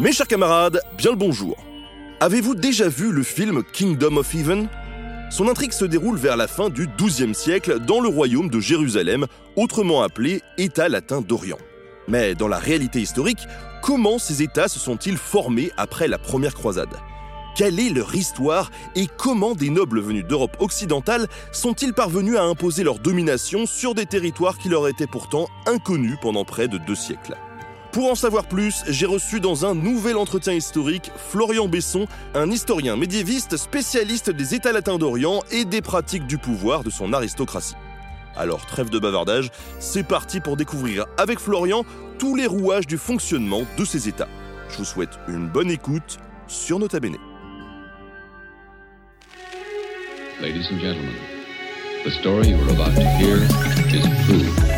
Mes chers camarades, bien le bonjour. Avez-vous déjà vu le film Kingdom of Heaven? Son intrigue se déroule vers la fin du XIIe siècle dans le royaume de Jérusalem, autrement appelé État latin d'Orient. Mais dans la réalité historique, comment ces États se sont-ils formés après la première croisade? Quelle est leur histoire et comment des nobles venus d'Europe occidentale sont-ils parvenus à imposer leur domination sur des territoires qui leur étaient pourtant inconnus pendant près de deux siècles? Pour en savoir plus, j'ai reçu dans un nouvel entretien historique Florian Besson, un historien médiéviste spécialiste des États latins d'Orient et des pratiques du pouvoir de son aristocratie. Alors trêve de bavardage, c'est parti pour découvrir avec Florian tous les rouages du fonctionnement de ces États. Je vous souhaite une bonne écoute sur Nota Bene. Ladies and gentlemen, the story you are about to hear is.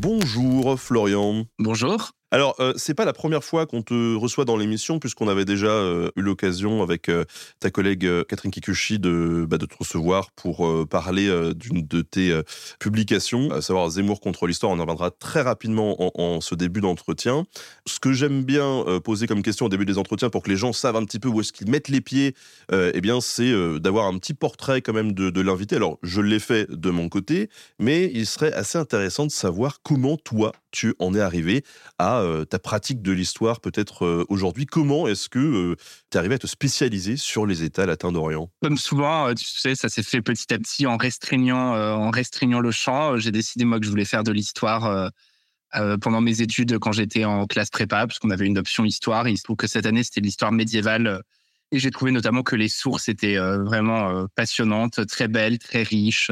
Bonjour Florian. Bonjour. Alors, euh, c'est pas la première fois qu'on te reçoit dans l'émission, puisqu'on avait déjà euh, eu l'occasion avec euh, ta collègue Catherine Kikuchi de, bah, de te recevoir pour parler d'une de tes publications, à savoir Zemmour contre l'histoire. On en reviendra très rapidement en, ce début d'entretien. Ce que j'aime bien poser comme question au début des entretiens pour que les gens savent un petit peu où est-ce qu'ils mettent les pieds, eh bien, c'est d'avoir un petit portrait quand même de l'invité. Alors, je l'ai fait de mon côté, mais il serait assez intéressant de savoir comment toi, tu en es arrivé à euh, ta pratique de l'histoire peut-être euh, aujourd'hui. Comment est-ce que euh, tu es arrivé à te spécialiser sur les États latins d'Orient? Comme souvent, tu sais, ça s'est fait petit à petit en restreignant, en restreignant le champ. J'ai décidé moi que je voulais faire de l'histoire. pendant mes études, quand j'étais en classe prépa, parce qu'on avait une option histoire, il se trouve que cette année, c'était l'histoire médiévale. et j'ai trouvé notamment que les sources étaient vraiment passionnantes, très belles, très riches.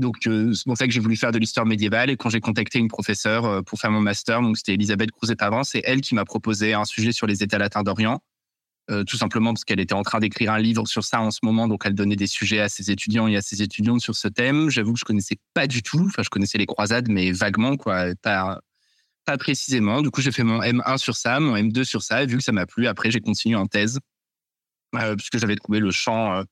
Donc, euh, c'est pour ça que j'ai voulu faire de l'histoire médiévale. Et quand j'ai contacté une professeure euh, pour faire mon master, donc c'était Elisabeth Crouzet-Pavant, c'est elle qui m'a proposé un sujet sur les États latins d'Orient. Euh, tout simplement parce qu'elle était en train d'écrire un livre sur ça en ce moment, donc elle donnait des sujets à ses étudiants et à ses étudiantes sur ce thème. J'avoue que je connaissais pas du tout. Enfin, je connaissais les croisades, mais vaguement, quoi, pas, pas précisément. Du coup, j'ai fait mon M1 sur ça, mon M2 sur ça. Et vu que ça m'a plu, après, j'ai continué en thèse, puisque j'avais trouvé le champ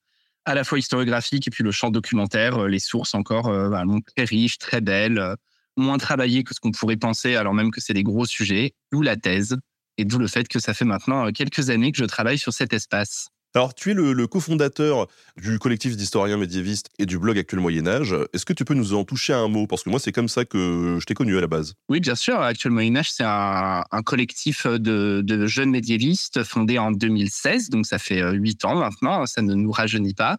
à la fois historiographique et puis le champ documentaire, euh, les sources encore euh, très riches, très belles, euh, moins travaillées que ce qu'on pourrait penser, alors même que c'est des gros sujets, d'où la thèse, et d'où le fait que ça fait maintenant quelques années que je travaille sur cet espace. Alors, tu es le, cofondateur du collectif d'historiens médiévistes et du blog Actuel Moyen Âge. Est-ce que tu peux nous en toucher un mot? Parce que moi, c'est comme ça que je t'ai connu à la base. Oui, bien sûr. Actuel Moyen Âge, c'est un, collectif de, jeunes médiévistes fondé en 2016, donc ça fait euh, huit ans maintenant, ça ne nous rajeunit pas.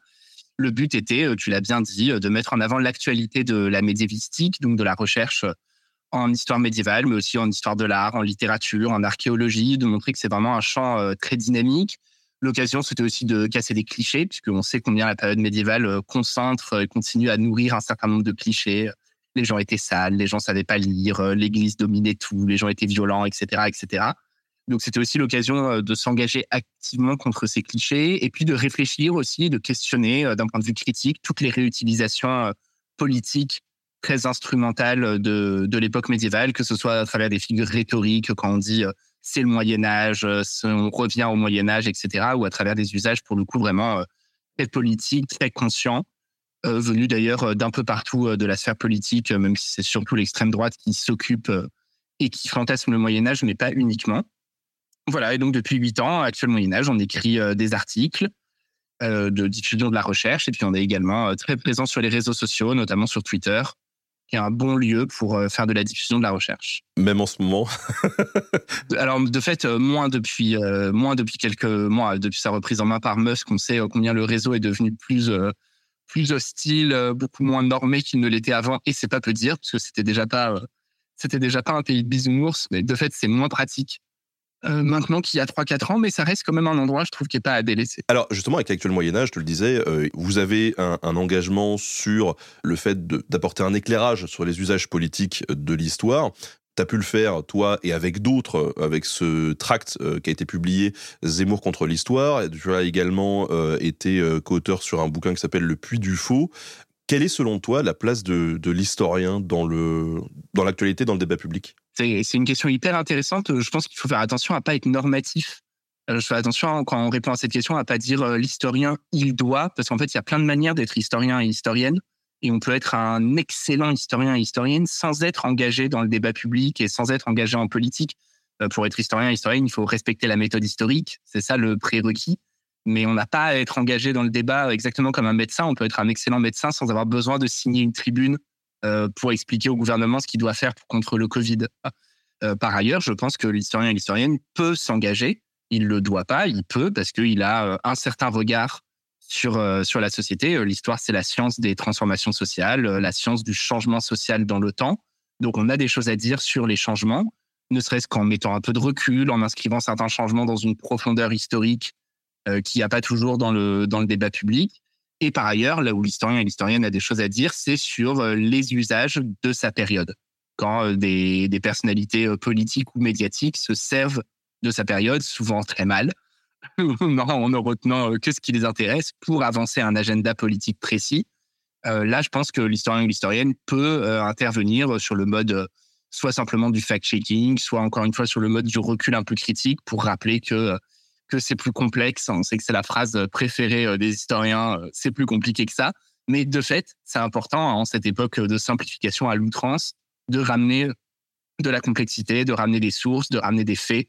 Le but était, euh, tu l'as bien dit, euh, de mettre en avant l'actualité de la médiévistique, donc de la recherche en histoire médiévale, mais aussi en histoire de l'art, en littérature, en archéologie, de montrer que c'est vraiment un champ très dynamique L'occasion, c'était aussi de casser des clichés, puisqu'on sait combien la période médiévale euh, concentre et continue à nourrir un certain nombre de clichés. Les gens étaient sales, les gens savaient pas lire, euh, l'Église dominait tout, les gens étaient violents, etc., etc. Donc c'était aussi l'occasion euh, de s'engager activement contre ces clichés et puis de réfléchir aussi, de questionner d'un point de vue critique toutes les réutilisations politiques très instrumentales de, de l'époque médiévale, que ce soit à travers des figures rhétoriques, quand on dit c'est le Moyen Âge, euh, on revient au Moyen Âge, etc., ou à travers des usages pour le coup vraiment euh, très politiques, très conscients, euh, venus d'ailleurs d'un peu partout de la sphère politique, même si c'est surtout l'extrême droite qui s'occupe et qui fantasme le Moyen Âge, mais pas uniquement. Voilà, et donc depuis huit ans, actuel Moyen Âge, on écrit des articles de diffusion de la recherche, et puis on est également très présent sur les réseaux sociaux, notamment sur Twitter, qui est un bon lieu pour euh, faire de la diffusion de la recherche. Même en ce moment Alors, de fait, euh, moins depuis, euh, moins depuis quelques mois, depuis sa reprise en main par Musk, on sait combien le réseau est devenu plus, plus hostile, beaucoup moins normé qu'il ne l'était avant. Et c'est pas peu dire, parce que c'était déjà pas, c'était déjà pas un pays de bisounours, mais de fait, c'est moins pratique euh, maintenant qu'il y a 3-4 ans, mais ça reste quand même un endroit, je trouve, qui n'est pas à délaisser. Alors, justement, avec l'actuel Moyen-Âge, je te le disais, euh, vous avez un, engagement sur le fait d'apporter un éclairage sur les usages politiques de l'histoire. Tu as pu le faire, toi, et avec d'autres, avec ce tract euh, qui a été publié, Zemmour contre l'histoire. Tu as également été co-auteur sur un bouquin qui s'appelle Le Puits du Faux. Quelle est, selon toi, la place de, de l'historien dans l'actualité, dans, dans le débat public? C'est une question hyper intéressante. Je pense qu'il faut faire attention à pas être normatif. Euh, je fais attention quand on répond à cette question à pas dire euh, l'historien il doit, parce qu'en fait il y a plein de manières d'être historien et historienne. Et on peut être un excellent historien et historienne sans être engagé dans le débat public et sans être engagé en politique. Euh, pour être historien et historienne, il faut respecter la méthode historique. C'est ça le prérequis. Mais on n'a pas à être engagé dans le débat exactement comme un médecin. On peut être un excellent médecin sans avoir besoin de signer une tribune euh, pour expliquer au gouvernement ce qu'il doit faire contre le Covid. Euh, par ailleurs, je pense que l'historien et l'historienne peut s'engager. Il le doit pas, il peut parce qu'il a un certain regard sur, euh, sur la société. Euh, l'histoire, c'est la science des transformations sociales, euh, la science du changement social dans le temps. Donc, on a des choses à dire sur les changements, ne serait-ce qu'en mettant un peu de recul, en inscrivant certains changements dans une profondeur historique euh, qu'il n'y a pas toujours dans le, dans le débat public. Et par ailleurs, là où l'historien et l'historienne a des choses à dire, c'est sur les usages de sa période. Quand des, des personnalités politiques ou médiatiques se servent de sa période, souvent très mal, en ne retenant euh, que ce qui les intéresse pour avancer un agenda politique précis. Euh, là, je pense que l'historien ou l'historienne peut euh, intervenir sur le mode soit simplement du fact-checking, soit encore une fois sur le mode du recul un peu critique pour rappeler que que c'est plus complexe. On sait que c'est la phrase préférée des historiens, c'est plus compliqué que ça. Mais de fait, c'est important en cette époque de simplification à l'outrance de ramener de la complexité, de ramener des sources, de ramener des faits,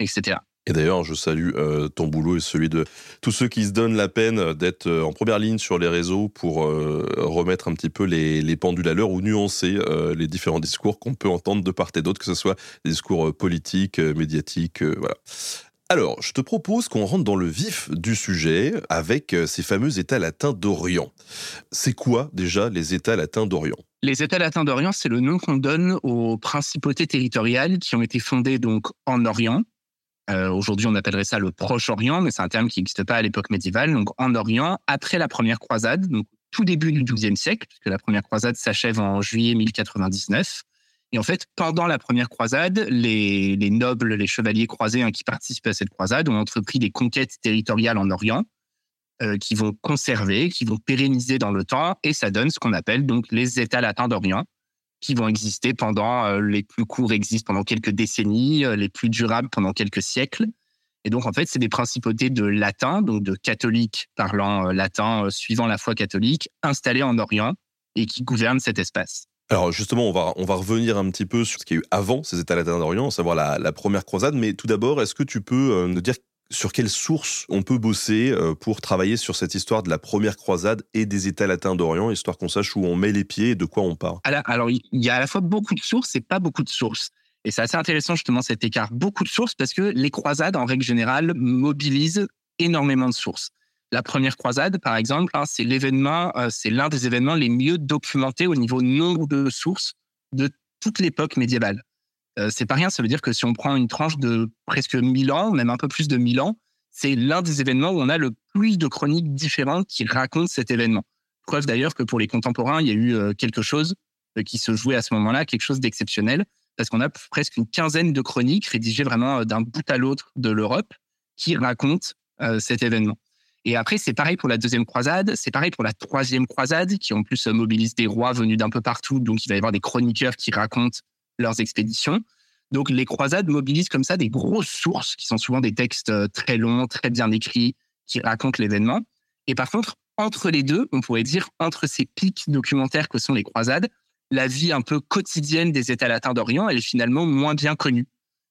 etc. Et d'ailleurs, je salue euh, ton boulot et celui de tous ceux qui se donnent la peine d'être euh, en première ligne sur les réseaux pour euh, remettre un petit peu les, les pendules à l'heure ou nuancer les différents discours qu'on peut entendre de part et d'autre, que ce soit des discours politiques, médiatiques, voilà. Alors, je te propose qu'on rentre dans le vif du sujet avec ces fameux États latins d'Orient. C'est quoi déjà les États latins d'Orient? Les États latins d'Orient, c'est le nom qu'on donne aux principautés territoriales qui ont été fondées donc en Orient, euh, aujourd'hui, on appellerait ça le Proche-Orient, mais c'est un terme qui n'existe pas à l'époque médiévale. Donc, en Orient, après la première croisade, donc tout début du XIIe siècle, puisque la première croisade s'achève en juillet 1099. Et en fait, pendant la première croisade, les, nobles, les chevaliers croisés hein, qui participent à cette croisade ont entrepris des conquêtes territoriales en Orient euh, qui vont conserver, qui vont pérenniser dans le temps, et ça donne ce qu'on appelle donc les États latins d'Orient, qui vont exister pendant euh, les plus courts existent pendant quelques décennies, euh, les plus durables pendant quelques siècles. Et donc en fait, c'est des principautés de latin, donc de catholiques parlant latin suivant la foi catholique, installées en Orient et qui gouvernent cet espace. Alors justement, on va, on va revenir un petit peu sur ce qu'il y a eu avant ces États latins d'Orient, à savoir la, première croisade. Mais tout d'abord, est-ce que tu peux nous dire sur quelles sources on peut bosser euh, pour travailler sur cette histoire de la première croisade et des États latins d'Orient, histoire qu'on sache où on met les pieds et de quoi on part Alors, il y a à la fois beaucoup de sources et pas beaucoup de sources. Et c'est assez intéressant justement cet écart. Beaucoup de sources parce que les croisades, en règle générale, mobilisent énormément de sources. La première croisade, par exemple, hein, c'est l'événement, euh, c'est l'un des événements les mieux documentés au niveau nombre de sources de toute l'époque médiévale. Euh, c'est pas rien. Ça veut dire que si on prend une tranche de presque 1000 ans, même un peu plus de 1000 ans, c'est l'un des événements où on a le plus de chroniques différentes qui racontent cet événement. Preuve d'ailleurs que pour les contemporains, il y a eu euh, quelque chose euh, qui se jouait à ce moment-là, quelque chose d'exceptionnel, parce qu'on a presque une quinzaine de chroniques rédigées vraiment d'un bout à l'autre de l'Europe qui racontent cet événement. Et après, c'est pareil pour la deuxième croisade, c'est pareil pour la troisième croisade, qui en plus mobilise des rois venus d'un peu partout, donc il va y avoir des chroniqueurs qui racontent leurs expéditions. Donc les croisades mobilisent comme ça des grosses sources qui sont souvent des textes euh, très longs, très bien écrits, qui racontent l'événement. Et par contre, entre les deux, on pourrait dire entre ces pics documentaires que sont les croisades, la vie un peu quotidienne des États latins d'Orient, elle est finalement moins bien connue.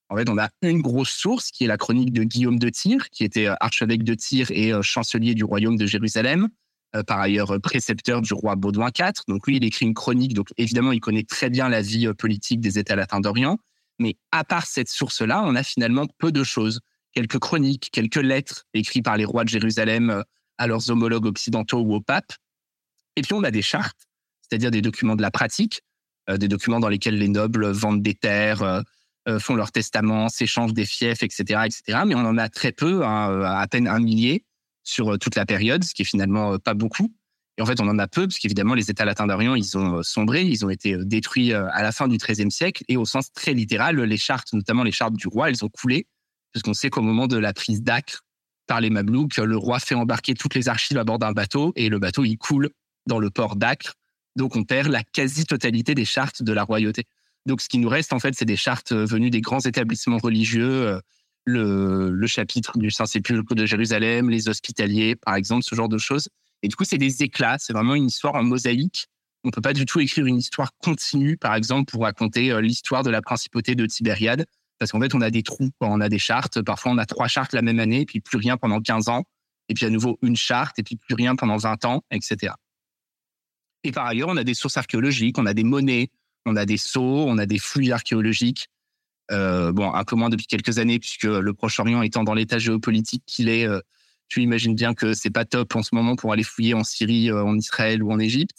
En fait, on a une grosse source qui est la chronique de Guillaume de Tyr, qui était euh, archevêque de Tyr et euh, chancelier du royaume de Jérusalem, euh, par ailleurs précepteur du roi Baudouin IV. Donc lui, il écrit une chronique, donc évidemment, il connaît très bien la vie politique des États latins d'Orient. Mais à part cette source-là, on a finalement peu de choses. Quelques chroniques, quelques lettres écrites par les rois de Jérusalem à leurs homologues occidentaux ou au pape. Et puis on a des chartes, c'est-à-dire des documents de la pratique, des documents dans lesquels les nobles vendent des terres, font leurs testaments, s'échangent des fiefs, etc., etc. Mais on en a très peu, hein, à peine un millier sur euh, toute la période, ce qui est finalement euh, pas beaucoup. Et en fait, on en a peu, parce qu'évidemment, les États latins d'Orient, ils ont euh, sombré, ils ont été détruits à la fin du XIIIe siècle, et au sens très littéral, les chartes, notamment les chartes du roi, elles ont coulé, puisqu'on sait qu'au moment de la prise d'Acre par les Mamelouks, le roi fait embarquer toutes les archives à bord d'un bateau, et le bateau, il coule dans le port d'Acre. Donc, on perd la quasi-totalité des chartes de la royauté. Donc, ce qui nous reste, en fait, c'est des chartes venues des grands établissements religieux, le, chapitre du Saint-Sépulcre de Jérusalem, les hospitaliers, par exemple, ce genre de choses. Et du coup, c'est des éclats. C'est vraiment une histoire en mosaïque On peut pas du tout écrire une histoire continue, par exemple, pour raconter l'histoire de la principauté de Tibériade, parce qu'en fait, on a des trous on a des chartes. Parfois, on a trois chartes la même année, puis plus rien pendant 15 ans, et puis à nouveau une charte, et puis plus rien pendant 20 ans, etc. Et par ailleurs, on a des sources archéologiques, on a des monnaies, on a des sceaux, on a des fouilles archéologiques. Euh, bon, un peu moins depuis quelques années, puisque le Proche-Orient étant dans l'état géopolitique qu'il est, euh, tu imagines bien que c'est pas top en ce moment pour aller fouiller en Syrie, euh, en Israël ou en Égypte.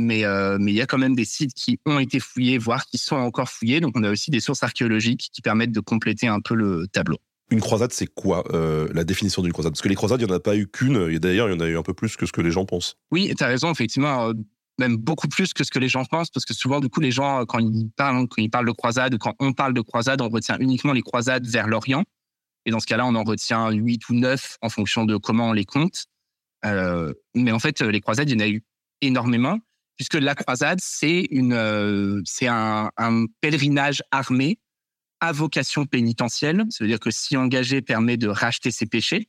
Mais mais il y a quand même des sites qui ont été fouillés, voire qui sont encore fouillés. Donc on a aussi des sources archéologiques qui permettent de compléter un peu le tableau. Une croisade, c'est quoi euh, la définition d'une croisade? Parce que les croisades, il n'y en a pas eu qu'une, et d'ailleurs, il y en a eu un peu plus que ce que les gens pensent. Oui, tu as raison, effectivement, même beaucoup plus que ce que les gens pensent, parce que souvent, du coup, les gens, quand ils parlent, quand ils parlent de croisade, quand on parle de croisade, on retient uniquement les croisades vers l'Orient. Et dans ce cas-là, on en retient huit ou neuf en fonction de comment on les compte. Euh, mais en fait, les croisades, il y en a eu énormément, puisque la croisade, c'est un, pèlerinage armé à vocation pénitentielle. Ça veut dire que si engagé permet de racheter ses péchés,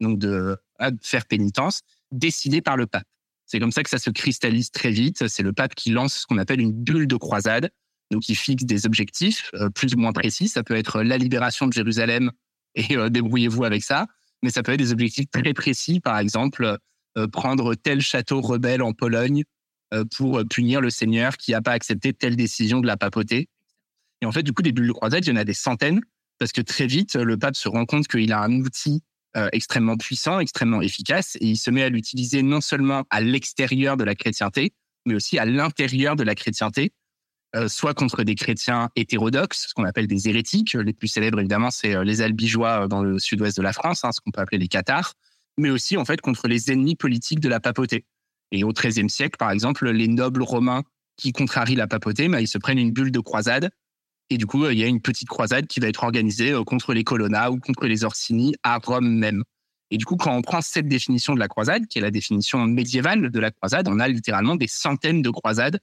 donc de, faire pénitence, décidé par le pape. C'est comme ça que ça se cristallise très vite. C'est le pape qui lance ce qu'on appelle une bulle de croisade, donc il fixe des objectifs euh, plus ou moins précis. Ça peut être la libération de Jérusalem et euh, débrouillez-vous avec ça, mais ça peut être des objectifs très précis, par exemple euh, prendre tel château rebelle en Pologne pour punir le Seigneur qui n'a pas accepté telle décision de la papauté. Et en fait, du coup, des bulles de croisade, il y en a des centaines, parce que très vite, le pape se rend compte qu'il a un outil euh, extrêmement puissant, extrêmement efficace, et il se met à l'utiliser non seulement à l'extérieur de la chrétienté, mais aussi à l'intérieur de la chrétienté, euh, soit contre des chrétiens hétérodoxes, ce qu'on appelle des hérétiques. Les plus célèbres, évidemment, c'est euh, les albigeois dans le sud-ouest de la France, hein, ce qu'on peut appeler les cathares, mais aussi, en fait, contre les ennemis politiques de la papauté. Et au XIIIe siècle, par exemple, les nobles romains qui contrarient la papauté, bah, ils se prennent une bulle de croisade et du coup, il y a une petite croisade qui va être organisée euh, contre les Colonna ou contre les Orsini à Rome même. Et du coup, quand on prend cette définition de la croisade, qui est la définition médiévale de la croisade, on a littéralement des centaines de croisades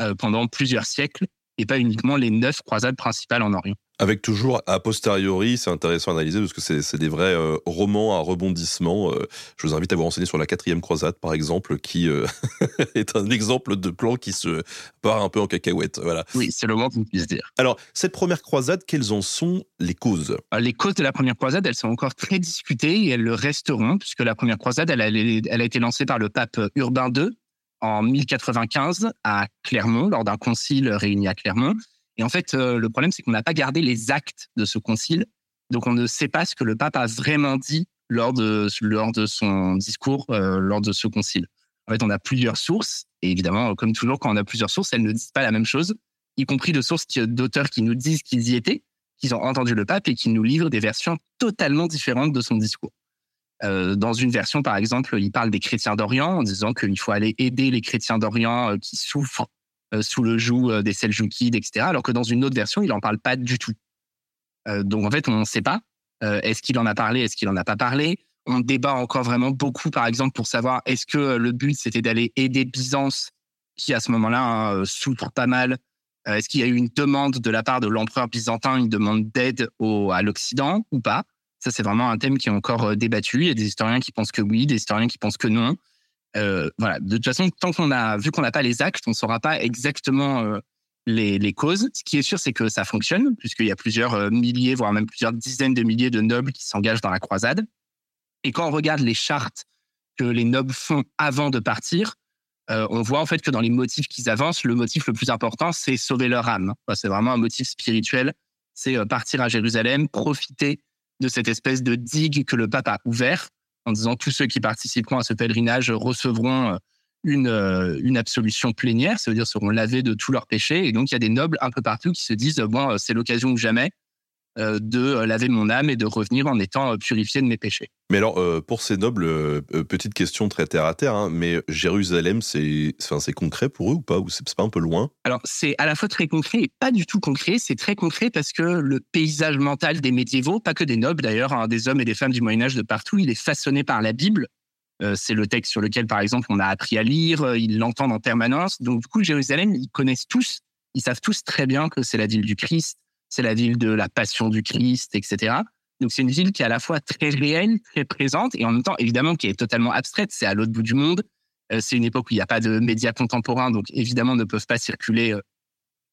euh, pendant plusieurs siècles et pas uniquement les neuf croisades principales en Orient. Avec toujours a posteriori, c'est intéressant à analyser parce que c'est des vrais euh, romans à rebondissement. Euh, je vous invite à vous renseigner sur la quatrième croisade, par exemple, qui euh, est un exemple de plan qui se part un peu en cacahuète. Voilà. Oui, c'est le moins qu'on puisse dire. Alors, cette première croisade, quelles en sont les causes? Les causes de la première croisade, elles sont encore très discutées et elles le resteront, puisque la première croisade, elle a, elle a été lancée par le pape Urbain II en 1095 à Clermont, lors d'un concile réuni à Clermont. Et en fait, euh, le problème, c'est qu'on n'a pas gardé les actes de ce concile. Donc, on ne sait pas ce que le pape a vraiment dit lors de, lors de son discours, euh, lors de ce concile. En fait, on a plusieurs sources. Et évidemment, comme toujours, quand on a plusieurs sources, elles ne disent pas la même chose, y compris de sources d'auteurs qui nous disent qu'ils y étaient, qu'ils ont entendu le pape et qui nous livrent des versions totalement différentes de son discours. Euh, dans une version, par exemple, il parle des chrétiens d'Orient en disant qu'il faut aller aider les chrétiens d'Orient qui souffrent euh, sous le joug euh, des Seljoukides, etc. Alors que dans une autre version, il n'en parle pas du tout. Euh, donc en fait, on ne sait pas. est-ce qu'il en a parlé Est-ce qu'il en a pas parlé On débat encore vraiment beaucoup, par exemple, pour savoir est-ce que le but c'était d'aller aider Byzance, qui à ce moment-là hein, souffre pas mal. est-ce qu'il y a eu une demande de la part de l'empereur byzantin, une demande d'aide à l'Occident ou pas? Ça, c'est vraiment un thème qui est encore débattu. Il y a des historiens qui pensent que oui, des historiens qui pensent que non. Euh, voilà. De toute façon, tant qu'on a vu qu'on n'a pas les actes, on ne saura pas exactement euh, les, les, causes. Ce qui est sûr, c'est que ça fonctionne, puisqu'il y a plusieurs euh, milliers, voire même plusieurs dizaines de milliers de nobles qui s'engagent dans la croisade. Et quand on regarde les chartes que les nobles font avant de partir, euh, on voit en fait que dans les motifs qu'ils avancent, le motif le plus important, c'est sauver leur âme. c'est vraiment un motif spirituel. C'est partir à Jérusalem, profiter de cette espèce de digue que le pape a ouvert en disant tous ceux qui participeront à ce pèlerinage recevront euh, une, euh, une absolution plénière, ça veut dire seront lavés de tous leurs péchés. Et donc, il y a des nobles un peu partout qui se disent, bon, euh, c'est l'occasion ou jamais de euh, laver mon âme et de revenir en étant euh, purifié de mes péchés. Mais alors, pour ces nobles, petite question très terre à terre, hein, mais Jérusalem, c'est enfin, concret pour eux ou pas Ou c'est pas un peu loin? Alors, c'est à la fois très concret et pas du tout concret. C'est très concret parce que le paysage mental des médiévaux, pas que des nobles d'ailleurs, hein, des hommes et des femmes du Moyen-Âge de partout, il est façonné par la Bible. c'est le texte sur lequel, par exemple, on a appris à lire, ils l'entendent en permanence. Donc, du coup, Jérusalem, ils connaissent tous, ils savent tous très bien que c'est la ville du Christ, c'est la ville de la passion du Christ, etc. Donc c'est une ville qui est à la fois très réelle, très présente, et en même temps, évidemment, qui est totalement abstraite. C'est à l'autre bout du monde. c'est une époque où il n'y a pas de médias contemporains, donc évidemment ne peuvent pas circuler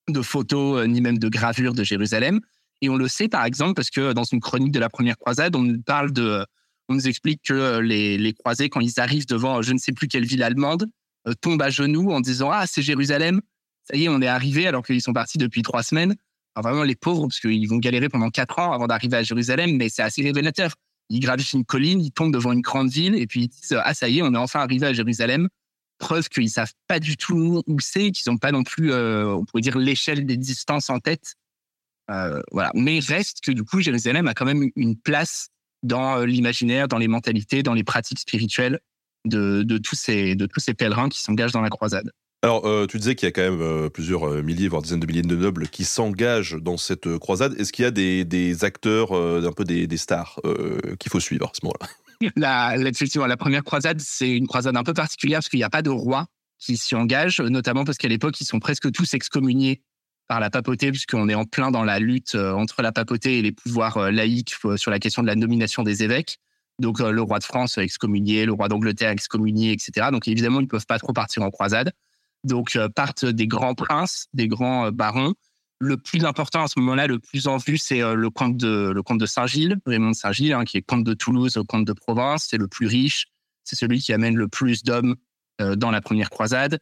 de photos ni même de gravures de Jérusalem. Et on le sait par exemple parce que dans une chronique de la première croisade, on nous parle de, on nous explique que les, les croisés, quand ils arrivent devant je ne sais plus quelle ville allemande, tombent à genoux en disant ah c'est Jérusalem, ça y est on est arrivé alors qu'ils sont partis depuis trois semaines. Alors vraiment les pauvres parce qu'ils vont galérer pendant quatre ans avant d'arriver à Jérusalem, mais c'est assez révélateur ils gravissent une colline, ils tombent devant une grande ville et puis ils disent ah ça y est, on est enfin arrivé à Jérusalem. Preuve qu'ils savent pas du tout où c'est, qu'ils n'ont pas non plus, euh, on pourrait dire l'échelle des distances en tête. Euh, voilà. Mais reste que du coup Jérusalem a quand même une place dans euh, l'imaginaire, dans les mentalités, dans les pratiques spirituelles de, de tous ces de tous ces pèlerins qui s'engagent dans la croisade. Alors, euh, tu disais qu'il y a quand même euh, plusieurs euh, milliers, voire dizaines de milliers de nobles qui s'engagent dans cette croisade. Est-ce qu'il y a des, acteurs, un peu des, stars, qu'il faut suivre à ce moment-là? La, la, la première croisade, c'est une croisade un peu particulière parce qu'il n'y a pas de roi qui s'y engage, notamment parce qu'à l'époque, ils sont presque tous excommuniés par la papauté, puisqu'on est en plein dans la lutte entre la papauté et les pouvoirs laïcs sur la question de la nomination des évêques. Donc, le roi de France excommunié, le roi d'Angleterre excommunié, etc. Donc, évidemment, ils ne peuvent pas trop partir en croisade. Donc euh, partent des grands princes, des grands euh, barons. Le plus important à ce moment-là, le plus en vue, c'est euh, le comte de le comte de Saint-Gilles, Raymond de Saint-Gilles, hein, qui est comte de Toulouse, comte de Provence. C'est le plus riche. C'est celui qui amène le plus d'hommes dans la première croisade.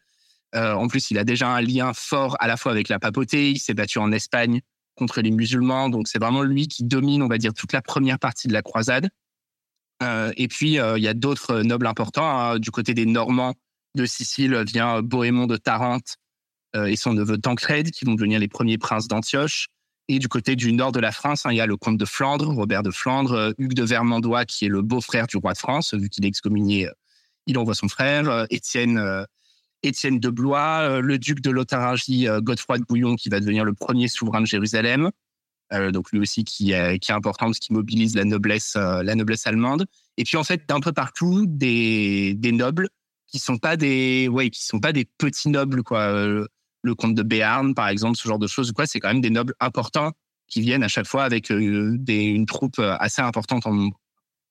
en plus, il a déjà un lien fort à la fois avec la papauté. Il s'est battu en Espagne contre les musulmans. Donc, c'est vraiment lui qui domine, on va dire, toute la première partie de la croisade. et puis, il y a d'autres nobles importants. Hein, du côté des Normands, de Sicile vient Bohémond de Tarente euh, et son neveu Tancred, qui vont devenir les premiers princes d'Antioche. Et du côté du nord de la France, hein, il y a le comte de Flandre, Robert de Flandre, euh, Hugues de Vermandois, qui est le beau-frère du roi de France, vu qu'il est excommunié, euh, il envoie son frère, Étienne, de Blois, le duc de Lotharingie, Godefroy de Bouillon, qui va devenir le premier souverain de Jérusalem. donc lui aussi qui est, qui est important parce qu'il mobilise la noblesse, la noblesse allemande. Et puis en fait, d'un peu partout, des, des nobles qui sont pas des ouais qui sont pas des petits nobles quoi euh, le comte de Béarn par exemple ce genre de choses quoi c'est quand même des nobles importants qui viennent à chaque fois avec euh, des, une troupe euh, assez importante en nombre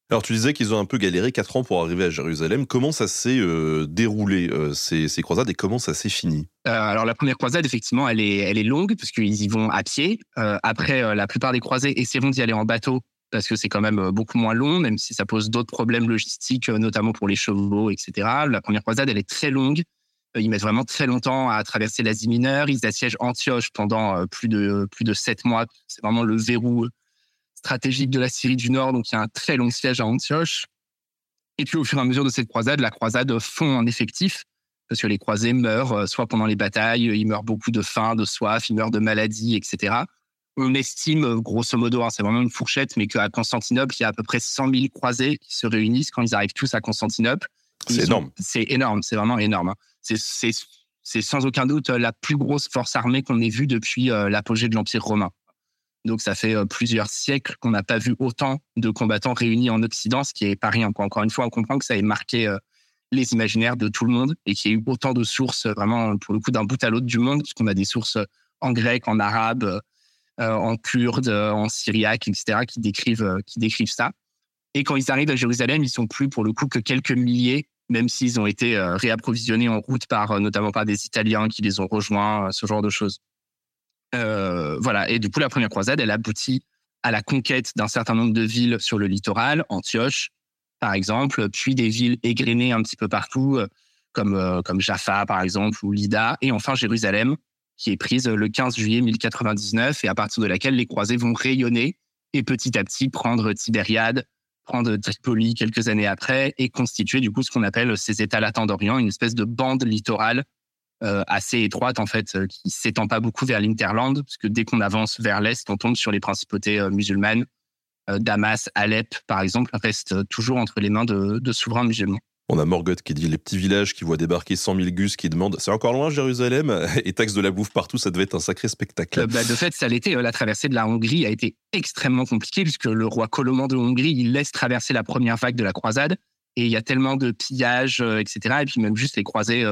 alors tu disais qu'ils ont un peu galéré quatre ans pour arriver à Jérusalem. Comment ça s'est déroulé ces, ces, croisades et comment ça s'est fini? Alors la première croisade effectivement elle est elle est longue parce qu'ils y vont à pied. après la plupart des croisés essaieront d'y aller en bateau parce que c'est quand même euh, beaucoup moins long, même si ça pose d'autres problèmes logistiques, euh, notamment pour les chevaux, etc. La première croisade, elle est très longue. Euh, ils mettent vraiment très longtemps à traverser l'Asie mineure. Ils assiègent Antioche pendant plus de plus de sept mois. C'est vraiment le verrou stratégique de la Syrie du Nord. Donc il y a un très long siège à Antioche. Et puis au fur et à mesure de cette croisade, la croisade fond en effectif parce que les croisés meurent soit pendant les batailles, ils meurent beaucoup de faim, de soif, ils meurent de maladies, etc on estime, grosso modo, hein, c'est vraiment une fourchette, mais qu'à Constantinople, il y a à peu près 100 000 croisés qui se réunissent quand ils arrivent tous à Constantinople. C'est énorme. C'est énorme, c'est vraiment énorme. Hein. C'est sans aucun doute la plus grosse force armée qu'on ait vue depuis euh, l'apogée de l'Empire romain. Donc ça fait euh, plusieurs siècles qu'on n'a pas vu autant de combattants réunis en Occident, ce qui est pas rien. Encore une fois, on comprend que ça ait marqué euh, les imaginaires de tout le monde et qu'il y ait eu autant de sources, vraiment, pour le coup, d'un bout à l'autre du monde, puisqu'on a des sources en grec, en arabe, euh, en kurde, euh, en syriaque, etc., qui décrivent, euh, qui décrivent ça. Et quand ils arrivent à Jérusalem, ils sont plus pour le coup que quelques milliers, même s'ils ont été réapprovisionnés en route par notamment par des Italiens qui les ont rejoints, ce genre de choses. Euh, voilà. Et du coup, la première croisade, elle aboutit à la conquête d'un certain nombre de villes sur le littoral, Antioche, par exemple, puis des villes égrenées un petit peu partout, comme, comme Jaffa, par exemple, ou Lida, et enfin Jérusalem, qui est prise le 15 juillet 1099 et à partir de laquelle les croisés vont rayonner et petit à petit prendre Tibériade, prendre Tripoli quelques années après et constituer du coup ce qu'on appelle ces États latins d'Orient, une espèce de bande littorale euh, assez étroite en fait, euh, qui s'étend pas beaucoup vers l'Interland, parce que dès qu'on avance vers l'est, on tombe sur les principautés euh, musulmanes. Damas, Alep, par exemple, restent toujours entre les mains de, de souverains musulmans. On a Morgoth qui dit les petits villages qui voient débarquer 100 000 gus qui demandent c'est encore loin Jérusalem? Et taxe de la bouffe partout, ça devait être un sacré spectacle. Euh, bah, de fait, ça l'était. Euh, la traversée de la Hongrie a été extrêmement compliquée puisque le roi Colomban de Hongrie, il laisse traverser la première vague de la croisade et il y a tellement de pillages, euh, etc. Et puis même juste les croisés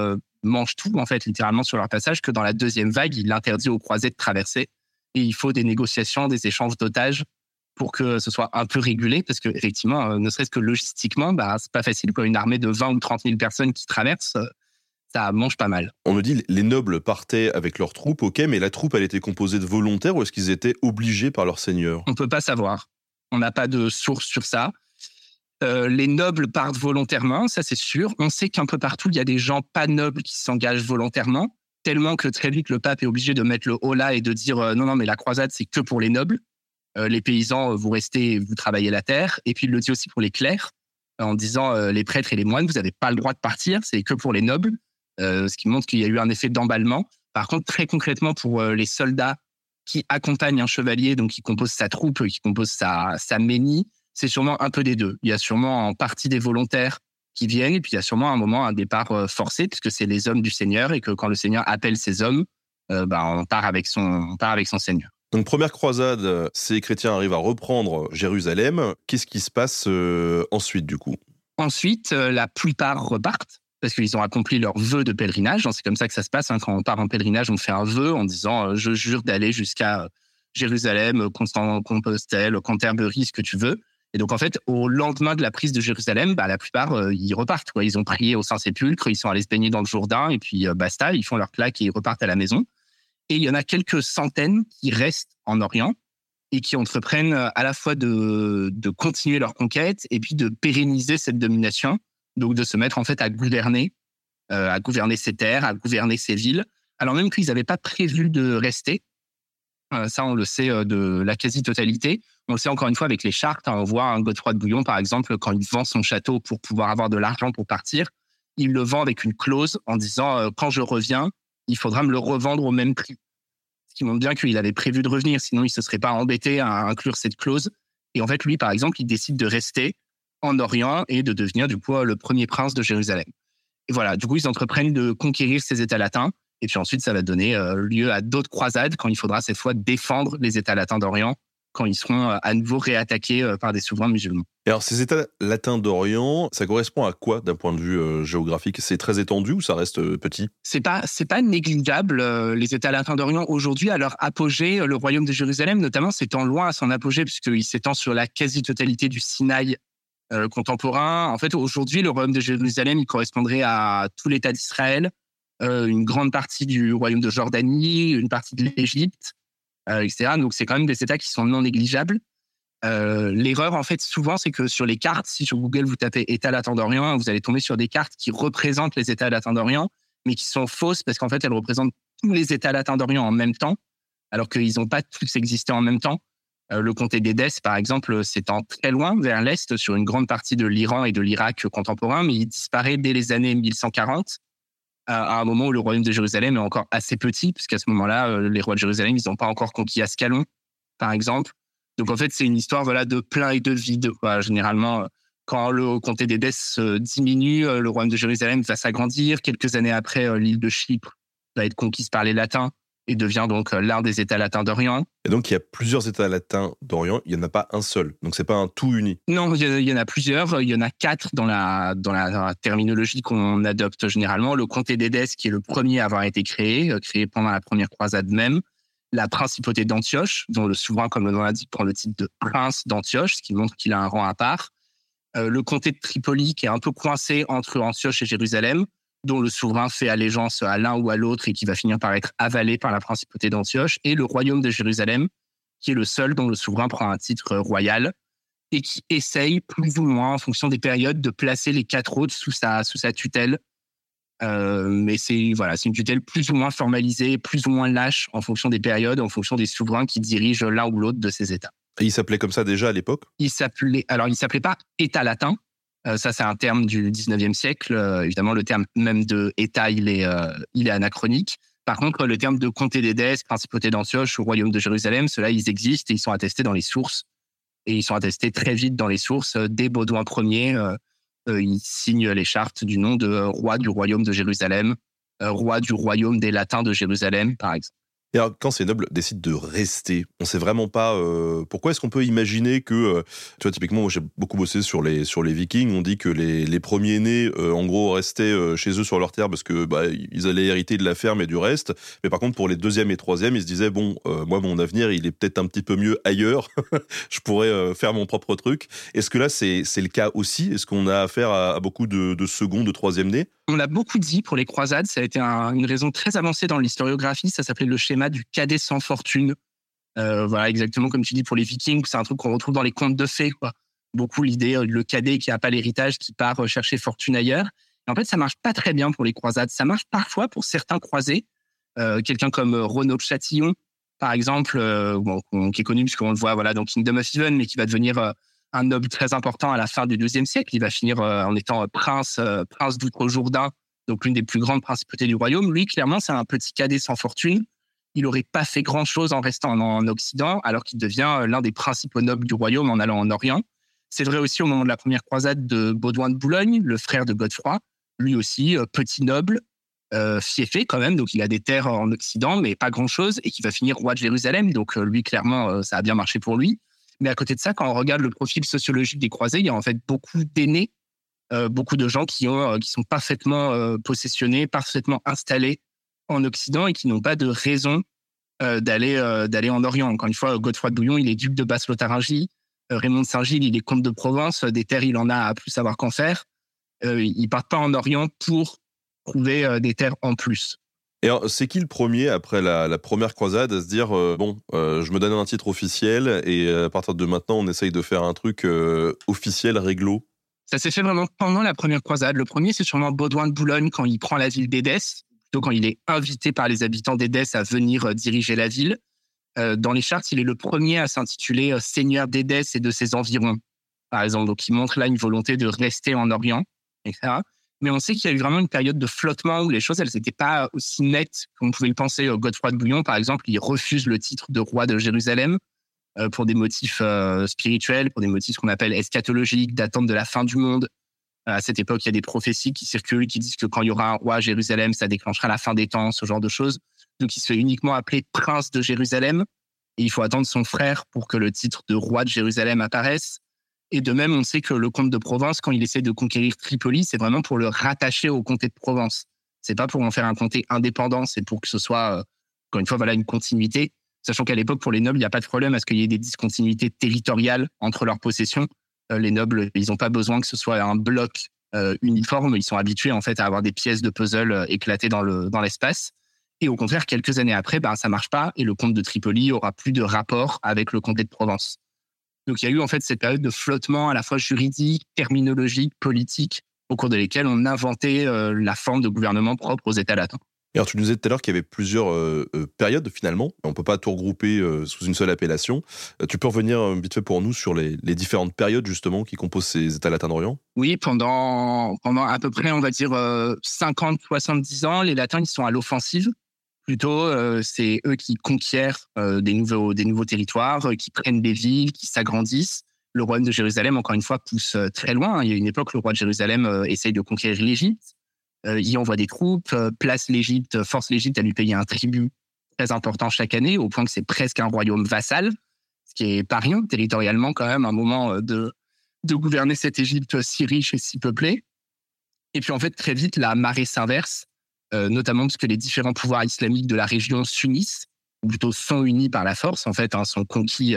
mangent tout en fait littéralement sur leur passage que dans la deuxième vague, il interdit aux croisés de traverser et il faut des négociations, des échanges d'otages pour que ce soit un peu régulé, parce que effectivement, ne serait-ce que logistiquement, bah, c'est pas facile. Quoi. Une armée de 20 ou 30 000 personnes qui traversent, ça mange pas mal. On me dit les nobles partaient avec leurs troupes, ok, mais la troupe, elle était composée de volontaires ou est-ce qu'ils étaient obligés par leur seigneur? On peut pas savoir. On n'a pas de source sur ça. Euh, les nobles partent volontairement, ça c'est sûr. On sait qu'un peu partout, il y a des gens pas nobles qui s'engagent volontairement, tellement que très vite, le pape est obligé de mettre le haut là et de dire euh, non, non, mais la croisade, c'est que pour les nobles. Euh, les paysans, vous restez, vous travaillez la terre. Et puis il le dit aussi pour les clercs, en disant les prêtres et les moines, vous n'avez pas le droit de partir, c'est que pour les nobles. ce qui montre qu'il y a eu un effet d'emballement. Par contre, très concrètement, pour les soldats qui accompagnent un chevalier, donc qui compose sa troupe, qui compose sa, sa ménie, c'est sûrement un peu des deux. Il y a sûrement en partie des volontaires qui viennent, et puis il y a sûrement un moment un départ euh, forcé, puisque c'est les hommes du Seigneur, et que quand le Seigneur appelle ses hommes, euh, bah, on, part avec son, on part avec son Seigneur. Donc première croisade, ces chrétiens arrivent à reprendre Jérusalem. Qu'est-ce qui se passe euh, ensuite du coup? Ensuite, la plupart repartent parce qu'ils ont accompli leur vœu de pèlerinage. C'est comme ça que ça se passe. Hein. Quand on part en pèlerinage, on fait un vœu en disant je jure d'aller jusqu'à Jérusalem, Compostelle, Canterbury, ce que tu veux. Et donc, en fait, au lendemain de la prise de Jérusalem, bah, la plupart, euh, ils repartent. Ils ont prié au Saint-Sépulcre, ils sont allés se baigner dans le Jourdain, et puis euh, basta, ils font leur claque et ils repartent à la maison. Et il y en a quelques centaines qui restent en Orient et qui entreprennent euh, à la fois de, continuer leur conquête et puis de pérenniser cette domination, donc de se mettre en fait à gouverner, à gouverner ces terres, à gouverner ces villes, alors même qu'ils n'avaient pas prévu de rester. ça, on le sait de la quasi-totalité. On le sait encore une fois avec les chartes. Hein. on voit un Godefroy de Bouillon, par exemple, quand il vend son château pour pouvoir avoir de l'argent pour partir, il le vend avec une clause en disant euh, quand je reviens, il faudra me le revendre au même prix. Ce qui montre bien qu'il avait prévu de revenir, sinon il ne se serait pas embêté à inclure cette clause. Et en fait, lui, par exemple, il décide de rester en Orient et de devenir du coup le premier prince de Jérusalem. Et voilà, du coup, ils entreprennent de conquérir ces États latins. Et puis ensuite, ça va donner euh, lieu à d'autres croisades quand il faudra cette fois défendre les États latins d'Orient quand ils seront euh, à nouveau réattaqués euh, par des souverains musulmans. Et alors, ces États latins d'Orient, ça correspond à quoi d'un point de vue euh, géographique? C'est très étendu ou ça reste petit? C'est pas, c'est pas négligeable. les États latins d'Orient aujourd'hui, à leur apogée, le royaume de Jérusalem, notamment, s'étend loin à son apogée puisqu'il s'étend sur la quasi-totalité du Sinaï contemporain. En fait, aujourd'hui, le royaume de Jérusalem, il correspondrait à tout l'État d'Israël, une grande partie du royaume de Jordanie, une partie de l'Égypte. Euh. Donc, c'est quand même des États qui sont non négligeables. Euh, l'erreur, en fait, souvent, c'est que sur les cartes, si sur Google vous tapez État latin d'Orient, vous allez tomber sur des cartes qui représentent les États latins d'Orient, mais qui sont fausses parce qu'en fait, elles représentent tous les États latins d'Orient en même temps, alors qu'ils n'ont pas tous existé en même temps. Euh, le comté d'Édesse, par exemple, s'étend très loin vers l'Est, sur une grande partie de l'Iran et de l'Irak contemporain, mais il disparaît dès les années 1140 à, un moment où le royaume de Jérusalem est encore assez petit, puisqu'à ce moment-là, euh, les rois de Jérusalem, ils n'ont pas encore conquis Ascalon, par exemple. Donc en fait, c'est une histoire voilà de plein et de vide. Généralement, euh, quand le comté d'Édesse diminue, euh, le royaume de Jérusalem va s'agrandir. Quelques années après, l'île de Chypre va être conquise par les Latins et devient donc euh, l'un des États latins d'Orient. Et donc il y a plusieurs États latins d'Orient, il n'y en a pas un seul. Donc c'est pas un tout uni. Non, il y en a plusieurs. Il y en a quatre dans la, dans la terminologie qu'on adopte généralement. Le comté d'Édesse, qui est le premier à avoir été créé, euh, créé pendant la première croisade même. La principauté d'Antioche, dont le souverain, comme le nom l'indique, prend le titre de prince d'Antioche, ce qui montre qu'il a un rang à part. Euh, le comté de Tripoli, qui est un peu coincé entre Antioche et Jérusalem dont le souverain fait allégeance à l'un ou à l'autre et qui va finir par être avalé par la principauté d'Antioche, et le royaume de Jérusalem, qui est le seul dont le souverain prend un titre royal et qui essaye plus ou moins, en fonction des périodes, de placer les quatre autres sous sa, sous sa tutelle. Euh, mais c'est voilà, c'est une tutelle plus ou moins formalisée, plus ou moins lâche en fonction des périodes, en fonction des souverains qui dirigent l'un ou l'autre de ces États. Et il s'appelait comme ça déjà à l'époque? Il s'appelait alors il s'appelait pas État latin, euh, ça, c'est un terme du 19e siècle. Euh, évidemment, le terme même de État, il est, euh, il est anachronique. Par contre, le terme de comté d'Édesse, principauté d'Antioche ou royaume de Jérusalem, ceux-là, ils existent et ils sont attestés dans les sources. Et ils sont attestés très vite dans les sources. Dès Baudouin Ier, il signe les chartes du nom de roi du royaume de Jérusalem, roi du royaume des Latins de Jérusalem, par exemple. Quand ces nobles décident de rester, on sait vraiment pas euh, pourquoi est-ce qu'on peut imaginer que, euh, tu vois, typiquement, moi j'ai beaucoup bossé sur les, Vikings, on dit que les, premiers-nés, euh, en gros, restaient chez eux sur leur terre parce que bah, ils allaient hériter de la ferme et du reste. Mais par contre, pour les deuxième et troisième, ils se disaient, bon, moi, mon avenir, il est peut-être un petit peu mieux ailleurs, je pourrais faire mon propre truc. Est-ce que là, c'est le cas aussi? Est-ce qu'on a affaire à, beaucoup de, de second, de troisième nés? On l'a beaucoup dit pour les croisades, ça a été une raison très avancée dans l'historiographie, ça s'appelait le schéma du cadet sans fortune. Euh, voilà, exactement comme tu dis pour les Vikings, c'est un truc qu'on retrouve dans les contes de fées. Beaucoup l'idée, euh, le cadet qui n'a pas l'héritage, qui part euh, chercher fortune ailleurs. En fait, ça marche pas très bien pour les croisades. Ça marche parfois pour certains croisés. Quelqu'un comme Renaud Chatillon, par exemple, qui est connu puisqu'on le voit voilà, dans Kingdom of Heaven, mais qui va devenir un noble très important à la fin du deuxième siècle. Il va finir en étant prince, prince d'Outre-Jourdain, donc l'une des plus grandes principautés du royaume. Lui, clairement, c'est un petit cadet sans fortune il n'aurait pas fait grand-chose en restant en, Occident, alors qu'il devient euh, l'un des principaux nobles du royaume en allant en Orient. C'est vrai aussi au moment de la première croisade de Baudouin de Boulogne, le frère de Godefroy, lui aussi euh, petit noble, euh, fiefé quand même, donc il a des terres en Occident, mais pas grand-chose, et qui va finir roi de Jérusalem. Donc lui, clairement, ça a bien marché pour lui. Mais à côté de ça, quand on regarde le profil sociologique des croisés, il y a en fait beaucoup d'aînés, beaucoup de gens qui, ont, qui sont parfaitement possessionnés, parfaitement installés en Occident et qui n'ont pas de raison euh, d'aller euh, d'aller en Orient. Encore une fois, Godefroy de Bouillon, il est duc de Basse-Lotharingie. Euh, Raymond de Saint-Gilles, il est comte de Provence. Des terres, il en a à plus savoir qu'en faire. ils partent pas en Orient pour trouver des terres en plus. Et c'est qui le premier après la, première croisade à se dire bon, je me donne un titre officiel et à partir de maintenant, on essaye de faire un truc officiel, réglo? Ça s'est fait vraiment pendant la première croisade. Le premier, c'est sûrement Baudouin de Boulogne quand il prend la ville d'Édesse quand il est invité par les habitants d'Édesse à venir euh, diriger la ville. Euh, dans les chartes, il est le premier à s'intituler euh, Seigneur d'Édesse et de ses environs, par exemple. Donc, il montre là une volonté de rester en Orient, etc. Mais on sait qu'il y a eu vraiment une période de flottement où les choses, elles n'étaient pas aussi nettes qu'on pouvait le penser. Godefroy de Bouillon, par exemple, il refuse le titre de roi de Jérusalem pour des motifs spirituels, pour des motifs qu'on appelle eschatologiques, d'attente de la fin du monde, à cette époque, il y a des prophéties qui circulent, qui disent que quand il y aura un roi à Jérusalem, ça déclenchera la fin des temps, ce genre de choses. Donc, il se fait uniquement appeler prince de Jérusalem. Et il faut attendre son frère pour que le titre de roi de Jérusalem apparaisse. Et de même, on sait que le comte de Provence, quand il essaie de conquérir Tripoli, c'est vraiment pour le rattacher au comté de Provence. C'est pas pour en faire un comté indépendant, c'est pour que ce soit, euh, encore une fois, voilà, une continuité. Sachant qu'à l'époque, pour les nobles, il n'y a pas de problème à ce qu'il y ait des discontinuités territoriales entre leurs possessions. Euh, les nobles, ils n'ont pas besoin que ce soit un bloc euh, uniforme. Ils sont habitués en fait à avoir des pièces de puzzle éclatées dans le dans l'espace. Et au contraire, quelques années après, ben ça marche pas et le comte de Tripoli aura plus de rapport avec le comté de Provence. Donc il y a eu en fait cette période de flottement à la fois juridique, terminologique, politique, au cours de lesquelles on inventait la forme de gouvernement propre aux États latins. Alors, tu nous disais tout à l'heure qu'il y avait plusieurs euh, euh, périodes finalement. On ne peut pas tout regrouper euh, sous une seule appellation. tu peux revenir vite fait pour nous sur les, différentes périodes justement qui composent ces États latins d'Orient? Oui, pendant, pendant à peu près, on va dire, 50-70 ans, les Latins, ils sont à l'offensive. Plutôt, c'est eux qui conquièrent des, nouveaux, des nouveaux territoires, qui prennent des villes, qui s'agrandissent. Le royaume de Jérusalem, encore une fois, pousse très loin. Il y a une époque, le roi de Jérusalem essaye de conquérir l'Égypte euh, il envoie des troupes, euh, place l'Égypte, force l'Égypte à lui payer un tribut très important chaque année, au point que c'est presque un royaume vassal, ce qui est pas rien territorialement quand même, un moment euh, de, de gouverner cette Égypte si riche et si peuplée. Et puis en fait, très vite, la marée s'inverse, notamment parce que les différents pouvoirs islamiques de la région s'unissent, ou plutôt sont unis par la force, en fait, hein, sont conquis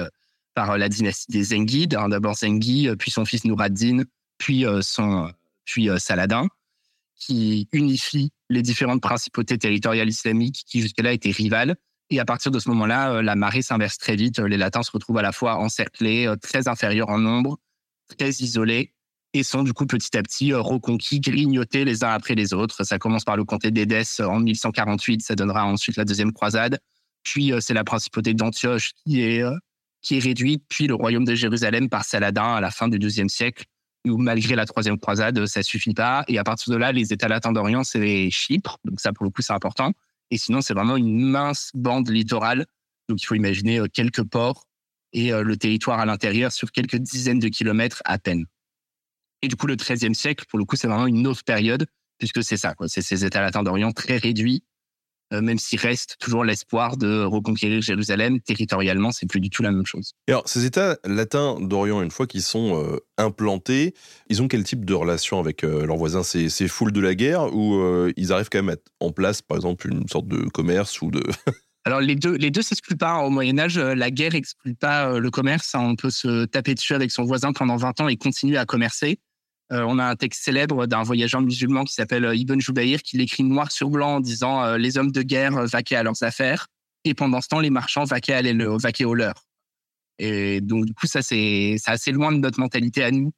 par la dynastie des Zengides, hein, d'abord Zengi, puis son fils Nouraddin, puis, puis Saladin qui unifie les différentes principautés territoriales islamiques qui jusque-là étaient rivales. Et à partir de ce moment-là, euh, la marée s'inverse très vite. Les Latins se retrouvent à la fois encerclés, euh, très inférieurs en nombre, très isolés, et sont du coup petit à petit euh, reconquis, grignotés les uns après les autres. Ça commence par le comté d'Édesse en 1148, ça donnera ensuite la deuxième croisade. Puis c'est la principauté d'Antioche qui est, qui est réduite, puis le royaume de Jérusalem par Saladin à la fin du deuxième siècle où malgré la troisième croisade, ça suffit pas. Et à partir de là, les États latins d'Orient, c'est Chypre. Donc ça, pour le coup, c'est important. Et sinon, c'est vraiment une mince bande littorale. Donc il faut imaginer euh, quelques ports et euh, le territoire à l'intérieur sur quelques dizaines de kilomètres à peine. Et du coup, le XIIIe siècle, pour le coup, c'est vraiment une autre période, puisque c'est ça, quoi. C'est ces États latins d'Orient très réduits, euh, même s'il reste toujours l'espoir de reconquérir Jérusalem territorialement, c'est plus du tout la même chose. alors, ces États latins d'Orient, une fois qu'ils sont euh, implantés, ils ont quel type de relation avec euh, leurs voisins? C'est foules de la guerre ou ils arrivent quand même à mettre en place, par exemple, une sorte de commerce ou de... Alors les deux, les deux s'excluent pas. Au Moyen Âge, la guerre exclut pas le commerce. On peut se taper dessus avec son voisin pendant 20 ans et continuer à commercer. Euh, on a un texte célèbre d'un voyageur musulman qui s'appelle euh, Ibn Joubaïr qui l'écrit noir sur blanc en disant euh, les hommes de guerre vaquaient à leurs affaires et pendant ce temps les marchands vaquaient, à les, vaquaient aux leurs. Et donc du coup ça c'est assez loin de notre mentalité à nous.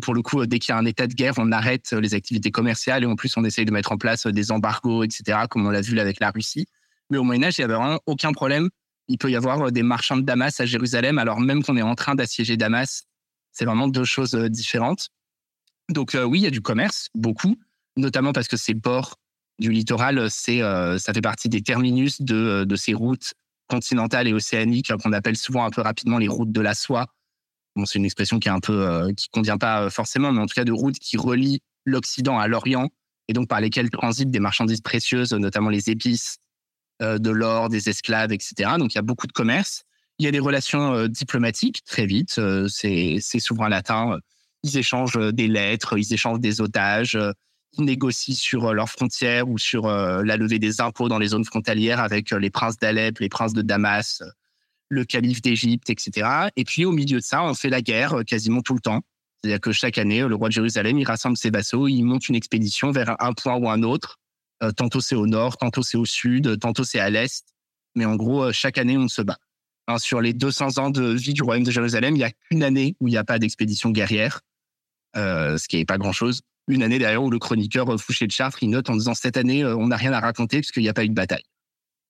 pour le coup, dès qu'il y a un état de guerre, on arrête les activités commerciales et en plus on essaye de mettre en place des embargos, etc., comme on l'a vu avec la Russie. Mais au Moyen Âge, il n'y avait vraiment aucun problème. Il peut y avoir des marchands de Damas à Jérusalem, alors même qu'on est en train d'assiéger Damas. C'est vraiment deux choses différentes. Donc euh, oui, il y a du commerce, beaucoup, notamment parce que ces ports du littoral, c'est euh, ça fait partie des terminus de, euh, de ces routes continentales et océaniques qu'on appelle souvent un peu rapidement les routes de la soie. Bon, c'est une expression qui est un peu qui convient pas forcément, mais en tout cas de routes qui relient l'Occident à l'Orient et donc par lesquelles transitent des marchandises précieuses, notamment les épices, de l'or, des esclaves, etc. Donc il y a beaucoup de commerce. Il y a des relations diplomatiques très vite. c'est souverain latin ils échangent euh, des lettres, ils échangent des otages, euh, ils négocient sur euh, leurs frontières ou sur la levée des impôts dans les zones frontalières avec les princes d'Alep, les princes de Damas, le calife d'Égypte, etc. Et puis au milieu de ça, on fait la guerre quasiment tout le temps. C'est-à-dire que chaque année, le roi de Jérusalem, il rassemble ses vassaux, il monte une expédition vers un point ou un autre. tantôt c'est au nord, tantôt c'est au sud, tantôt c'est à l'est. Mais en gros, chaque année, on se bat. sur les 200 ans de vie du royaume de Jérusalem, il n'y a qu'une année où il n'y a pas d'expédition guerrière. Euh, ce qui n'est pas grand-chose. Une année d'ailleurs où le chroniqueur euh, Fouché de Chartres, il note en disant cette année, euh, on n'a rien à raconter puisqu'il n'y a pas eu de bataille.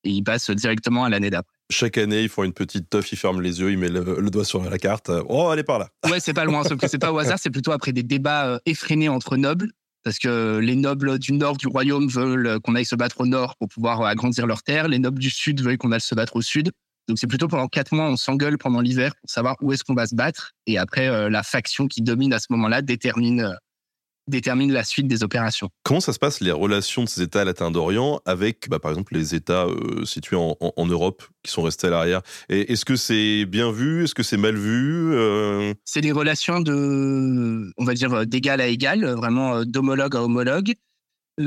Et il passe directement à l'année d'après. Chaque année, ils font une petite teuf, il ferme les yeux, il met le, doigt sur la carte. Oh, allez par là. Ouais, c'est pas loin, sauf que c'est pas au hasard, c'est plutôt après des débats effrénés entre nobles, parce que les nobles du nord du royaume veulent qu'on aille se battre au nord pour pouvoir agrandir leurs terres, les nobles du sud veulent qu'on aille se battre au sud. Donc c'est plutôt pendant quatre mois, on s'engueule pendant l'hiver pour savoir où est-ce qu'on va se battre. Et après, euh, la faction qui domine à ce moment-là détermine, euh, détermine la suite des opérations. Comment ça se passe les relations de ces États latins d'Orient avec, bah, par exemple, les États euh, situés en, Europe qui sont restés à l'arrière? Est-ce que c'est bien vu? Est-ce que c'est mal vu C'est des relations de, on va dire, d'égal à égal, vraiment d'homologue à homologue.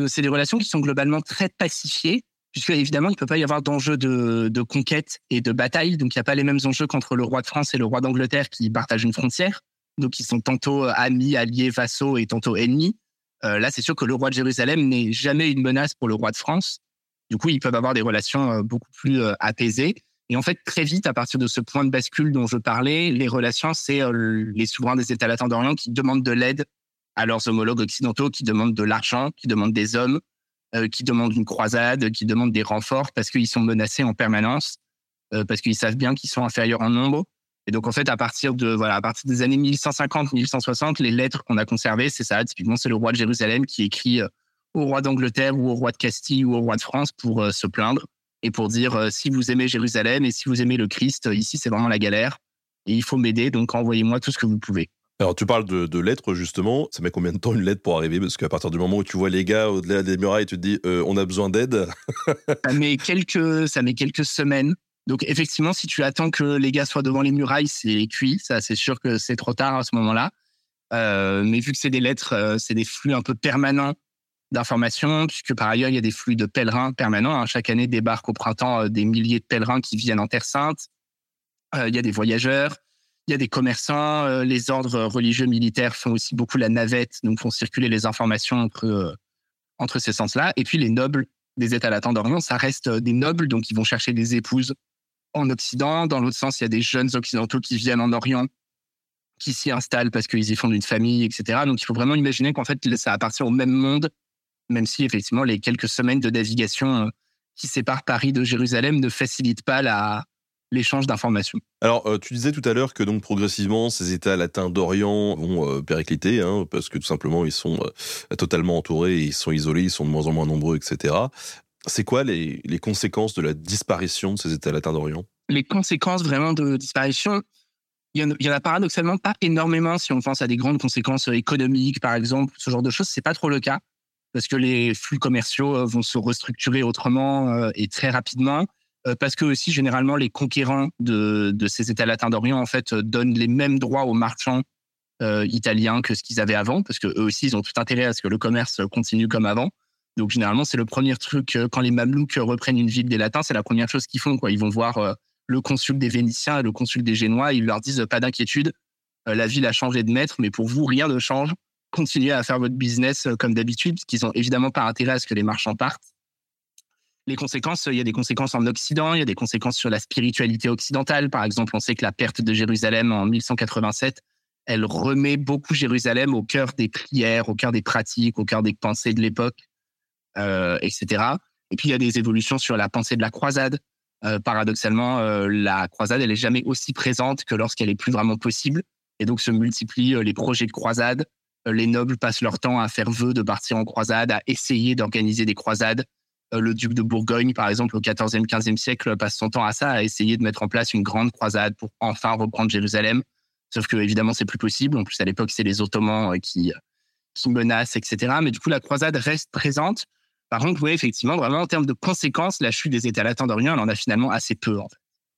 c'est des relations qui sont globalement très pacifiées puisque évidemment, il ne peut pas y avoir d'enjeux de, conquête et de bataille. Donc, il n'y a pas les mêmes enjeux qu'entre le roi de France et le roi d'Angleterre qui partagent une frontière. Donc, ils sont tantôt amis, alliés, vassaux et tantôt ennemis. Euh, là, c'est sûr que le roi de Jérusalem n'est jamais une menace pour le roi de France. Du coup, ils peuvent avoir des relations euh, beaucoup plus euh, apaisées. Et en fait, très vite, à partir de ce point de bascule dont je parlais, les relations, c'est les souverains des États latins d'Orient qui demandent de l'aide à leurs homologues occidentaux, qui demandent de l'argent, qui demandent des hommes, qui demandent une croisade, qui demandent des renforts parce qu'ils sont menacés en permanence, euh, parce qu'ils savent bien qu'ils sont inférieurs en nombre. Et donc, en fait, à partir de voilà, à partir des années 1150, 1160, les lettres qu'on a conservées, c'est ça. Typiquement, c'est le roi de Jérusalem qui écrit euh, au roi d'Angleterre ou au roi de Castille ou au roi de France pour se plaindre et pour dire si vous aimez Jérusalem et si vous aimez le Christ, ici c'est vraiment la galère et il faut m'aider. Donc, envoyez-moi tout ce que vous pouvez. Alors, tu parles de, lettres, justement. Ça met combien de temps une lettre pour arriver? Parce qu'à partir du moment où tu vois les gars au-delà des murailles, tu te dis, euh, on a besoin d'aide. ça, met quelques, ça met quelques semaines. Donc, effectivement, si tu attends que les gars soient devant les murailles, c'est cuit. Ça, c'est sûr que c'est trop tard à ce moment-là. Euh, mais vu que c'est des lettres, euh, c'est des flux un peu permanents d'informations, puisque par ailleurs, il y a des flux de pèlerins permanents. Hein. Chaque année débarquent au printemps des milliers de pèlerins qui viennent en Terre Sainte. il y a des voyageurs. Il y a des commerçants, euh, les ordres religieux militaires font aussi beaucoup la navette, donc font circuler les informations entre, euh, ces sens-là. Et puis les nobles des États latins d'Orient, ça reste euh, des nobles, donc ils vont chercher des épouses en Occident. Dans l'autre sens, il y a des jeunes occidentaux qui viennent en Orient, qui s'y installent parce qu'ils y fondent une famille, etc. Donc il faut vraiment imaginer qu'en fait, ça appartient au même monde, même si effectivement les quelques semaines de navigation qui séparent Paris de Jérusalem ne facilitent pas la, l'échange d'informations. Alors, euh, tu disais tout à l'heure que donc progressivement, ces États latins d'Orient vont euh, péricliter, hein, parce que tout simplement, ils sont euh, totalement entourés, ils sont isolés, ils sont de moins en moins nombreux, etc. C'est quoi les, conséquences de la disparition de ces États latins d'Orient? Les conséquences vraiment de disparition, il y, en, a paradoxalement pas énormément si on pense à des grandes conséquences économiques, par exemple, ce genre de choses, c'est pas trop le cas. parce que les flux commerciaux vont se restructurer autrement et très rapidement. Parce que aussi, généralement, les conquérants de, ces États latins d'Orient, en fait, donnent les mêmes droits aux marchands italiens que ce qu'ils avaient avant, parce que eux aussi, ils ont tout intérêt à ce que le commerce continue comme avant. Donc généralement, c'est le premier truc quand les Mamelouks reprennent une ville des Latins, c'est la première chose qu'ils font. Quoi. Ils vont voir le consul des Vénitiens et le consul des Génois, ils leur disent pas d'inquiétude, la ville a changé de maître, mais pour vous, rien ne change. Continuez à faire votre business comme d'habitude, parce qu'ils ont évidemment pas intérêt à ce que les marchands partent. Les conséquences, il y a des conséquences en Occident, il y a des conséquences sur la spiritualité occidentale. Par exemple, on sait que la perte de Jérusalem en 1187, elle remet beaucoup Jérusalem au cœur des prières, au cœur des pratiques, au cœur des pensées de l'époque, euh, etc. Et puis il y a des évolutions sur la pensée de la croisade. Euh, paradoxalement, euh, la croisade, elle est jamais aussi présente que lorsqu'elle est plus vraiment possible. Et donc se multiplient les projets de croisade. les nobles passent leur temps à faire vœu de partir en croisade, à essayer d'organiser des croisades. Le duc de Bourgogne, par exemple, au XIVe, XVe siècle, passe son temps à ça, à essayer de mettre en place une grande croisade pour enfin reprendre Jérusalem. Sauf que évidemment, c'est plus possible. En plus, à l'époque, c'est les Ottomans qui, qui menacent, etc. Mais du coup, la croisade reste présente. Par contre, oui, effectivement, vraiment en termes de conséquences, la chute des États latins d'Orient, elle en a finalement assez peu.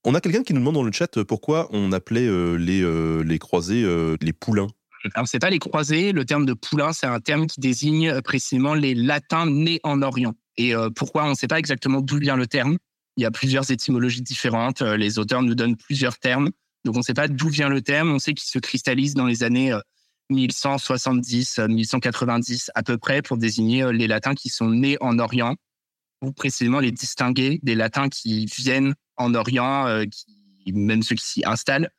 On a quelqu'un qui nous demande dans le chat euh, pourquoi on appelait euh, les, euh, les croisés les poulains? Alors, c'est pas les croisés. Le terme de poulain, c'est un terme qui désigne précisément les latins nés en Orient. Et pourquoi On ne sait pas exactement d'où vient le terme? Il y a plusieurs étymologies différentes. Les auteurs nous donnent plusieurs termes. Donc, on ne sait pas d'où vient le terme. On sait qu'il se cristallise dans les années 1170, 1190 à peu près pour désigner euh, les latins qui sont nés en Orient, ou précisément les distinguer des latins qui viennent en Orient, euh, même ceux qui s'y installent.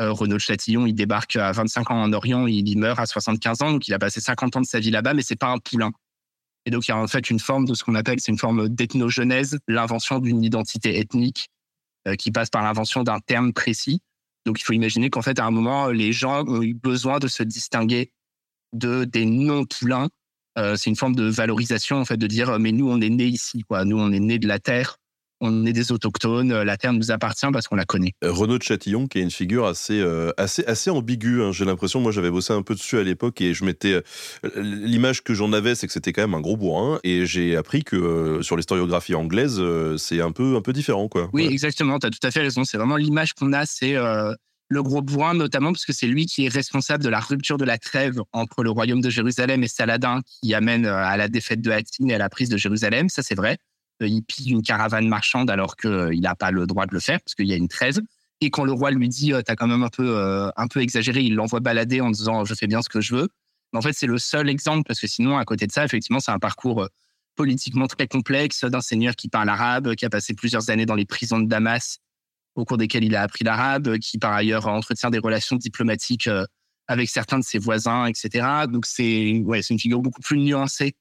Euh, Renaud Châtillon, il débarque à 25 ans en Orient, il meurt à 75 ans, donc il a passé 50 ans de sa vie là-bas, mais c'est pas un poulain. Et donc il y a en fait une forme de ce qu'on appelle, c'est une forme d'ethnogenèse, l'invention d'une identité ethnique qui passe par l'invention d'un terme précis. Donc il faut imaginer qu'en fait, à un moment, les gens ont eu besoin de se distinguer de des non-poulains. Euh, c'est une forme de valorisation, en fait, de dire, mais nous, on est nés ici, quoi. Nous, on est nés de la terre on est des autochtones, la terre nous appartient parce qu'on la connaît. Euh, Renaud de Châtillon, qui est une figure assez, euh, assez, assez ambiguë, hein. j'ai l'impression. Moi, j'avais bossé un peu dessus à l'époque et je m'étais. Euh, l'image que j'en avais, c'est que c'était quand même un gros bourrin et j'ai appris que sur l'historiographie anglaise, c'est un peu, un peu différent, quoi. Oui, exactement, tu as tout à fait raison. C'est vraiment l'image qu'on a, c'est le gros bourrin, notamment parce que c'est lui qui est responsable de la rupture de la trêve entre le royaume de Jérusalem et Saladin, qui amène à la défaite de Hattin et à la prise de Jérusalem. Ça, c'est vrai il pille une caravane marchande alors qu'il euh, n'a pas le droit de le faire parce qu'il y a une 13. Et quand le roi lui dit euh, t'as quand même un peu euh, un peu exagéré, il l'envoie balader en disant je fais bien ce que je veux. Mais en fait, c'est le seul exemple parce que sinon, à côté de ça, effectivement, c'est un parcours politiquement très complexe d'un seigneur qui parle arabe, qui a passé plusieurs années dans les prisons de Damas, au cours desquelles il a appris l'arabe, qui par ailleurs entretient des relations diplomatiques avec certains de ses voisins, etc. Donc c'est ouais, une figure beaucoup plus nuancée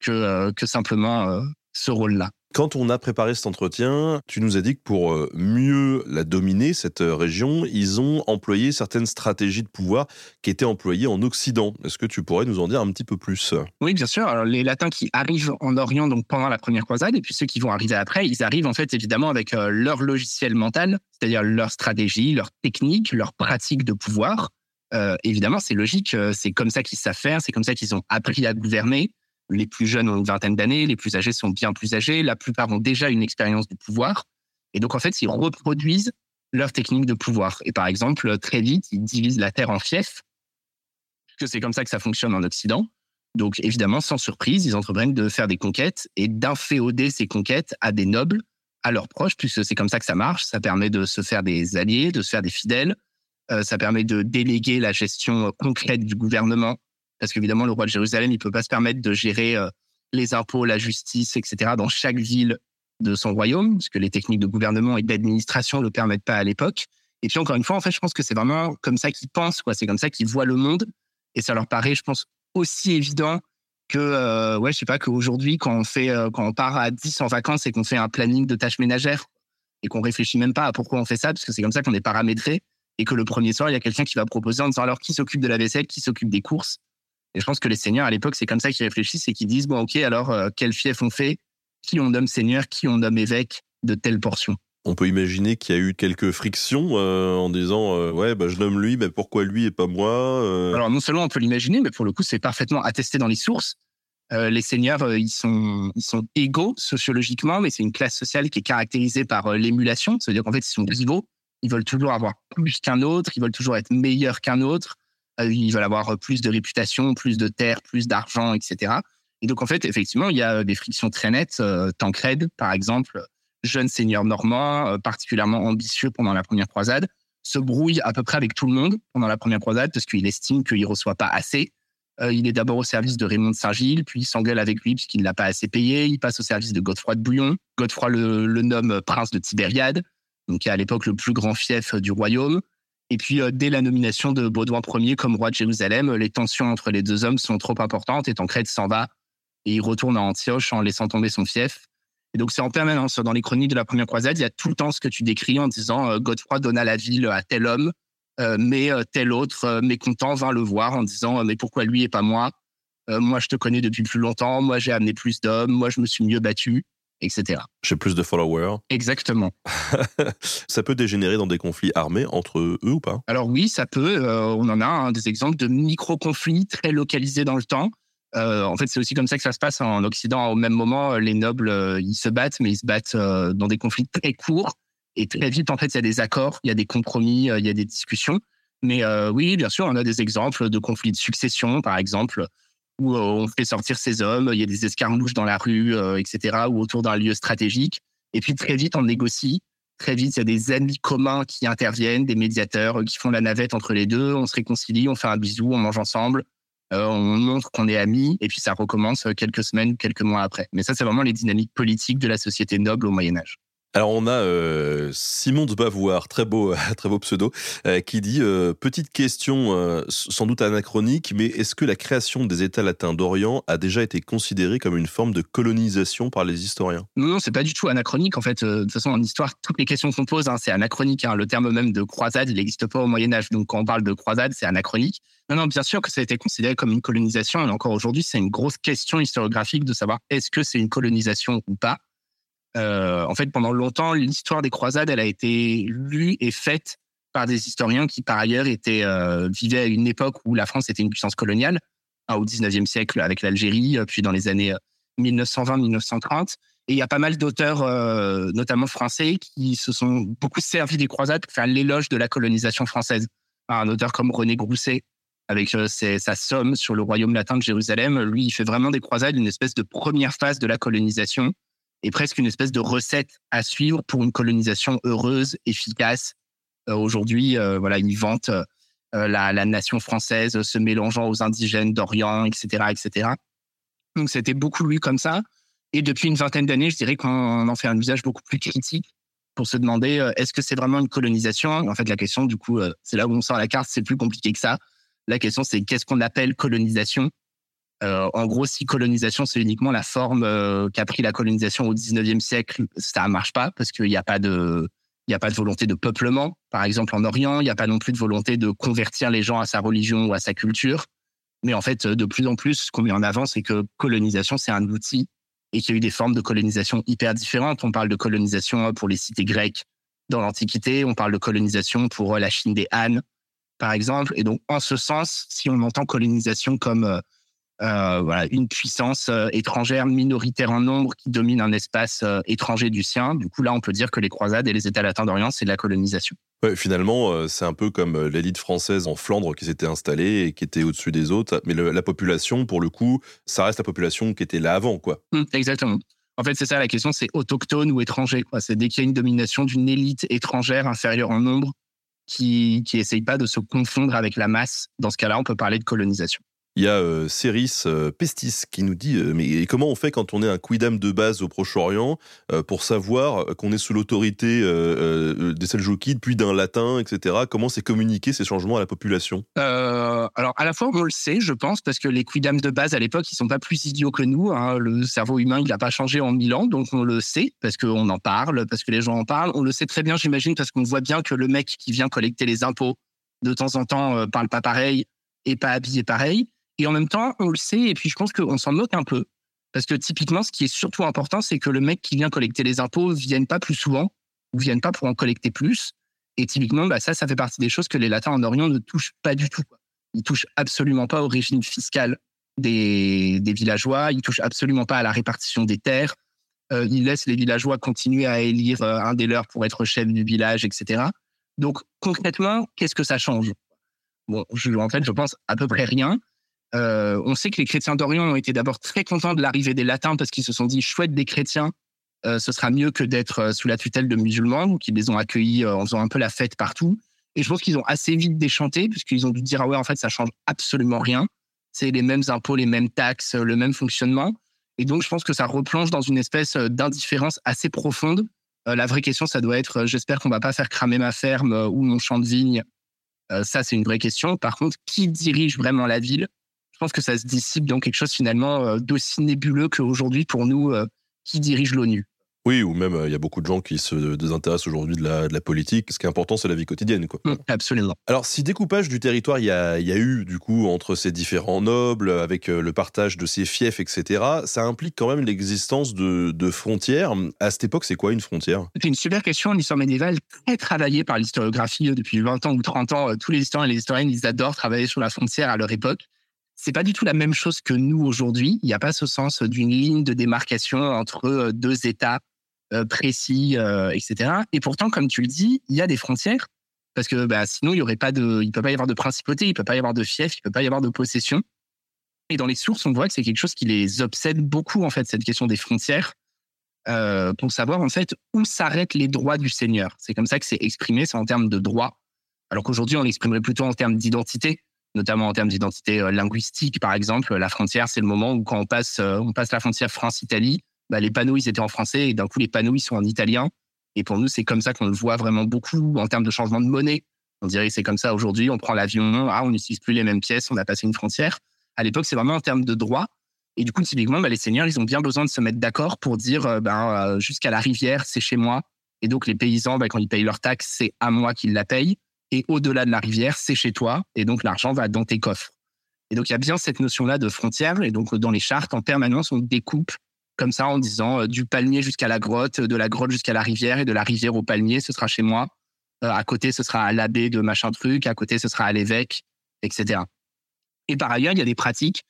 que que simplement ce rôle-là. Quand on a préparé cet entretien, tu nous as dit que pour euh, mieux la dominer, cette euh, région, ils ont employé certaines stratégies de pouvoir qui étaient employées en Occident. Est-ce que tu pourrais nous en dire un petit peu plus? Oui, bien sûr. Les Latins qui arrivent en Orient donc pendant la première croisade, et puis ceux qui vont arriver après, ils arrivent en fait évidemment avec euh, leur logiciel mental, c'est-à-dire leur stratégie, leur technique, leur pratique de pouvoir. évidemment, c'est logique, c'est comme ça qu'ils savent faire, c'est comme ça qu'ils ont appris à gouverner. Les plus jeunes ont une vingtaine d'années, les plus âgés sont bien plus âgés, la plupart ont déjà une expérience du pouvoir. Et donc, en fait, ils reproduisent leur technique de pouvoir. Et par exemple, très vite, ils divisent la terre en fiefs, puisque c'est comme ça que ça fonctionne en Occident. Donc, évidemment, sans surprise, ils entreprennent de faire des conquêtes et d'inféoder ces conquêtes à des nobles, à leurs proches, puisque c'est comme ça que ça marche. Ça permet de se faire des alliés, de se faire des fidèles. Euh, ça permet de déléguer la gestion concrète du gouvernement parce qu'évidemment, le roi de Jérusalem, il peut pas se permettre de gérer euh, les impôts, la justice, etc. dans chaque ville de son royaume, parce que les techniques de gouvernement et d'administration ne le permettent pas à l'époque. Et puis encore une fois, en fait, je pense que c'est vraiment comme ça qu'ils pensent, quoi. C'est comme ça qu'ils voient le monde, et ça leur paraît, je pense, aussi évident que, euh, ouais, je sais pas, qu'aujourd'hui, quand on fait, euh, quand on part à 10 en vacances et qu'on fait un planning de tâches ménagères et qu'on réfléchit même pas à pourquoi on fait ça, parce que c'est comme ça qu'on est paramétré, et que le premier soir, il y a quelqu'un qui va proposer en disant alors qui s'occupe de la vaisselle, qui s'occupe des courses, et je pense que les seigneurs, à l'époque, c'est comme ça qu'ils réfléchissent et qu'ils disent, bon, OK, alors, euh, quel fief on fait? Qui on nomme seigneur? Qui on nomme évêque de telle portion? On peut imaginer qu'il y a eu quelques frictions euh, en disant euh, ouais bah, je nomme lui mais pourquoi lui et pas moi Alors non seulement on peut l'imaginer mais pour le coup c'est parfaitement attesté dans les sources les seigneurs, ils sont, ils sont égaux sociologiquement, mais c'est une classe sociale qui est caractérisée par l'émulation. C'est-à-dire qu'en fait, ils sont rivaux. Ils veulent toujours avoir plus qu'un autre. Ils veulent toujours être meilleurs qu'un autre. Ils veulent avoir plus de réputation, plus de terre, plus d'argent, etc. Et donc, en fait, effectivement, il y a des frictions très nettes. Tancred, par exemple, jeune seigneur normand, particulièrement ambitieux pendant la première croisade, se brouille à peu près avec tout le monde pendant la première croisade parce qu'il estime qu'il ne reçoit pas assez. Euh, il est d'abord au service de Raymond de Saint-Gilles, puis il s'engueule avec lui puisqu'il ne l'a pas assez payé. Il passe au service de Godefroy de Bouillon. Godefroy le, nomme prince de Tibériade, donc qui est à l'époque le plus grand fief du royaume. Et puis, euh, dès la nomination de Baudouin Ier comme roi de Jérusalem, les tensions entre les deux hommes sont trop importantes et Tancred s'en va et il retourne à Antioche en laissant tomber son fief. Et donc, c'est en permanence. Dans les chroniques de la première croisade, il y a tout le temps ce que tu décris en disant euh, Godefroy donna la ville à tel homme, euh, mais euh, tel autre, mécontent, vint le voir en disant Mais pourquoi lui et pas moi? Moi, je te connais depuis plus longtemps. Moi, j'ai amené plus d'hommes. Moi, je me suis mieux battu, etc. J'ai plus de followers. Exactement. ça peut dégénérer dans des conflits armés entre eux ou pas? Alors, oui, ça peut. on en a hein, des exemples de micro-conflits très localisés dans le temps. Euh, en fait, c'est aussi comme ça que ça se passe en Occident. Au même moment, les nobles, euh, ils se battent, mais ils se battent euh, dans des conflits très courts. Et très vite, en fait, il y a des accords, il y a des compromis, il y a des discussions. Mais oui, bien sûr, on a des exemples de conflits de succession, par exemple, où on fait sortir ces hommes, il y a des escarmouches dans la rue, etc., ou autour d'un lieu stratégique. Et puis très vite, on négocie. Très vite, il y a des amis communs qui interviennent, des médiateurs qui font la navette entre les deux. On se réconcilie, on fait un bisou, on mange ensemble. Euh, on montre qu'on est amis, et puis ça recommence quelques semaines, quelques mois après. Mais ça, c'est vraiment les dynamiques politiques de la société noble au Moyen Âge. Alors on a euh, Simon de Bavoir, très beau, pseudo, euh, qui dit petite question sans doute anachronique, mais est-ce que la création des États latins d'Orient a déjà été considérée comme une forme de colonisation par les historiens? Non, non, c'est pas du tout anachronique. En fait, de toute façon, en histoire, toutes les questions qu'on pose, hein, c'est anachronique. Hein. Le terme même de croisade, il n'existe pas au Moyen Âge. Donc quand on parle de croisade, c'est anachronique. Non, non, bien sûr que ça a été considéré comme une colonisation. Et encore aujourd'hui, c'est une grosse question historiographique de savoir est-ce que c'est une colonisation ou pas. Euh, en fait, pendant longtemps, l'histoire des croisades, elle a été lue et faite par des historiens qui, par ailleurs, étaient, euh, vivaient à une époque où la France était une puissance coloniale, hein, au 19e siècle avec l'Algérie, euh, puis dans les années 1920-1930. Et il y a pas mal d'auteurs, notamment français, qui se sont beaucoup servis des croisades pour faire l'éloge de la colonisation française. Un auteur comme René Grousset, avec sa somme sur le royaume latin de Jérusalem, lui, il fait vraiment des croisades, une espèce de première phase de la colonisation et presque une espèce de recette à suivre pour une colonisation heureuse, efficace. Euh, aujourd'hui, euh, voilà, il vante euh, la, la, nation française se mélangeant aux indigènes d'Orient, etc., etc. Donc, c'était beaucoup lui comme ça. Et depuis une vingtaine d'années, je dirais qu'on en fait un usage beaucoup plus critique pour se demander est-ce que c'est vraiment une colonisation? En fait, la question, du coup, c'est là où on sort la carte, c'est plus compliqué que ça. La question, c'est qu'est-ce qu'on appelle colonisation? Euh, en gros, si colonisation, c'est uniquement la forme euh, qu'a pris la colonisation au 19e siècle, ça ne marche pas parce qu'il n'y a pas de, il a pas de volonté de peuplement. Par exemple, en Orient, il n'y a pas non plus de volonté de convertir les gens à sa religion ou à sa culture. Mais en fait, de plus en plus, ce qu'on met en avant, c'est que colonisation, c'est un outil et qu'il y a eu des formes de colonisation hyper différentes. On parle de colonisation pour les cités grecques dans l'Antiquité, on parle de colonisation pour la Chine des Han, par exemple. Et donc, en ce sens, si on entend colonisation comme euh, voilà, une puissance euh, étrangère minoritaire en nombre qui domine un espace euh, étranger du sien. Du coup, là, on peut dire que les croisades et les États latins d'Orient, c'est de la colonisation. Ouais, finalement, c'est un peu comme l'élite française en Flandre qui s'était installée et qui était au-dessus des autres. Mais la population, pour le coup, ça reste la population qui était là avant, quoi. Hum, exactement. En fait, c'est ça la question, c'est autochtone ou étranger. C'est dès qu'il y a une domination d'une élite étrangère inférieure en nombre qui qui essaye pas de se confondre avec la masse. Dans ce cas-là, on peut parler de colonisation. Il y a euh, euh, Pestis qui nous dit euh, mais comment on fait quand on est un quidam de base au Proche-Orient pour savoir qu'on est sous l'autorité des Seljoukides puis d'un latin, etc. Comment c'est communiqué ces changements à la population? Alors à la fois on le sait, je pense, parce que les quidam de base à l'époque ils sont pas plus idiots que nous. Hein. Le cerveau humain il n'a pas changé en mille ans, donc on le sait parce qu'on en parle, parce que les gens en parlent. On le sait très bien, j'imagine, parce qu'on voit bien que le mec qui vient collecter les impôts de temps en temps parle pas pareil et pas habillé pareil. Et en même temps, on le sait, et puis je pense qu'on s'en moque un peu. Parce que typiquement, ce qui est surtout important, c'est que le mec qui vient collecter les impôts vienne pas plus souvent, ou vienne pas pour en collecter plus. Et typiquement, bah ça, ça fait partie des choses que les latins en Orient ne touchent pas du tout. Ils touchent absolument pas au régime fiscal des, des villageois, il touche absolument pas à la répartition des terres, euh, il laisse les villageois continuer à élire euh, un des leurs pour être chef du village, etc. Donc concrètement, qu'est-ce que ça change? Bon, en fait, je pense à peu près rien. Euh, on sait que les chrétiens d'Orient ont été d'abord très contents de l'arrivée des latins parce qu'ils se sont dit chouette des chrétiens, euh, ce sera mieux que d'être euh, sous la tutelle de musulmans, donc ils les ont accueillis en faisant un peu la fête partout. Et je pense qu'ils ont assez vite déchanté puisqu'ils ont dû dire ah ouais en fait ça change absolument rien, c'est les mêmes impôts, les mêmes taxes, le même fonctionnement. Et donc je pense que ça replonge dans une espèce d'indifférence assez profonde. la vraie question ça doit être j'espère qu'on va pas faire cramer ma ferme ou mon champ de vigne. ça c'est une vraie question. Par contre qui dirige vraiment la ville? Je pense que ça se dissipe dans quelque chose finalement d'aussi nébuleux qu'aujourd'hui pour nous qui dirige l'ONU. Oui, ou même il y a beaucoup de gens qui se désintéressent aujourd'hui de la, de la, politique. Ce qui est important, c'est la vie quotidienne. Quoi. Mmh, absolument. Alors, si découpage du territoire il y a, y a, eu, du coup, entre ces différents nobles, avec le partage de ces fiefs, etc., ça implique quand même l'existence de, de, frontières. À cette époque, c'est quoi une frontière? C'est une super question en histoire médiévale, très travaillée par l'historiographie depuis 20 ans ou 30 ans. Tous les historiens et les historiennes, ils adorent travailler sur la frontière à leur époque c'est pas du tout la même chose que nous aujourd'hui. Il n'y a pas ce sens d'une ligne de démarcation entre euh, deux États euh, précis, euh, etc. Et pourtant, comme tu le dis, il y a des frontières parce que bah, sinon il y aurait pas de, il peut pas y avoir de principauté, il peut pas y avoir de fief, il peut pas y avoir de possession. Et dans les sources, on voit que c'est quelque chose qui les obsède beaucoup en fait cette question des frontières pour savoir en fait où s'arrêtent les droits du seigneur. C'est comme ça que c'est exprimé, c'est en termes de droits. Alors qu'aujourd'hui, on l'exprimerait plutôt en termes d'identité notamment en termes d'identité euh, linguistique, par exemple. La frontière, c'est le moment où quand on passe, euh, on passe la frontière France-Italie, bah, les panneaux, ils étaient en français et d'un coup, les panneaux, ils sont en italien. Et pour nous, c'est comme ça qu'on le voit vraiment beaucoup en termes de changement de monnaie. On dirait que c'est comme ça aujourd'hui, on prend l'avion, ah, on n'utilise plus les mêmes pièces, on a passé une frontière. À l'époque, c'est vraiment en termes de droit. Et du coup, typiquement, bah, les seigneurs, ils ont bien besoin de se mettre d'accord pour dire, euh, ben, jusqu'à la rivière, c'est chez moi. Et donc, les paysans, bah, quand ils payent leurs taxes, c'est à moi qu'ils la payent et au-delà de la rivière, c'est chez toi, et donc l'argent va dans tes coffres. Et donc il y a bien cette notion-là de frontière, et donc dans les chartes, en permanence, on découpe comme ça en disant euh, du palmier jusqu'à la grotte, de la grotte jusqu'à la rivière, et de la rivière au palmier, ce sera chez moi. Euh, à côté, ce sera à l'abbé de machin truc, à côté, ce sera à l'évêque, etc. Et par ailleurs, il y a des pratiques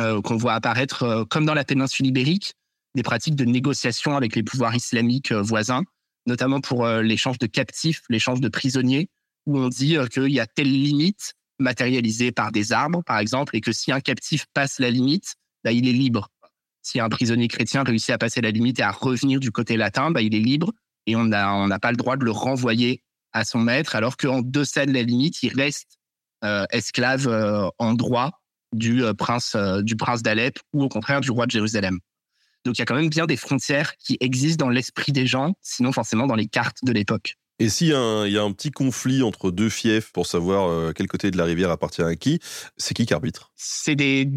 euh, qu'on voit apparaître, comme dans la péninsule ibérique, des pratiques de négociation avec les pouvoirs islamiques voisins, notamment pour l'échange de captifs, l'échange de prisonniers, où on dit euh, qu'il y a telle limite matérialisée par des arbres, par exemple, et que si un captif passe la limite, bah, il est libre. Si un prisonnier chrétien réussit à passer la limite et à revenir du côté latin, bah, il est libre et on n'a pas le droit de le renvoyer à son maître, alors qu'en deçà de la limite, il reste euh, esclave euh, en droit du prince du prince d'Alep ou au contraire du roi de Jérusalem. Donc il y a quand même bien des frontières qui existent dans l'esprit des gens, sinon forcément dans les cartes de l'époque. Et s'il y, y, a un petit conflit entre deux fiefs pour savoir euh, quel côté de la rivière appartient à qui, c'est qui qui arbitre? C'est des,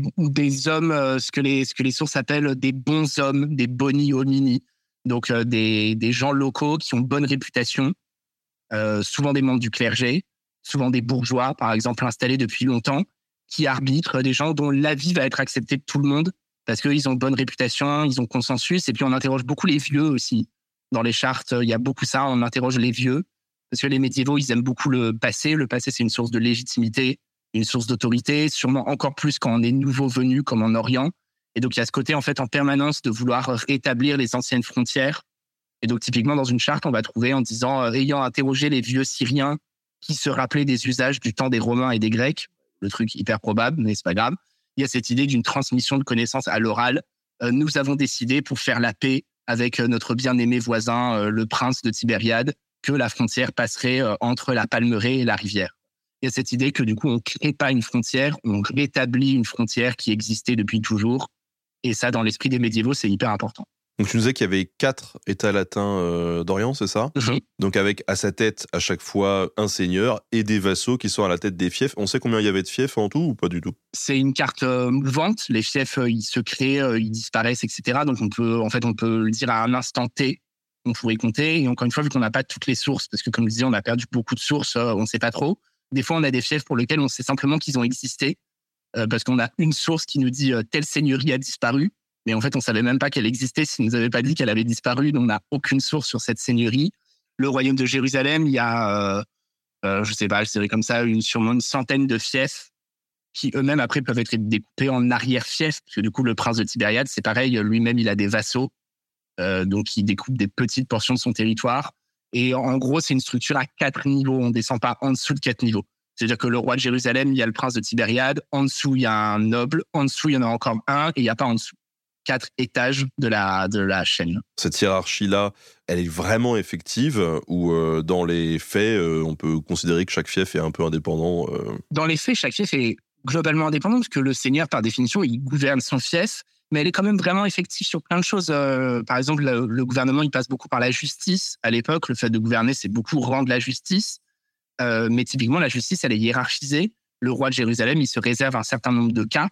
hommes, euh, ce, que les, ce que les sources appellent des bons hommes, des boni homini. Donc euh, des, des gens locaux qui ont bonne réputation, souvent des membres du clergé, souvent des bourgeois, par exemple, installés depuis longtemps, qui arbitrent, des gens dont l'avis va être accepté de tout le monde parce qu'ils ont bonne réputation, ils ont consensus. Et puis on interroge beaucoup les vieux aussi dans les chartes, il y a beaucoup ça. On interroge les vieux parce que les médiévaux, ils aiment beaucoup le passé. Le passé, c'est une source de légitimité, une source d'autorité, sûrement encore plus quand on est nouveau venu, comme en Orient. Et donc, il y a ce côté, en fait, en permanence de vouloir rétablir les anciennes frontières. Et donc, typiquement, dans une charte, on va trouver en disant, euh, ayant interrogé les vieux Syriens qui se rappelaient des usages du temps des Romains et des Grecs, le truc hyper probable, mais c'est pas grave. Il y a cette idée d'une transmission de connaissances à l'oral. Euh, nous avons décidé, pour faire la paix, avec euh, notre bien-aimé voisin, euh, le prince de Tibériade, que la frontière passerait euh, entre la Palmeraie et la rivière. Il y a cette idée que du coup, on ne crée pas une frontière, on rétablit une frontière qui existait depuis toujours. Et ça, dans l'esprit des médiévaux, c'est hyper important. Donc tu nous disais qu'il y avait quatre États latins euh, d'Orient, c'est ça? Donc avec à sa tête à chaque fois un seigneur et des vassaux qui sont à la tête des fiefs. On sait combien il y avait de fiefs en tout ou pas du tout? C'est une carte euh, mouvante. Les fiefs, euh, ils se créent, ils disparaissent, etc. Donc on peut, en fait, on peut le dire à un instant T. On pourrait compter. Et encore une fois, vu qu'on n'a pas toutes les sources, parce que comme je disais, on a perdu beaucoup de sources, on ne sait pas trop. Des fois, on a des fiefs pour lesquels on sait simplement qu'ils ont existé, parce qu'on a une source qui nous dit telle seigneurie a disparu mais en fait, on savait même pas qu'elle existait s'il nous avait pas dit qu'elle avait disparu. Donc, on n'a aucune source sur cette seigneurie. Le royaume de Jérusalem, il y a, euh, euh, je sais pas, je dirais comme ça, une, sûrement une centaine de fiefs qui eux-mêmes après peuvent être découpés en arrière-fiefs, parce que du coup le prince de Tibériade, c'est pareil, lui-même il a des vassaux, euh, donc il découpe des petites portions de son territoire. Et en gros, c'est une structure à quatre niveaux, on descend pas en dessous de quatre niveaux. C'est-à-dire que le roi de Jérusalem, il y a le prince de Tibériade, en dessous il y a un noble, en dessous il y en a encore un, et il n'y a pas en dessous quatre étages de la, de la chaîne. Cette hiérarchie-là, elle est vraiment effective ou euh, dans les faits, euh, on peut considérer que chaque fief est un peu indépendant Dans les faits, chaque fief est globalement indépendant, parce que le seigneur, par définition, il gouverne son fief, mais elle est quand même vraiment effective sur plein de choses. Euh, par exemple, le, gouvernement, il passe beaucoup par la justice. À l'époque, le fait de gouverner, c'est beaucoup rendre la justice. Euh, mais typiquement, la justice, elle est hiérarchisée. Le roi de Jérusalem, il se réserve un certain nombre de cas.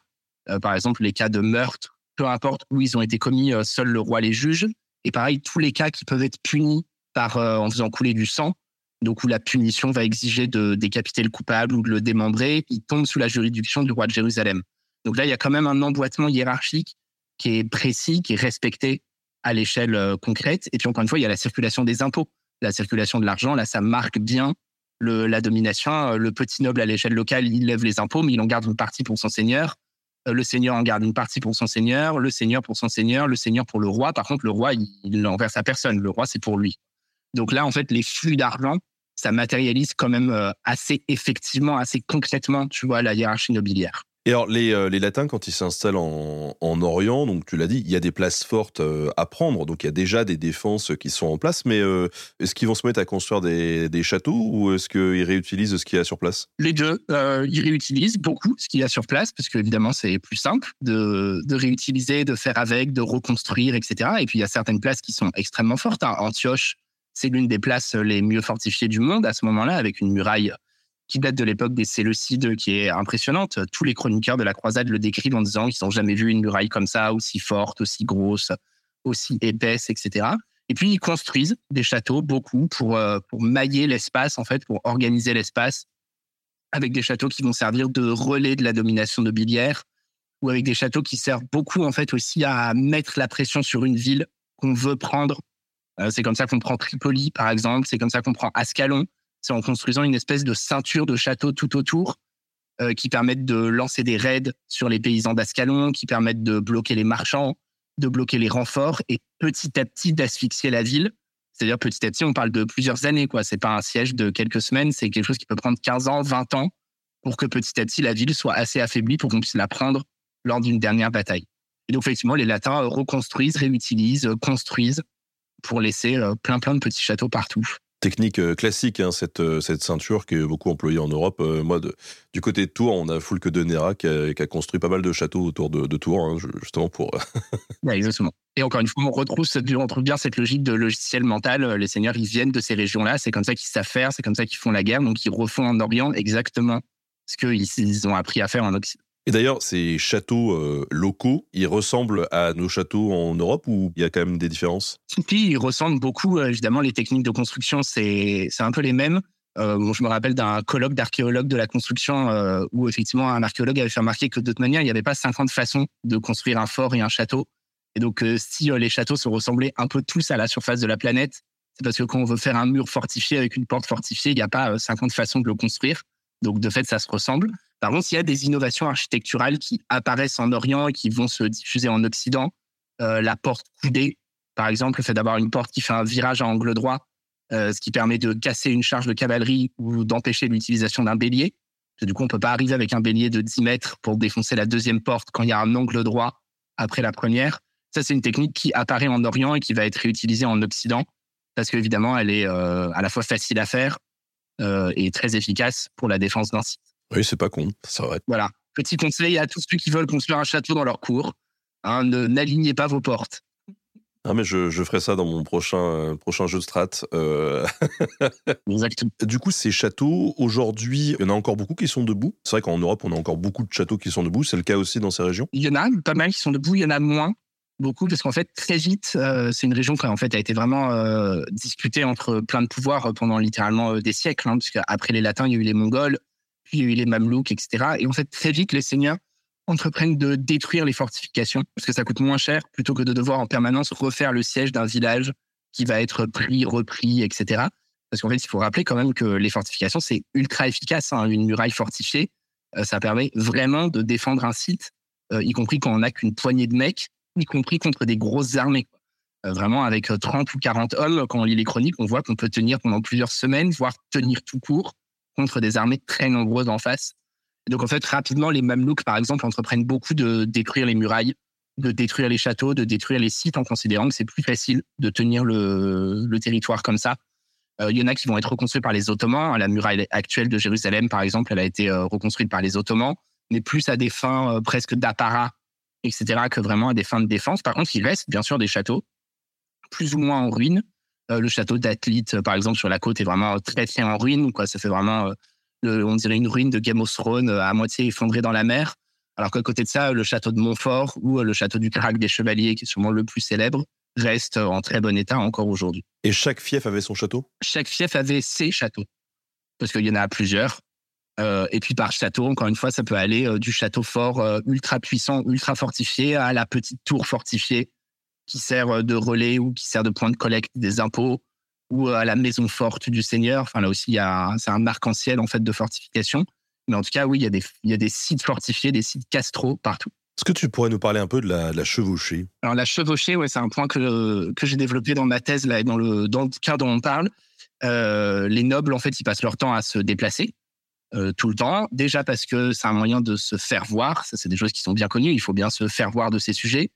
Euh, par exemple, les cas de meurtre, peu importe où ils ont été commis, seul le roi les juge. Et pareil, tous les cas qui peuvent être punis par en faisant couler du sang, donc où la punition va exiger de décapiter le coupable ou de le démembrer, il tombe sous la juridiction du roi de Jérusalem. Donc là, il y a quand même un emboîtement hiérarchique qui est précis, qui est respecté à l'échelle euh, concrète. Et puis encore une fois, il y a la circulation des impôts, la circulation de l'argent. Là, ça marque bien la domination. Euh, le petit noble à l'échelle locale, il lève les impôts, mais il en garde une partie pour son seigneur. Euh, le seigneur en garde une partie pour son seigneur, le seigneur pour son seigneur, le seigneur pour le roi. Par contre, le roi, il n'enverse à personne. Le roi, c'est pour lui. Donc là, en fait, les flux d'argent, ça matérialise quand même assez effectivement, assez concrètement, tu vois, la hiérarchie nobiliaire. Et alors, les, euh, les Latins, quand ils s'installent en, en, Orient, donc tu l'as dit, il y a des places fortes euh, à prendre, donc il y a déjà des défenses qui sont en place, mais euh, est-ce qu'ils vont se mettre à construire des, châteaux ou est-ce qu'ils réutilisent ce qu'il y a sur place? Les deux. ils réutilisent beaucoup ce qu'il y a sur place, parce qu'évidemment, c'est plus simple de, de, réutiliser, de faire avec, de reconstruire, etc. Et puis, il y a certaines places qui sont extrêmement fortes. Hein. Antioche, c'est l'une des places les mieux fortifiées du monde à ce moment-là, avec une muraille qui date de l'époque des Séleucides, qui est impressionnante. Tous les chroniqueurs de la croisade le décrivent en disant qu'ils n'ont jamais vu une muraille comme ça, aussi forte, aussi grosse, aussi épaisse, etc. Et puis, ils construisent des châteaux, beaucoup, pour, euh, pour mailler l'espace, en fait, pour organiser l'espace, avec des châteaux qui vont servir de relais de la domination nobiliaire, ou avec des châteaux qui servent beaucoup, en fait, aussi à mettre la pression sur une ville qu'on veut prendre. Euh, c'est comme ça qu'on prend Tripoli, par exemple. C'est comme ça qu'on prend Ascalon c'est en construisant une espèce de ceinture de châteaux tout autour euh, qui permettent de lancer des raids sur les paysans d'Ascalon, qui permettent de bloquer les marchands, de bloquer les renforts et petit à petit d'asphyxier la ville. C'est-à-dire petit à petit, on parle de plusieurs années, quoi. C'est pas un siège de quelques semaines, c'est quelque chose qui peut prendre 15 ans, 20 ans pour que petit à petit la ville soit assez affaiblie pour qu'on puisse la prendre lors d'une dernière bataille. Et donc effectivement, les Latins reconstruisent, réutilisent, construisent pour laisser euh, plein plein de petits châteaux partout technique euh, classique, hein, cette, euh, cette ceinture qui est beaucoup employée en Europe. Euh, moi, du côté de Tours, on a Foulque de Nera qui a, construit pas mal de châteaux autour de, Tours, hein, justement pour. exactement. Et encore une fois, on retrouve, on retrouve bien cette logique de logiciel mental. Les seigneurs, ils viennent de ces régions-là. C'est comme ça qu'ils savent faire, c'est comme ça qu'ils font la guerre. Donc, ils refont en Orient exactement ce qu'ils ont appris à faire en Occident. Et d'ailleurs, ces châteaux euh, locaux, ils ressemblent à nos châteaux en Europe ou il y a quand même des différences? Ils ressemblent beaucoup. Euh, évidemment, les techniques de construction, c'est un peu les mêmes. Euh, je me rappelle d'un colloque d'archéologues de la construction où effectivement un archéologue avait fait remarquer que de toute manière, il n'y avait pas 50 façons de construire un fort et un château. Et donc, si les châteaux se ressemblaient un peu tous à la surface de la planète, c'est parce que quand on veut faire un mur fortifié avec une porte fortifiée, il n'y a pas 50 façons de le construire. Donc, de fait, ça se ressemble. Par contre, il y a des innovations architecturales qui apparaissent en Orient et qui vont se diffuser en Occident. Euh, la porte coudée, par exemple, le fait d'avoir une porte qui fait un virage à angle droit, euh, ce qui permet de casser une charge de cavalerie ou d'empêcher l'utilisation d'un bélier. Du coup, on peut pas arriver avec un bélier de 10 mètres pour défoncer la deuxième porte quand il y a un angle droit après la première. Ça, c'est une technique qui apparaît en Orient et qui va être réutilisée en Occident parce qu'évidemment, elle est euh, à la fois facile à faire et très efficace pour la défense d'un site. Oui, c'est pas con, ça va. Voilà. Petit conseil à tous ceux qui veulent construire un château dans leur cour. Hein, n'alignez pas vos portes. Ah mais je, je, ferai ça dans mon prochain, euh, prochain jeu de strat. Euh. Exactement. Du coup, ces châteaux, aujourd'hui, il y en a encore beaucoup qui sont debout. C'est vrai qu'en Europe, on a encore beaucoup de châteaux qui sont debout. C'est le cas aussi dans ces régions Il y en a pas mal qui sont debout, il y en a moins. Beaucoup, parce qu'en fait, très vite, euh, c'est une région qui en fait, a été vraiment discutée entre plein de pouvoirs pendant littéralement des siècles. Hein, puisque après les Latins, il y a eu les Mongols, puis il y a eu les Mamelouks, etc. Et en fait, très vite, les seigneurs entreprennent de détruire les fortifications parce que ça coûte moins cher plutôt que de devoir en permanence refaire le siège d'un village qui va être pris, repris, etc. Parce qu'en fait, il faut rappeler quand même que les fortifications, c'est ultra efficace. Hein. Une muraille fortifiée, ça permet vraiment de défendre un site, y compris quand on n'a qu'une poignée de mecs, y compris contre des grosses armées. vraiment, avec 30 ou 40 hommes, quand on lit les chroniques, on voit qu'on peut tenir pendant plusieurs semaines, voire tenir tout court contre des armées très nombreuses en face. donc, en fait, rapidement, les Mamelouks, par exemple, entreprennent beaucoup de détruire les murailles, de détruire les châteaux, de détruire les sites en considérant que c'est plus facile de tenir le, territoire comme ça. Euh, il y en a qui vont être reconstruits par les Ottomans. La muraille actuelle de Jérusalem, par exemple, elle a été euh, reconstruite par les Ottomans, mais plus à des fins euh, presque d'apparat, etc., que vraiment à des fins de défense. Par contre, il reste bien sûr des châteaux, plus ou moins en ruine. le château d'Atlite, par exemple, sur la côte, est vraiment très très en ruine. Quoi. Ça fait vraiment, on dirait une ruine de Game of Thrones à moitié effondrée dans la mer. Alors qu'à côté de ça, le château de Montfort ou le château du Crac des Chevaliers, qui est sûrement le plus célèbre, reste en très bon état encore aujourd'hui. Et chaque fief avait son château? Chaque fief avait ses châteaux, parce qu'il y en a plusieurs. Euh, et puis par château, encore une fois, ça peut aller euh, du château fort euh, ultra puissant, ultra fortifié, à la petite tour fortifiée qui sert de relais ou qui sert de point de collecte des impôts, ou à la maison forte du seigneur. Enfin là aussi, c'est un arc-en-ciel en fait de fortification. Mais en tout cas, oui, il y, a des, il y a des sites fortifiés, des sites castro partout. Est-ce que tu pourrais nous parler un peu de la, chevauchée? Alors la chevauchée, ouais, c'est un point que, que j'ai développé dans ma thèse là, dans le dans le cas dont on parle. Les nobles, en fait, ils passent leur temps à se déplacer euh, tout le temps. Déjà parce que c'est un moyen de se faire voir. Ça, c'est des choses qui sont bien connues. Il faut bien se faire voir de ces sujets.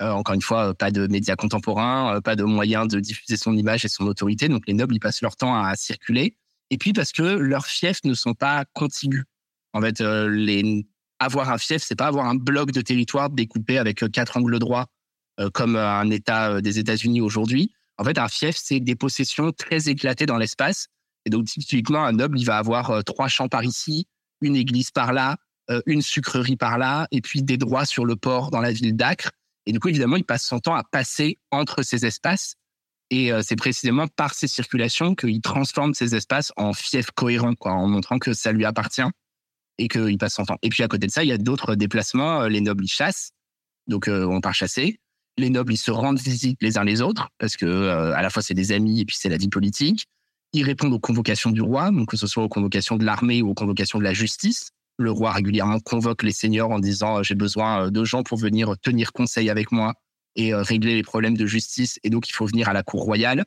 Euh, encore une fois, pas de médias contemporains, pas de moyens de diffuser son image et son autorité. Donc les nobles, ils passent leur temps à circuler et puis parce que leurs fiefs ne sont pas contigus. En fait, euh, les, avoir un fief, c'est pas avoir un bloc de territoire découpé avec euh, quatre angles droits euh, comme un État des États-Unis aujourd'hui. En fait, un fief, c'est des possessions très éclatées dans l'espace. Et donc, typiquement, un noble, il va avoir trois champs par ici, une église par là, une sucrerie par là, et puis des droits sur le port dans la ville d'Acre. Et du coup, évidemment, il passe son temps à passer entre ces espaces et euh, c'est précisément par ces circulations qu'il transforme ces espaces en fiefs cohérents, en montrant que ça lui appartient et qu'il passe son temps. Et puis à côté de ça, il y a d'autres déplacements. Euh, les nobles, ils chassent, donc euh, on part chasser. Les nobles, ils se rendent visite les uns les autres, parce que à la fois c'est des amis et puis c'est la vie politique. Ils répondent aux convocations du roi, donc que ce soit aux convocations de l'armée ou aux convocations de la justice. Le roi régulièrement convoque les seigneurs en disant j'ai besoin de gens pour venir tenir conseil avec moi et euh, régler les problèmes de justice. Et donc, il faut venir à la cour royale.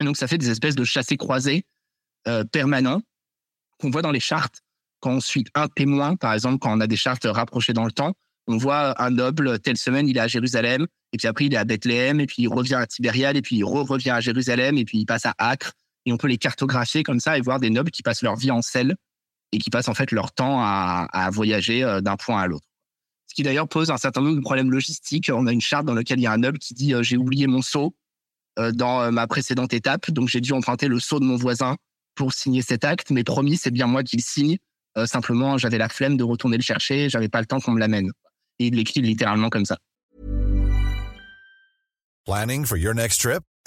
Donc, ça fait des espèces de chassés-croisés euh, permanents qu'on voit dans les chartes. Quand on suit un témoin, par exemple, quand on a des chartes rapprochées dans le temps, on voit un noble, telle semaine, il est à Jérusalem, et puis après, il est à Bethléem, et puis il revient à Tibériade, et puis il revient à Jérusalem, et puis il passe à Acre. Et on peut les cartographier comme ça et voir des nobles qui passent leur vie en selle et qui passent en fait leur temps à, à voyager euh, d'un point à l'autre ce qui d'ailleurs pose un certain nombre de problèmes logistiques. On a une charte dans laquelle il y a un noble qui dit euh, j'ai oublié mon sceau euh, dans ma précédente étape, donc j'ai dû emprunter le sceau de mon voisin pour signer cet acte, mais promis, c'est bien moi qui le signe. simplement, j'avais la flemme de retourner le chercher, j'avais pas le temps qu'on me l'amène. Et il l'écrit littéralement comme ça. Planning for your next trip?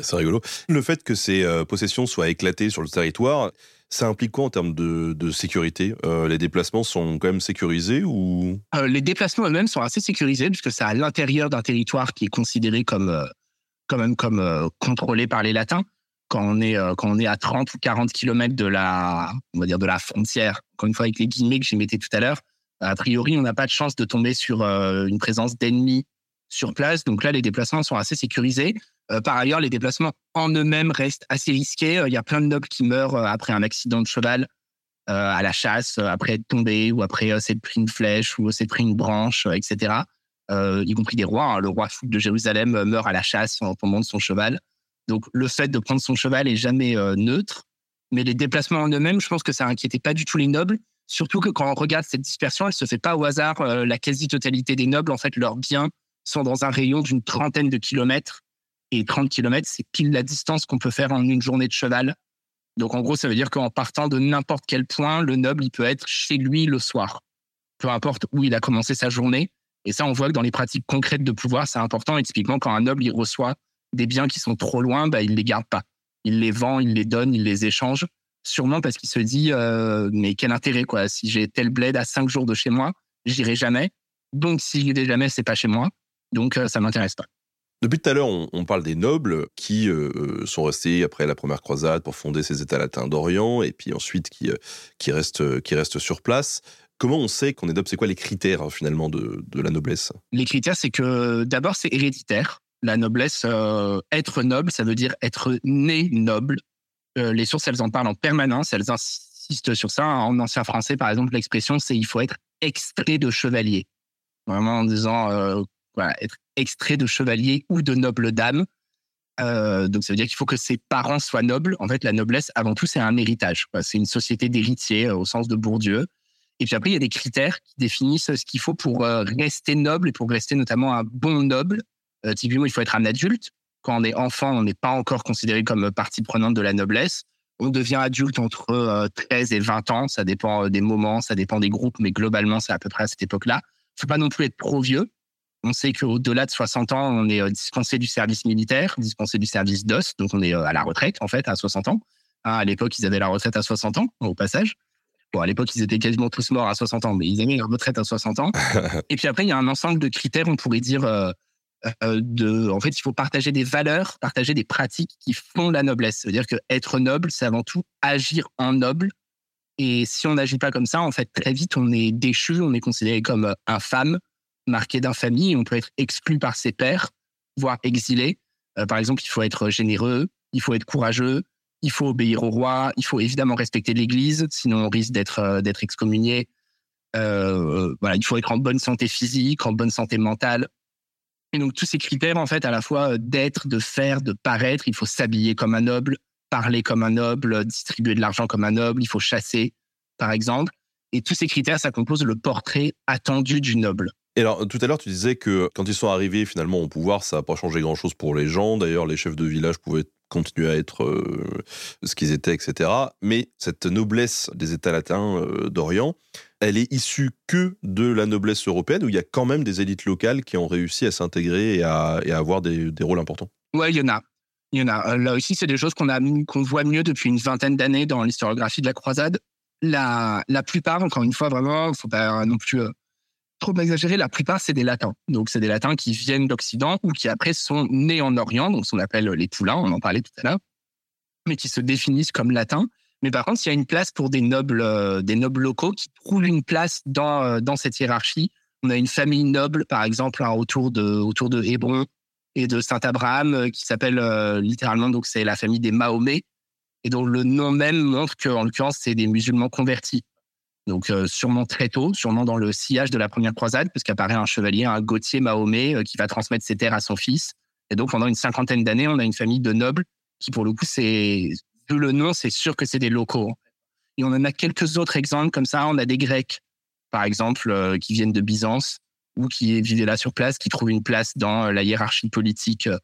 C'est rigolo. Le fait que ces euh, possessions soient éclatées sur le territoire, Ça implique quoi en termes de, sécurité? Euh, Les déplacements sont quand même sécurisés ou? Euh, Les déplacements eux-mêmes sont assez sécurisés puisque c'est à l'intérieur d'un territoire qui est considéré comme quand même comme contrôlé par les Latins. Quand on est quand on est à 30 ou 40 kilomètres de la on va dire de la frontière, encore une fois avec les guillemets que j'ai mettais tout à l'heure, a priori on n'a pas de chance de tomber sur une présence d'ennemis sur place. Donc là, les déplacements sont assez sécurisés. Euh, par ailleurs, les déplacements en eux-mêmes restent assez risqués. Euh, il y a plein de nobles qui meurent euh, après un accident de cheval à la chasse, après être tombé ou après s'être pris une flèche ou s'être pris une branche, etc. y compris des rois. Hein. Le roi fou de Jérusalem meurt à la chasse en tombant de son cheval. Donc le fait de prendre son cheval est jamais neutre. Mais les déplacements en eux-mêmes, je pense que ça inquiétait pas du tout les nobles. Surtout que quand on regarde cette dispersion, elle se fait pas au hasard. la quasi-totalité des nobles, en fait, leurs biens sont dans un rayon d'une trentaine de kilomètres et 30 km, c'est pile la distance qu'on peut faire en une journée de cheval Donc en gros, ça veut dire qu'en partant de n'importe quel point, le noble, il peut être chez lui le soir, peu importe où il a commencé sa journée. Et ça, on voit que dans les pratiques concrètes de pouvoir, c'est important. Et typiquement, quand un noble, il reçoit des biens qui sont trop loin, bah, il les garde pas. Il les vend, il les donne, il les échange. Sûrement parce qu'il se dit, euh, mais quel intérêt, quoi. Si j'ai tel bled à cinq jours de chez moi, j'irai jamais. Donc, si j'y vais jamais, c'est pas chez moi. Donc, euh, ça m'intéresse pas. Depuis tout à l'heure, on, parle des nobles qui euh, sont restés après la première croisade pour fonder ces États latins d'Orient et puis ensuite qui, qui, restent, qui restent sur place. Comment on sait qu'on est noble? C'est quoi les critères hein, finalement de, de, la noblesse? Les critères, c'est que d'abord, c'est héréditaire. La noblesse, être noble, ça veut dire être né noble. les sources, elles en parlent en permanence, elles insistent sur ça. En ancien français, par exemple, l'expression, c'est il faut être extrait de chevalier. Vraiment en disant, euh, être extrait de chevalier ou de noble dame. Euh, donc ça veut dire qu'il faut que ses parents soient nobles. En fait, la noblesse, avant tout, c'est un héritage. C'est une société d'héritiers euh, au sens de Bourdieu. Et puis après, il y a des critères qui définissent ce qu'il faut pour rester noble et pour rester notamment un bon noble. typiquement, il faut être un adulte. Quand on est enfant, on n'est pas encore considéré comme partie prenante de la noblesse. On devient adulte entre 13 et 20 ans. Ça dépend des moments, ça dépend des groupes, mais globalement, c'est à peu près à cette époque-là faut pas non plus être trop vieux. On sait qu'au-delà de 60 ans, on est euh, dispensé du service militaire, dispensé du service DOS, donc on est euh, à la retraite en fait à 60 ans. Hein, à l'époque, ils avaient la retraite à 60 ans, au passage. Bon, à l'époque, ils étaient quasiment tous morts à 60 ans, mais ils avaient la retraite à 60 ans. Et puis après, il y a un ensemble de critères, on pourrait dire, euh, de, en fait, il faut partager des valeurs, partager des pratiques qui font la noblesse. C'est-à-dire que être noble, c'est avant tout agir en noble. Et si on n'agit pas comme ça, en fait, très vite, on est déchu, on est considéré comme infâme, marqué d'infamie, on peut être exclu par ses pairs, voire exilé. Euh, par exemple, il faut être généreux, il faut être courageux, il faut obéir au roi, il faut évidemment respecter l'Église, sinon on risque d'être euh, excommunié. Euh, voilà, il faut être en bonne santé physique, en bonne santé mentale. Et donc tous ces critères, en fait, à la fois d'être, de faire, de paraître, il faut s'habiller comme un noble, parler comme un noble, distribuer de l'argent comme un noble, il faut chasser, par exemple. Et tous ces critères, ça compose le portrait attendu du noble. Et alors, tout à l'heure, tu disais que quand ils sont arrivés finalement au pouvoir, ça n'a pas changé grand-chose pour les gens. D'ailleurs, les chefs de village pouvaient continuer à être euh, ce qu'ils étaient, etc. Mais cette noblesse des États latins euh, d'Orient, elle est issue que de la noblesse européenne, où il y a quand même des élites locales qui ont réussi à s'intégrer et à, avoir des, rôles importants? Ouais, il y en a. Il y en a. Euh, là aussi, c'est des choses qu'on voit mieux depuis une vingtaine d'années dans l'historiographie de la croisade. La, plupart, encore une fois, vraiment, il faut pas non plus trop exagérer, la plupart, c'est des latins. Donc, c'est des latins qui viennent d'Occident ou qui après sont nés en Orient, donc ce qu'on appelle les poulains, on en parlait tout à l'heure, mais qui se définissent comme latins. Mais par contre, il y a une place pour des nobles, euh, des nobles locaux qui trouvent une place dans, dans cette hiérarchie. On a une famille noble, par exemple, hein, autour de, autour de Hébron, et de Saint Abraham euh, qui s'appelle euh, littéralement donc c'est la famille des Mahomet et dont le nom même montre qu'en l'occurrence c'est des musulmans convertis. Donc euh, sûrement très tôt, sûrement dans le sillage de la première croisade, parce qu'apparaît un chevalier, un Gauthier Mahomet, qui va transmettre ses terres à son fils. Et donc pendant une cinquantaine d'années, on a une famille de nobles qui, pour le coup, c'est le nom, c'est sûr que c'est des locaux. Et on en a quelques autres exemples comme ça. On a des Grecs, par exemple, qui viennent de Byzance, ou qui vivaient là sur place, qui trouvent une place dans euh, la hiérarchie politique euh,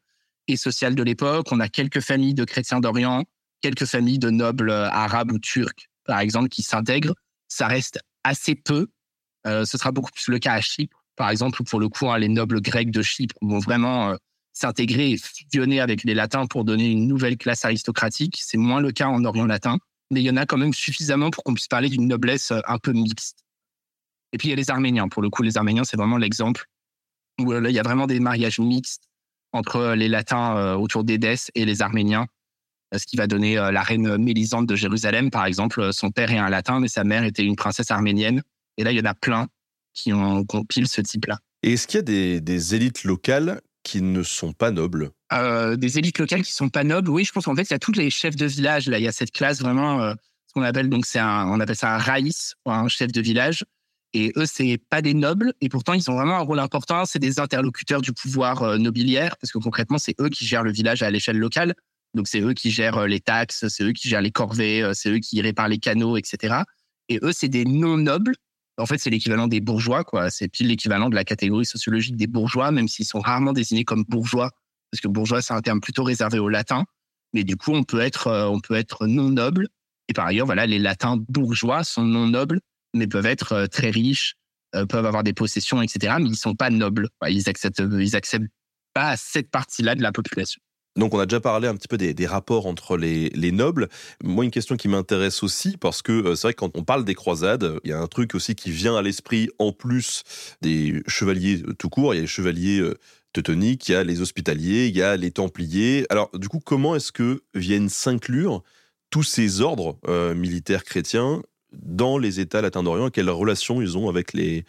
et sociale de l'époque. On a quelques familles de chrétiens d'Orient, quelques familles de nobles euh, arabes ou turcs, par exemple, qui s'intègrent. Ça reste assez peu. ce sera beaucoup plus le cas à Chypre, par exemple, pour le coup, hein, les nobles grecs de Chypre vont vraiment s'intégrer et fusionner avec les latins pour donner une nouvelle classe aristocratique. C'est moins le cas en Orient latin, mais il y en a quand même suffisamment pour qu'on puisse parler d'une noblesse un peu mixte. Et puis il y a les Arméniens. Pour le coup, les Arméniens, c'est vraiment l'exemple où euh, il y a vraiment des mariages mixtes entre euh, les Latins euh, autour d'Édesse et les Arméniens. Ce qui va donner la reine Mélisande de Jérusalem, par exemple. Son père est un latin, mais sa mère était une princesse arménienne. Et là, il y en a plein qui ont compilé ce type-là. Et est-ce qu'il y a des, des, élites locales qui ne sont pas nobles? Des élites locales qui sont pas nobles, oui, je pense qu'en fait, il y a tous les chefs de village. Là, il y a cette classe vraiment, ce qu'on appelle donc c'est un, on appelle ça un raïs, un chef de village, et eux, c'est pas des nobles, et pourtant ils ont vraiment un rôle important. C'est des interlocuteurs du pouvoir euh, nobiliaire, parce que concrètement, c'est eux qui gèrent le village à l'échelle locale. Donc c'est eux qui gèrent euh, les taxes, c'est eux qui gèrent les corvées, euh, c'est eux qui réparent les canaux, etc. Et eux, c'est des non nobles. En fait, c'est l'équivalent des bourgeois, quoi. C'est pile l'équivalent de la catégorie sociologique des bourgeois, même s'ils sont rarement désignés comme bourgeois, parce que bourgeois, c'est un terme plutôt réservé aux latins. mais du coup, on peut être, on peut être non noble. Et par ailleurs, voilà, les latins bourgeois sont non nobles, mais peuvent être très riches, peuvent avoir des possessions, etc. Mais ils sont pas nobles. Ils acceptent, ils acceptent pas cette partie-là de la population. Donc on a déjà parlé un petit peu des, rapports entre les, nobles. Moi, une question qui m'intéresse aussi, parce que euh, c'est vrai que quand on parle des croisades, il y a un truc aussi qui vient à l'esprit, en plus des chevaliers euh, tout court, il y a les chevaliers euh, teutoniques, il y a les hospitaliers, il y a les templiers. Alors du coup, comment est-ce que viennent s'inclure tous ces ordres militaires chrétiens dans les États latins d'Orient? Quelle relation ils ont avec, les,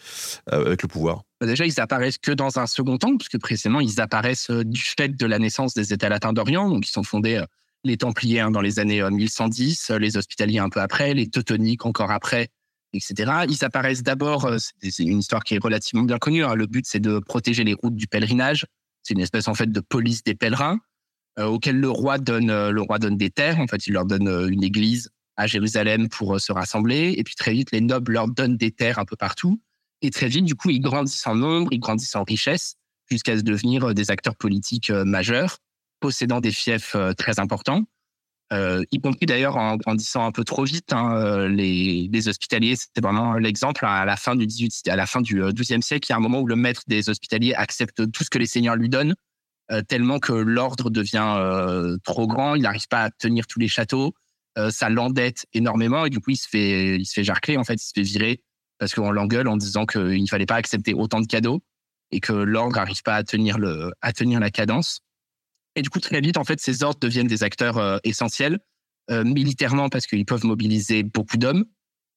avec le pouvoir? Déjà, ils apparaissent que dans un second temps, puisque précisément, ils apparaissent euh, du fait de la naissance des États latins d'Orient. Donc, ils sont fondés euh, les Templiers hein, dans les années 1110, euh, les Hospitaliers un peu après, les Teutoniques encore après, etc. Ils apparaissent d'abord, c'est une histoire qui est relativement bien connue. Hein. Le but, c'est de protéger les routes du pèlerinage. C'est une espèce en fait de police des pèlerins auquel le roi donne, le roi donne des terres. En fait, il leur donne une église à Jérusalem pour se rassembler. Et puis très vite, les nobles leur donnent des terres un peu partout. Et très vite, du coup, ils grandissent en nombre, ils grandissent en richesse, jusqu'à se devenir euh, des acteurs politiques euh, majeurs, possédant des fiefs euh, très importants. Y compris d'ailleurs en grandissant un peu trop vite. Hein, les, hospitaliers, c'était vraiment l'exemple à la fin du 18, à la fin du 12e siècle. Il y a un moment où le maître des hospitaliers accepte tout ce que les seigneurs lui donnent, tellement que l'ordre devient trop grand. Il n'arrive pas à tenir tous les châteaux. ça l'endette énormément et du coup, il se fait, il se fait jarcler. En fait, il se fait virer parce qu'on l'engueule en disant qu'il ne fallait pas accepter autant de cadeaux et que l'ordre n'arrive pas à tenir, la cadence. Et du coup, très vite, en fait, ces ordres deviennent des acteurs euh, essentiels, euh, militairement parce qu'ils peuvent mobiliser beaucoup d'hommes,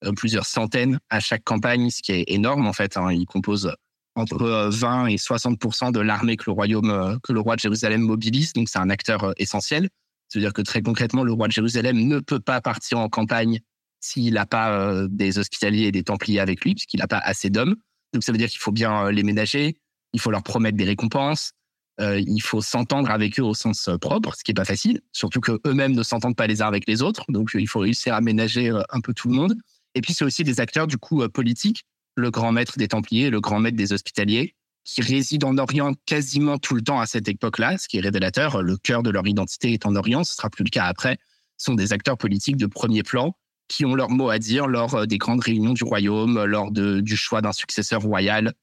euh, plusieurs centaines à chaque campagne, ce qui est énorme en fait. Hein. Ils composent entre 20 et 60% de l'armée que le royaume, que le roi de Jérusalem mobilise. Donc, c'est un acteur essentiel. C'est-à-dire que très concrètement, le roi de Jérusalem ne peut pas partir en campagne s'il n'a pas euh, des hospitaliers et des templiers avec lui, puisqu'il n'a pas assez d'hommes. Donc ça veut dire qu'il faut bien euh, les ménager, il faut leur promettre des récompenses, euh, il faut s'entendre avec eux au sens propre, ce qui est pas facile, surtout que eux-mêmes ne s'entendent pas les uns avec les autres. Donc il faut réussir à ménager un peu tout le monde. Et puis c'est aussi des acteurs du coup politiques, le grand maître des Templiers, le grand maître des Hospitaliers, qui résident en Orient quasiment tout le temps à cette époque-là, ce qui est révélateur. Le cœur de leur identité est en Orient, ce sera plus le cas après. Sont des acteurs politiques de premier plan qui ont leur mot à dire lors euh, des grandes réunions du royaume, lors de, du choix d'un successeur royal,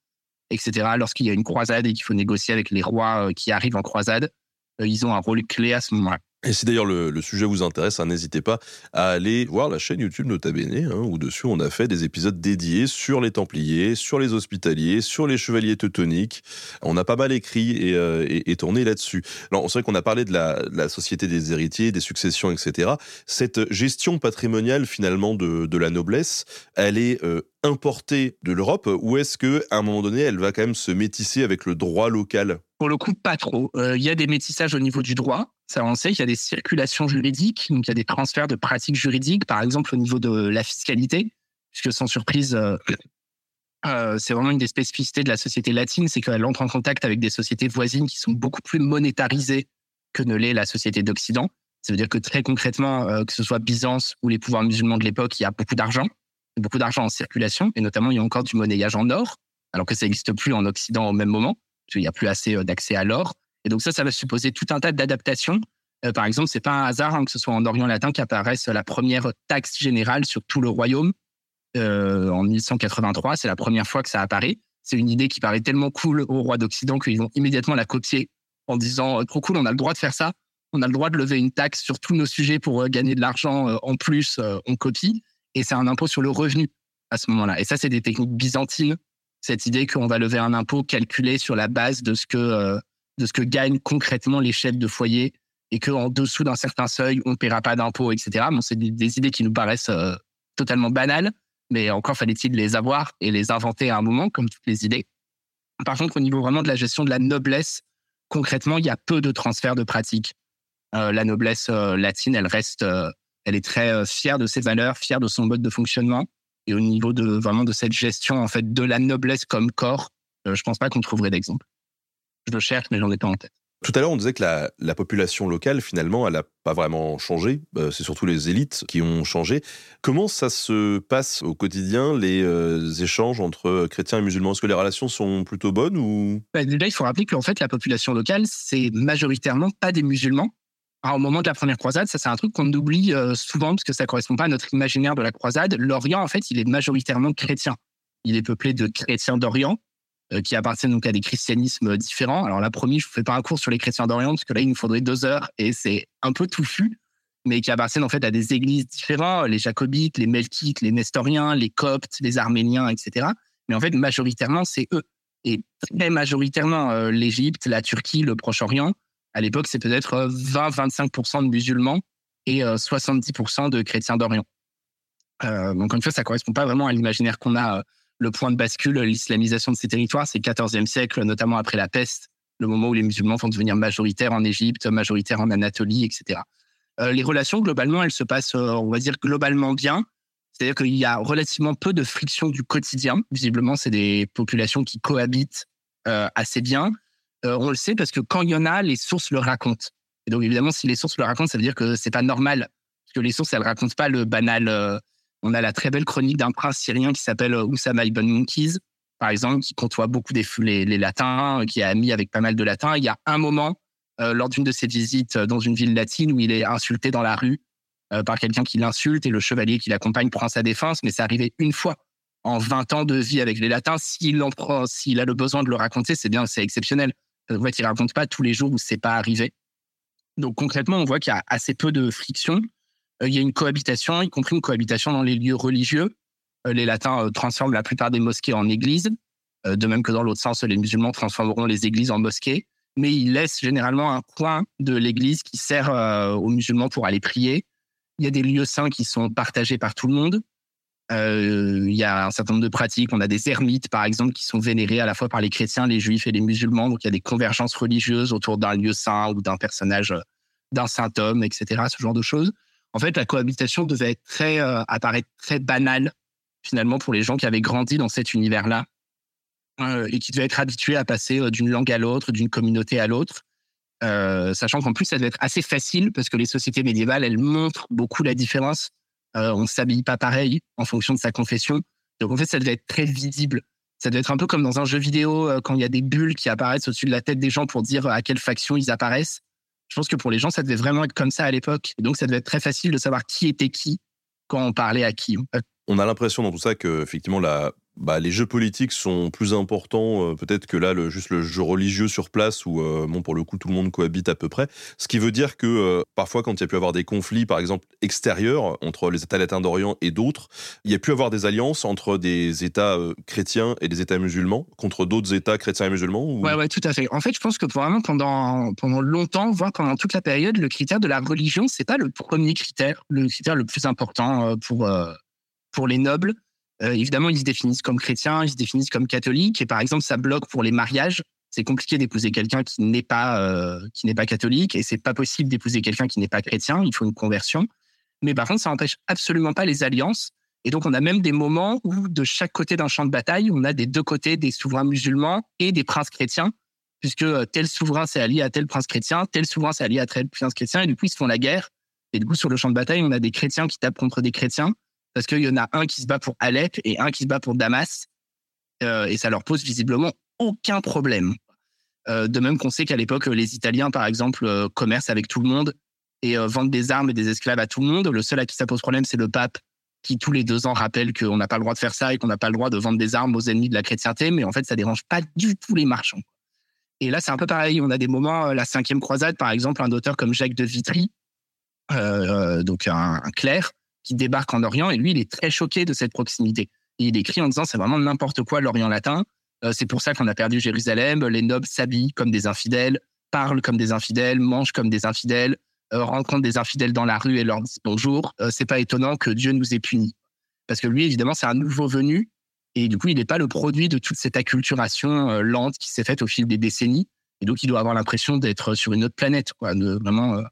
etc. Lorsqu'il y a une croisade et qu'il faut négocier avec les rois euh, qui arrivent en croisade, euh, ils ont un rôle clé à ce moment-là. Et si d'ailleurs le, sujet vous intéresse, hein, n'hésitez pas à aller voir la chaîne YouTube Nota Bene, hein, où dessus on a fait des épisodes dédiés sur les Templiers, sur les Hospitaliers, sur les Chevaliers Teutoniques. On a pas mal écrit et, euh, tourné là-dessus. Alors on sait qu'on a parlé de la, société des héritiers, des successions, etc. Cette gestion patrimoniale finalement de, la noblesse, elle est euh, importée de l'Europe ou est-ce que à un moment donné, elle va quand même se métisser avec le droit local? Pour le coup, pas trop. Euh, il y a des métissages au niveau du droit. Ça, on sait qu'il y a des circulations juridiques, donc il y a des transferts de pratiques juridiques, par exemple au niveau de la fiscalité, puisque sans surprise, euh, euh, c'est vraiment une des spécificités de la société latine, c'est qu'elle entre en contact avec des sociétés voisines qui sont beaucoup plus monétarisées que ne l'est la société d'Occident. Ça veut dire que très concrètement, que ce soit Byzance ou les pouvoirs musulmans de l'époque, il y a beaucoup d'argent beaucoup d'argent en circulation, et notamment il y a encore du monnayage en or, alors que ça n'existe plus en Occident au même moment, parce qu'il n'y a plus assez euh, d'accès à l'or. Et donc ça, ça va supposer tout un tas d'adaptations. Euh, par exemple, c'est pas un hasard hein, que ce soit en Orient latin qu'apparaisse la première taxe générale sur tout le royaume euh, en 1183. C'est la première fois que ça apparaît. C'est une idée qui paraît tellement cool aux rois d'Occident qu'ils vont immédiatement la copier en disant trop cool, on a le droit de faire ça. On a le droit de lever une taxe sur tous nos sujets pour gagner de l'argent. en plus, on copie et c'est un impôt sur le revenu à ce moment-là. Et ça, c'est des techniques byzantines. Cette idée qu'on va lever un impôt calculé sur la base de ce que euh, de ce que gagnent concrètement les chefs de foyer et qu'en dessous d'un certain seuil, on ne paiera pas d'impôts, etc. Bon, c'est des, idées qui nous paraissent euh, totalement banales, mais encore fallait-il les avoir et les inventer à un moment, comme toutes les idées. Par contre, au niveau vraiment de la gestion de la noblesse, concrètement, il y a peu de transferts de pratiques. Euh, la noblesse latine, elle reste elle est très euh, fière de ses valeurs, fière de son mode de fonctionnement. Et au niveau de vraiment de cette gestion en fait de la noblesse comme corps, euh, je pense pas qu'on trouverait d'exemple. Je le cherche, mais j'en ai pas en tête. Tout à l'heure, on disait que la, population locale, finalement, elle n'a pas vraiment changé. Euh, c'est surtout les élites qui ont changé. Comment ça se passe au quotidien, les échanges entre chrétiens et musulmans? Est-ce que les relations sont plutôt bonnes ou? Bah, Déjà, il faut rappeler qu'en fait, la population locale, c'est majoritairement pas des musulmans, Alors, au moment de la première croisade, ça c'est un truc qu'on oublie euh, souvent parce que ça correspond pas à notre imaginaire de la croisade. L'Orient, en fait, il est majoritairement chrétien. Il est peuplé de chrétiens d'Orient euh, qui appartiennent donc à des christianismes différents. Alors là, promis, je vous fais pas un cours sur les chrétiens d'Orient parce que là, il nous faudrait deux heures et c'est un peu touffu, mais qui appartiennent en fait à des églises différentes, les jacobites, les melkites, les nestoriens, les coptes, les arméniens, etc. Mais en fait, majoritairement, c'est eux. Et très majoritairement, euh, l'Égypte, la Turquie, le Proche-Orient, à l'époque, c'est peut-être 20-25% de musulmans et 70% euh, de chrétiens d'Orient. Euh, donc, en fait, ça correspond pas vraiment à l'imaginaire qu'on a. Le point de bascule, l'islamisation de ces territoires, c'est le 14e siècle, notamment après la peste, le moment où les musulmans vont devenir majoritaires en Égypte, majoritaires en Anatolie, etc. les relations, globalement, elles se passent, on va dire, globalement bien. C'est-à-dire qu'il y a relativement peu de friction du quotidien. Visiblement, c'est des populations qui cohabitent euh, assez bien. Euh, on le sait parce que quand il y en a, les sources le racontent. Et donc, évidemment, si les sources le racontent, ça veut dire que c'est pas normal. Parce que les sources, elles racontent pas le banal. Euh, on a la très belle chronique d'un prince syrien qui s'appelle Oussama ibn Munkiz, par exemple, qui côtoie beaucoup des, les, latins, qui est ami avec pas mal de latins. Il y a un moment, lors d'une de ses visites dans une ville latine, où il est insulté dans la rue euh, par quelqu'un qui l'insulte et le chevalier qui l'accompagne prend sa défense, mais c'est arrivé une fois en 20 ans de vie avec les latins. S'il en prend, s'il a le besoin de le raconter, c'est bien, c'est exceptionnel. En fait, il raconte pas tous les jours où c'est pas arrivé. Donc concrètement, on voit qu'il y a assez peu de friction. Euh, il y a une cohabitation, y compris une cohabitation dans les lieux religieux. Euh, les latins transforment la plupart des mosquées en églises, de même que dans l'autre sens, les musulmans transformeront les églises en mosquées. Mais ils laissent généralement un coin de l'église qui sert aux musulmans pour aller prier, il y a des lieux saints qui sont partagés par tout le monde. Euh, il y a un certain nombre de pratiques. On a des ermites, par exemple, qui sont vénérés à la fois par les chrétiens, les juifs et les musulmans. Donc, il y a des convergences religieuses autour d'un lieu saint ou d'un personnage, euh, d'un saint homme, etc. Ce genre de choses. En fait, la cohabitation devait être très, euh, apparaître très banale, finalement, pour les gens qui avaient grandi dans cet univers-là et qui devaient être habitués à passer d'une langue à l'autre, d'une communauté à l'autre. Euh, sachant qu'en plus, ça devait être assez facile parce que les sociétés médiévales, elles montrent beaucoup la différence. Euh, on ne s'habille pas pareil en fonction de sa confession. Donc en fait, ça devait être très visible. Ça devait être un peu comme dans un jeu vidéo euh, quand il y a des bulles qui apparaissent au-dessus de la tête des gens pour dire à quelle faction ils apparaissent. Je pense que pour les gens, ça devait vraiment être comme ça à l'époque. Donc ça devait être très facile de savoir qui était qui quand on parlait à qui. On a l'impression dans tout ça que effectivement la bah, les jeux politiques sont plus importants euh, peut-être que là juste le jeu religieux sur place où euh, bon pour le coup tout le monde cohabite à peu près. Ce qui veut dire que euh, parfois quand il y a pu avoir des conflits par exemple extérieurs entre les États latins d'Orient et d'autres il y a pu avoir des alliances entre des États chrétiens et des États musulmans contre d'autres États chrétiens et musulmans ou... ouais ouais tout à fait. En fait je pense que vraiment pendant pendant longtemps voire pendant toute la période le critère de la religion c'est pas le premier critère le critère le plus important pour pour les nobles euh, évidemment, ils se définissent comme chrétiens, ils se définissent comme catholiques. Et par exemple, ça bloque pour les mariages. C'est compliqué d'épouser quelqu'un qui n'est pas euh, qui n'est pas catholique, et c'est pas possible d'épouser quelqu'un qui n'est pas chrétien. Il faut une conversion. Mais par contre, ça n'empêche absolument pas les alliances. Et donc, on a même des moments où, de chaque côté d'un champ de bataille, on a des deux côtés des souverains musulmans et des princes chrétiens, puisque euh, tel souverain s'est allié à tel prince chrétien, tel souverain s'est allié à tel prince chrétien, et du coup, ils se font la guerre. Et du coup, sur le champ de bataille, on a des chrétiens qui tapent contre des chrétiens, parce qu'il y en a un qui se bat pour Alep et un qui se bat pour Damas, euh, et ça leur pose visiblement aucun problème. Euh, de même qu'on sait qu'à l'époque, les Italiens, par exemple, euh, commercent avec tout le monde et vendent des armes et des esclaves à tout le monde. Le seul à qui ça pose problème, c'est le pape qui tous les deux ans rappelle qu'on n'a pas le droit de faire ça et qu'on n'a pas le droit de vendre des armes aux ennemis de la chrétienté, mais en fait, ça dérange pas du tout les marchands. Et là, c'est un peu pareil. On a des moments, la cinquième croisade, par exemple, un auteur comme Jacques de Vitry, donc un clerc, qui débarque en Orient et lui, il est très choqué de cette proximité. il écrit en disant c'est vraiment n'importe quoi l'Orient latin. Euh, c'est pour ça qu'on a perdu Jérusalem. Les nobles s'habillent comme des infidèles, parlent comme des infidèles, mangent comme des infidèles, euh, rencontrent des infidèles dans la rue et leur disent bonjour. Euh, c'est pas étonnant que Dieu nous ait punis. Parce que lui, évidemment, c'est un nouveau venu et du coup, il n'est pas le produit de toute cette acculturation lente qui s'est faite au fil des décennies. Et donc, il doit avoir l'impression d'être sur une autre planète, quoi, de vraiment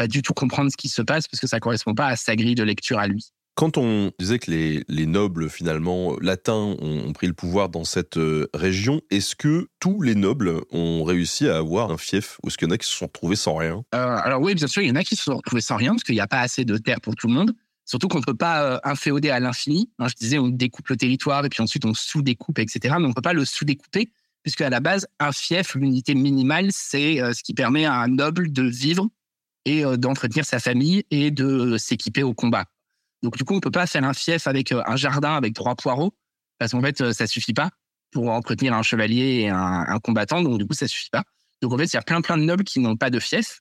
pas du tout comprendre ce qui se passe parce que ça correspond pas à sa grille de lecture à lui. Quand on disait que les, les nobles, finalement, latins ont, pris le pouvoir dans cette euh, région, est-ce que tous les nobles ont réussi à avoir un fief Ou est-ce qu'il y en a qui se sont retrouvés sans rien? Euh, Alors oui, bien sûr, il y en a qui se sont retrouvés sans rien parce qu'il n'y a pas assez de terre pour tout le monde. Surtout qu'on ne peut pas euh, inféoder à l'infini. Hein, je disais, on découpe le territoire et puis ensuite on sous-découpe, etc. Mais on ne peut pas le sous-découper puisque à la base, un fief, l'unité minimale, c'est ce qui permet à un noble de vivre et d'entretenir sa famille et de s'équiper au combat. Donc du coup, on peut pas faire un fief avec un jardin avec trois poireaux parce qu'en fait, ça suffit pas pour entretenir un chevalier et un, combattant. Donc du coup, ça suffit pas. Donc en fait, il y a plein plein de nobles qui n'ont pas de fief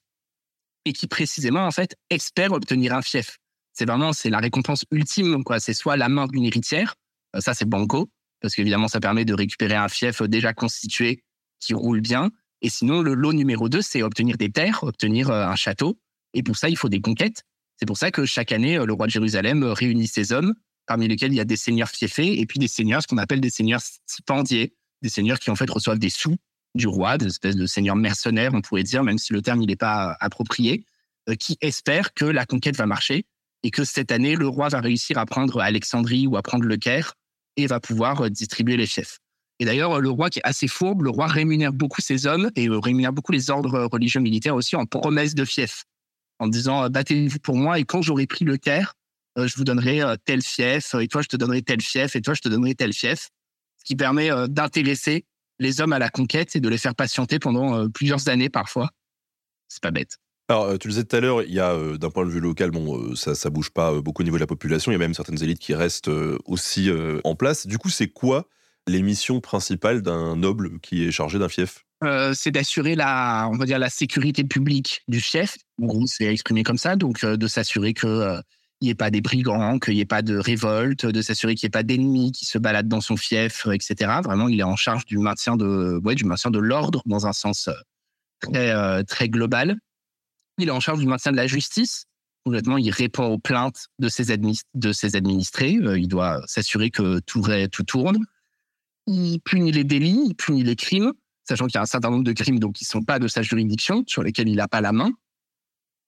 et qui précisément en fait espèrent obtenir un fief. C'est vraiment c'est la récompense ultime quoi. C'est soit la main d'une héritière, ça c'est banco parce qu'évidemment ça permet de récupérer un fief déjà constitué qui roule bien. Et sinon le lot numéro 2 c'est obtenir des terres, obtenir un château. Et pour ça il faut des conquêtes. C'est pour ça que chaque année le roi de Jérusalem réunit ses hommes parmi lesquels il y a des seigneurs fiefés et puis des seigneurs, ce qu'on appelle des seigneurs stipendiers, des seigneurs qui en fait reçoivent des sous du roi, des espèces de seigneurs mercenaires, on pourrait dire, même si le terme n'est pas approprié, euh, qui espèrent que la conquête va marcher et que cette année, le roi va réussir à prendre Alexandrie ou à prendre le Caire et va pouvoir euh, distribuer les chefs. Et d'ailleurs, le roi qui est assez fourbe, le roi rémunère beaucoup ses hommes et euh, rémunère beaucoup les ordres religieux militaires aussi en promesse de fief, en disant battez-vous pour moi et quand j'aurai pris le Caire, euh, je vous donnerai euh, tel fief, et toi, je te donnerai tel fief, et toi, je te donnerai tel fief. Ce qui permet euh, d'intéresser les hommes à la conquête et de les faire patienter pendant plusieurs années parfois. C'est pas bête. Alors, tu le disais tout à l'heure, il y a, d'un point de vue local, bon, ça, ça bouge pas beaucoup au niveau de la population. Il y a même certaines élites qui restent aussi en place. Du coup, c'est quoi les missions principales d'un noble qui est chargé d'un fief C'est d'assurer la, on va dire, la sécurité publique du fief. En gros, c'est exprimé comme ça. Donc, de s'assurer que n'y ait pas des brigands, qu'il n'y ait pas de révolte, de s'assurer qu'il n'y ait pas d'ennemis qui se baladent dans son fief, etc. Vraiment, il est en charge du maintien de, ouais, du maintien de l'ordre dans un sens euh, très, euh, très global. Il est en charge du maintien de la justice. Complètement, il répond aux plaintes de ses, de ses administrés. Euh, il doit s'assurer que tout, tout tourne. Il punit les délits, il punit les crimes, sachant qu'il y a un certain nombre de crimes donc qui ne sont pas de sa juridiction, sur lesquels il n'a pas la main.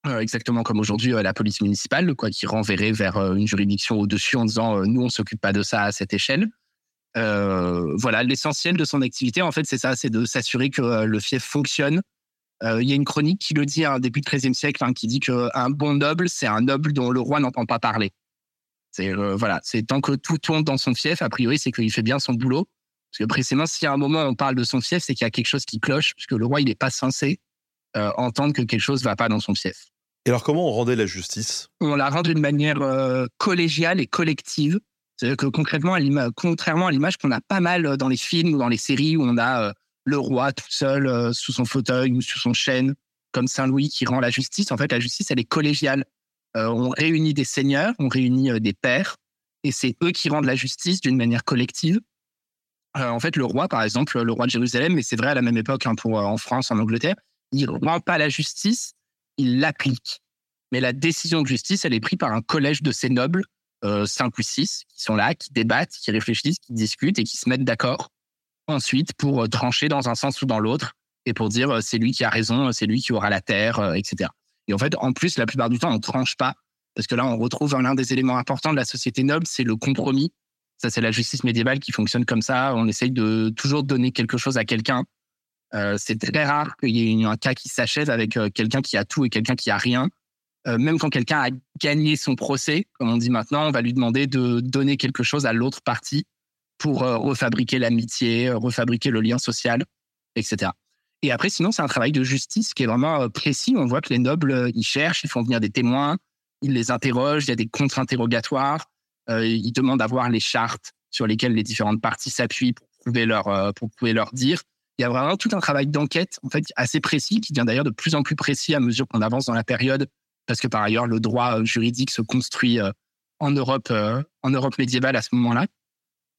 Euh, exactement comme aujourd'hui euh, la police municipale, quoi, qui renverrait vers euh, une juridiction au-dessus en disant nous on s'occupe pas de ça à cette échelle. voilà, l'essentiel de son activité en fait c'est ça, c'est de s'assurer que le fief fonctionne. Il y a une chronique qui le dit, un hein, début du XIIIe siècle, hein, qui dit qu'un bon noble c'est un noble dont le roi n'entend pas parler. Voilà, c'est tant que tout tourne dans son fief, a priori c'est qu'il fait bien son boulot. Parce que précisément, s'il y a un moment où on parle de son fief, c'est qu'il y a quelque chose qui cloche, puisque le roi il n'est pas censé entendre que quelque chose va pas dans son fief. Et alors, comment on rendait la justice? On la rend d'une manière euh, collégiale et collective. C'est-à-dire que concrètement, contrairement à l'image qu'on a pas mal euh, dans les films ou dans les séries où on a euh, le roi tout seul sous son fauteuil ou sous son chêne, comme Saint-Louis qui rend la justice, en fait, la justice, elle est collégiale. on réunit des seigneurs, on réunit des pères, et c'est eux qui rendent la justice d'une manière collective. En fait, le roi, par exemple, le roi de Jérusalem, mais c'est vrai à la même époque hein, pour en France, en Angleterre, il rend pas la justice, il l'applique. Mais la décision de justice, elle est prise par un collège de ces nobles, euh, cinq ou six, qui sont là, qui débattent, qui réfléchissent, qui discutent et qui se mettent d'accord ensuite pour euh, trancher dans un sens ou dans l'autre et pour dire euh, c'est lui qui a raison, c'est lui qui aura la terre, etc. Et en fait, en plus, la plupart du temps, on tranche pas parce que là, on retrouve l'un des éléments importants de la société noble, c'est le compromis. C'est la justice médiévale qui fonctionne comme ça. On essaye de toujours donner quelque chose à quelqu'un euh, c'est très rare qu'il y ait un cas qui s'achève avec euh, quelqu'un qui a tout et quelqu'un qui a rien. Euh, même quand quelqu'un a gagné son procès, comme on dit maintenant, on va lui demander de donner quelque chose à l'autre partie pour refabriquer l'amitié, refabriquer le lien social, etc. Et après, sinon, c'est un travail de justice qui est vraiment précis. On voit que les nobles, ils cherchent, ils font venir des témoins, ils les interrogent, il y a des contre-interrogatoires, ils demandent à voir les chartes sur lesquelles les différentes parties s'appuient pour prouver leur, pour pouvoir leur dire il y a vraiment tout un travail d'enquête en fait assez précis qui devient d'ailleurs de plus en plus précis à mesure qu'on avance dans la période parce que par ailleurs le droit euh, juridique se construit euh, en Europe euh, en Europe médiévale à ce moment-là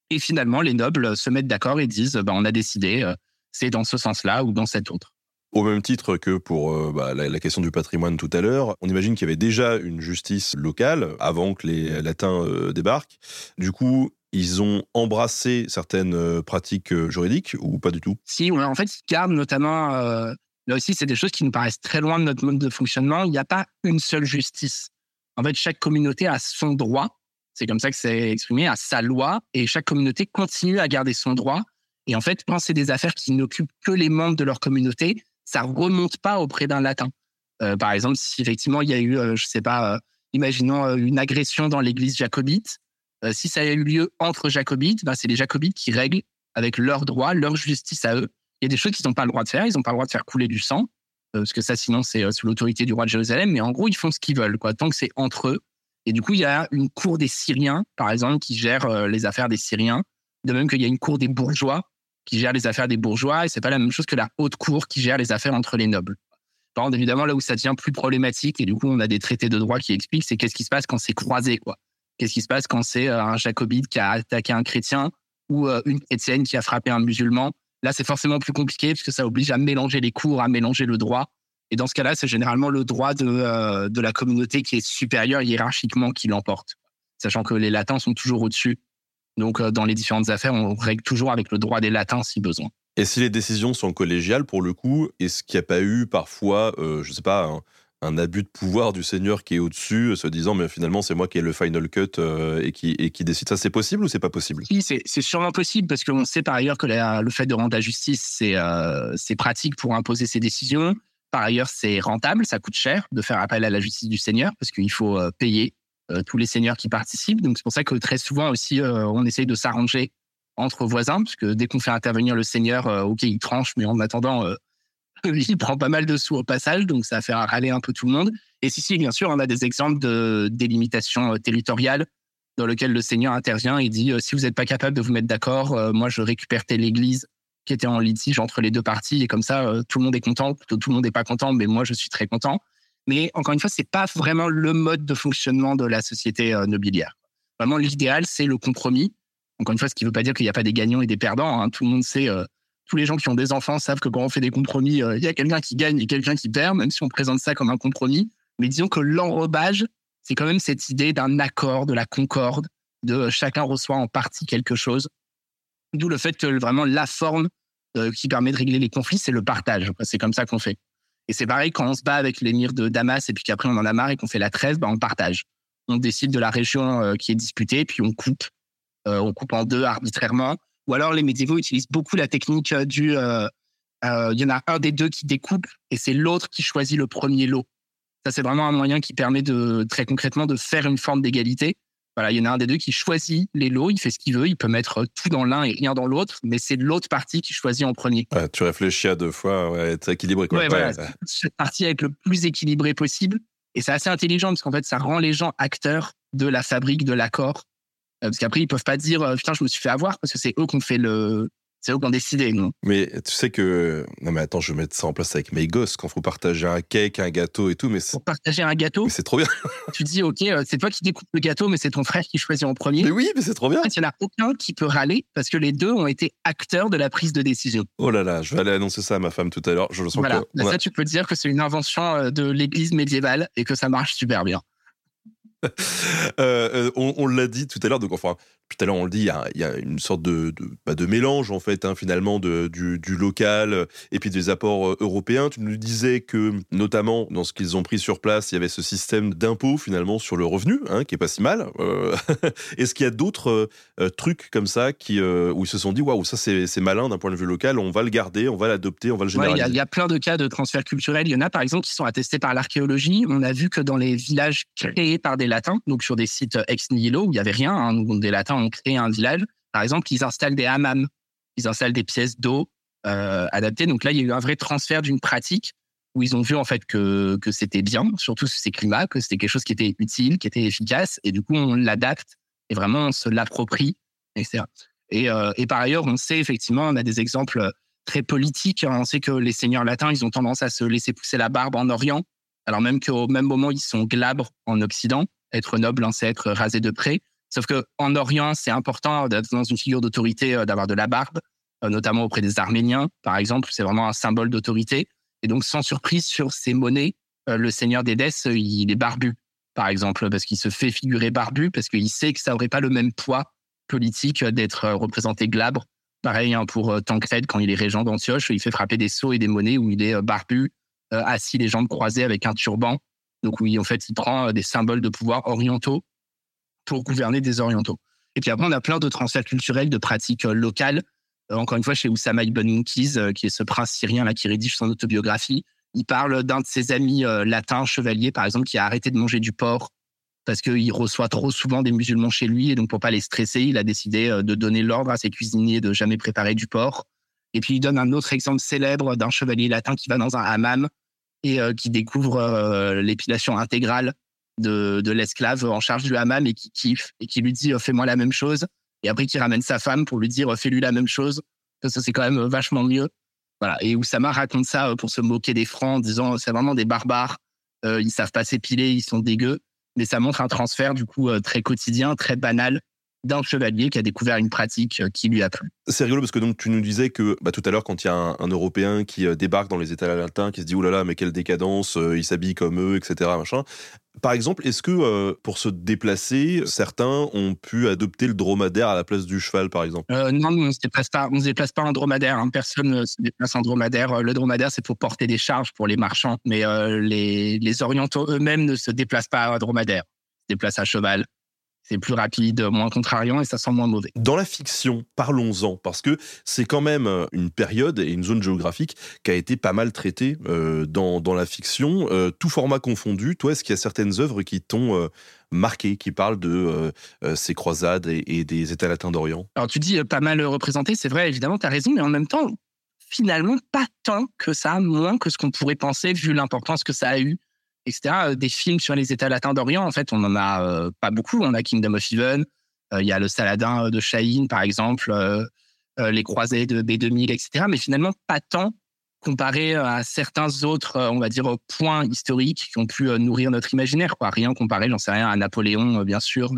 et finalement les nobles se mettent d'accord et disent bah, on a décidé c'est dans ce sens-là ou dans cet autre. Au même titre que pour bah, la, question du patrimoine tout à l'heure, on imagine qu'il y avait déjà une justice locale avant que les Latins débarquent. Du coup, ils ont embrassé certaines euh, pratiques euh, juridiques ou pas du tout? Si, en fait, ils gardent notamment, euh, là aussi, c'est des choses qui nous paraissent très loin de notre mode de fonctionnement. Il n'y a pas une seule justice. En fait, chaque communauté a son droit. C'est comme ça que c'est exprimé, à sa loi. Et chaque communauté continue à garder son droit. Et en fait, quand c'est des affaires qui n'occupent que les membres de leur communauté, ça remonte pas auprès d'un latin. par exemple, si effectivement il y a eu, je sais pas, imaginons une agression dans l'église jacobite, euh, si ça a eu lieu entre jacobites, ben, c'est les jacobites qui règlent avec leurs droits, leur justice à eux. Il y a des choses qu'ils n'ont pas le droit de faire. Ils n'ont pas le droit de faire couler du sang. parce que ça, sinon, c'est sous l'autorité du roi de Jérusalem. Mais en gros, ils font ce qu'ils veulent, quoi, tant que c'est entre eux. Et du coup, il y a une cour des Syriens, par exemple, qui gère les affaires des Syriens. De même qu'il y a une cour des bourgeois qui gère les affaires des bourgeois. Et c'est pas la même chose que la haute cour qui gère les affaires entre les nobles. Par évidemment, là où ça devient plus problématique, et du coup, on a des traités de droit qui expliquent, c'est qu'est-ce qui se passe quand c'est croisé, quoi. Qu'est-ce qui se passe quand c'est un jacobite qui a attaqué un chrétien ou une chrétienne qui a frappé un musulman. Là, c'est forcément plus compliqué parce que ça oblige à mélanger les cours, à mélanger le droit. Et dans ce cas-là, c'est généralement le droit de, euh, de la communauté qui est supérieur hiérarchiquement qui l'emporte, sachant que les latins sont toujours au-dessus. Donc, euh, dans les différentes affaires, on règle toujours avec le droit des latins si besoin. Et si les décisions sont collégiales, pour le coup, est-ce qu'il n'y a pas eu parfois, euh, je ne sais pas, un, abus de pouvoir du Seigneur qui est au-dessus, se disant, mais finalement, c'est moi qui ai le final cut et, qui, et qui décide ça, c'est possible ou c'est pas possible? Oui, c'est sûrement possible parce qu'on sait par ailleurs que le fait de rendre la justice, c'est pratique pour imposer ses décisions. Par ailleurs, c'est rentable, ça coûte cher de faire appel à la justice du Seigneur parce qu'il faut euh, payer euh, tous les seigneurs qui participent. Donc c'est pour ça que très souvent aussi, euh, on essaye de s'arranger entre voisins, parce que dès qu'on fait intervenir le Seigneur, ok, il tranche, mais en attendant, il prend pas mal de sous au passage, donc ça fait râler un peu tout le monde. Et si, si, bien sûr, on a des exemples de délimitation territoriale dans lequel le Seigneur intervient et dit si vous n'êtes pas capable de vous mettre d'accord, moi je récupère telle église qui était en litige entre les deux parties. Et comme ça, euh, tout le monde est content. Plutôt, tout le monde n'est pas content, mais moi, je suis très content. Mais encore une fois, c'est pas vraiment le mode de fonctionnement de la société euh, nobiliaire. Vraiment, l'idéal, c'est le compromis. Encore une fois, ce qui ne veut pas dire qu'il n'y a pas des gagnants et des perdants. Hein. Tout le monde sait, euh, tous les gens qui ont des enfants savent que quand on fait des compromis, il y a quelqu'un qui gagne et quelqu'un qui perd, même si on présente ça comme un compromis. Mais disons que l'enrobage, c'est quand même cette idée d'un accord, de la concorde, de chacun reçoit en partie quelque chose D'où le fait que vraiment la forme euh, qui permet de régler les conflits, c'est le partage. C'est comme ça qu'on fait. Et c'est pareil quand on se bat avec l'émir de Damas et puis qu'après on en a marre et qu'on fait la trêve, bah, on partage. On décide de la région euh, qui est disputée, puis on coupe. Euh, on coupe en deux arbitrairement. Ou alors les médiévaux utilisent beaucoup la technique du... Il y en a un des deux qui découpe et c'est l'autre qui choisit le premier lot. Ça, c'est vraiment un moyen qui permet de très concrètement de faire une forme d'égalité. Voilà, il y en a un des deux qui choisit les lots, il fait ce qu'il veut, il peut mettre tout dans l'un et rien dans l'autre, mais c'est l'autre partie qui choisit en premier. tu réfléchis à deux fois, ouais, être équilibré. Quoi. Ouais, voilà, cette partie être le plus équilibré possible. Et c'est assez intelligent parce qu'en fait, ça rend les gens acteurs de la fabrique de l'accord. Euh, parce qu'après, ils peuvent pas dire, euh, putain, je me suis fait avoir parce que c'est eux qui ont fait le, c'est eux qui ont décidé, non Mais tu sais que. Non, mais attends, je vais mettre ça en place avec mes gosses quand il faut partager un cake, un gâteau et tout. Mais Pour partager un gâteau? C'est trop bien. tu dis, OK, euh, c'est toi qui découpes le gâteau, mais c'est ton frère qui choisit en premier. Mais oui, mais c'est trop bien. En fait, il n'y en a aucun qui peut râler parce que les deux ont été acteurs de la prise de décision. Oh là là, je vais aller annoncer ça à ma femme tout à l'heure. Je le sens voilà. Ça, tu peux dire que c'est une invention euh, de l'église médiévale et que ça marche super bien. Euh, on, l'a dit tout à l'heure, donc enfin, tout à l'heure on le dit, il y a, une sorte de, de, bah, de, mélange en fait hein, finalement de, du, du, local et puis des apports euh, européens. Tu nous disais que notamment dans ce qu'ils ont pris sur place, il y avait ce système d'impôt finalement sur le revenu, hein, qui est pas si mal. Euh, est-ce qu'il y a d'autres euh, trucs comme ça qui, où ils se sont dit waouh ça c'est malin d'un point de vue local, on va le garder, on va l'adopter, on va le généraliser. Il y, a plein de cas de transfert culturel. Il y en a par exemple qui sont attestés par l'archéologie. On a vu que dans les villages créés par des latins, donc sur des sites ex nihilo où il y avait rien, hein, des latins ont créé un village, par exemple, ils installent des hammams, ils installent des pièces d'eau euh, adaptées. Donc là, il y a eu un vrai transfert d'une pratique où ils ont vu en fait que, que c'était bien, surtout sur ces climats, que c'était quelque chose qui était utile, qui était efficace, et du coup on l'adapte et vraiment on se l'approprie, etc. Et, euh, et par ailleurs, on sait effectivement, on a des exemples très politiques. On sait que les seigneurs latins, ils ont tendance à se laisser pousser la barbe en Orient, alors même qu'au même moment ils sont glabres en Occident. Être noble, hein, c'est être rasé de près. Sauf que en Orient, c'est important d'être dans une figure d'autorité, euh, d'avoir de la barbe, euh, notamment auprès des Arméniens, par exemple. C'est vraiment un symbole d'autorité. Et donc, sans surprise, sur ces monnaies, euh, le seigneur d'Édesse, il est barbu, par exemple, parce qu'il se fait figurer barbu, parce qu'il sait que ça n'aurait pas le même poids politique d'être représenté glabre. Pareil hein, pour Tancred, quand il est régent d'Antioche, il fait frapper des sceaux et des monnaies où il est barbu, assis les jambes croisées avec un turban. Donc oui, en fait, il prend des symboles de pouvoir orientaux pour gouverner des orientaux. Et puis après, on a plein de transferts culturels, de pratiques euh, locales. Euh, encore une fois, chez Oussama Ibn Munkiz, euh, qui est ce prince syrien là qui rédige son autobiographie, il parle d'un de ses amis latins, chevaliers, par exemple, qui a arrêté de manger du porc parce qu'il reçoit trop souvent des musulmans chez lui. Et donc, pour pas les stresser, il a décidé de donner l'ordre à ses cuisiniers de jamais préparer du porc. Et puis, il donne un autre exemple célèbre d'un chevalier latin qui va dans un hammam et qui découvre l'épilation intégrale de, l'esclave en charge du hammam et qui kiffe et qui lui dit fais-moi la même chose. Et après qui ramène sa femme pour lui dire fais-lui la même chose. Ça c'est quand même vachement mieux. Voilà. Et Oussama raconte ça pour se moquer des francs en disant c'est vraiment des barbares. Ils savent pas s'épiler ils sont dégueux. Mais ça montre un transfert du coup très quotidien très banal d'un chevalier qui a découvert une pratique euh, qui lui a plu. C'est rigolo parce que donc tu nous disais que bah, tout à l'heure quand il y a un, Européen qui euh, débarque dans les États latins, qui se dit oh là là mais quelle décadence, euh, il s'habille comme eux, etc. Machin. Par exemple, est-ce que pour se déplacer, certains ont pu adopter le dromadaire à la place du cheval, par exemple? Non, on ne se déplace pas. On se déplace pas en dromadaire. Hein. Personne ne se déplace en dromadaire. Le dromadaire, c'est pour porter des charges pour les marchands, mais les, les orientaux eux-mêmes ne se déplacent pas en dromadaire. Ils se déplacent à cheval c'est plus rapide, moins contrariant et ça sent moins mauvais. Dans la fiction, parlons-en, parce que c'est quand même euh, une période et une zone géographique qui a été pas mal traitée euh, dans, dans, la fiction, euh, tout format confondu. Toi, est-ce qu'il y a certaines œuvres qui t'ont marqué, qui parlent de ces croisades et, des États latins d'Orient? Alors tu dis pas mal représenté, c'est vrai, évidemment, tu as raison, mais en même temps, finalement, pas tant que ça, moins que ce qu'on pourrait penser vu l'importance que ça a eu etc. Euh, des films sur les États latins d'Orient, en fait, on n'en a euh, pas beaucoup. On a Kingdom of Heaven, euh, il y a le Saladin de Shahin, par exemple, les Croisés de B2000, etc. Mais finalement, pas tant comparé à certains autres, on va dire, points historiques qui ont pu nourrir notre imaginaire. Quoi. Rien comparé, j'en sais rien, à Napoléon, bien sûr,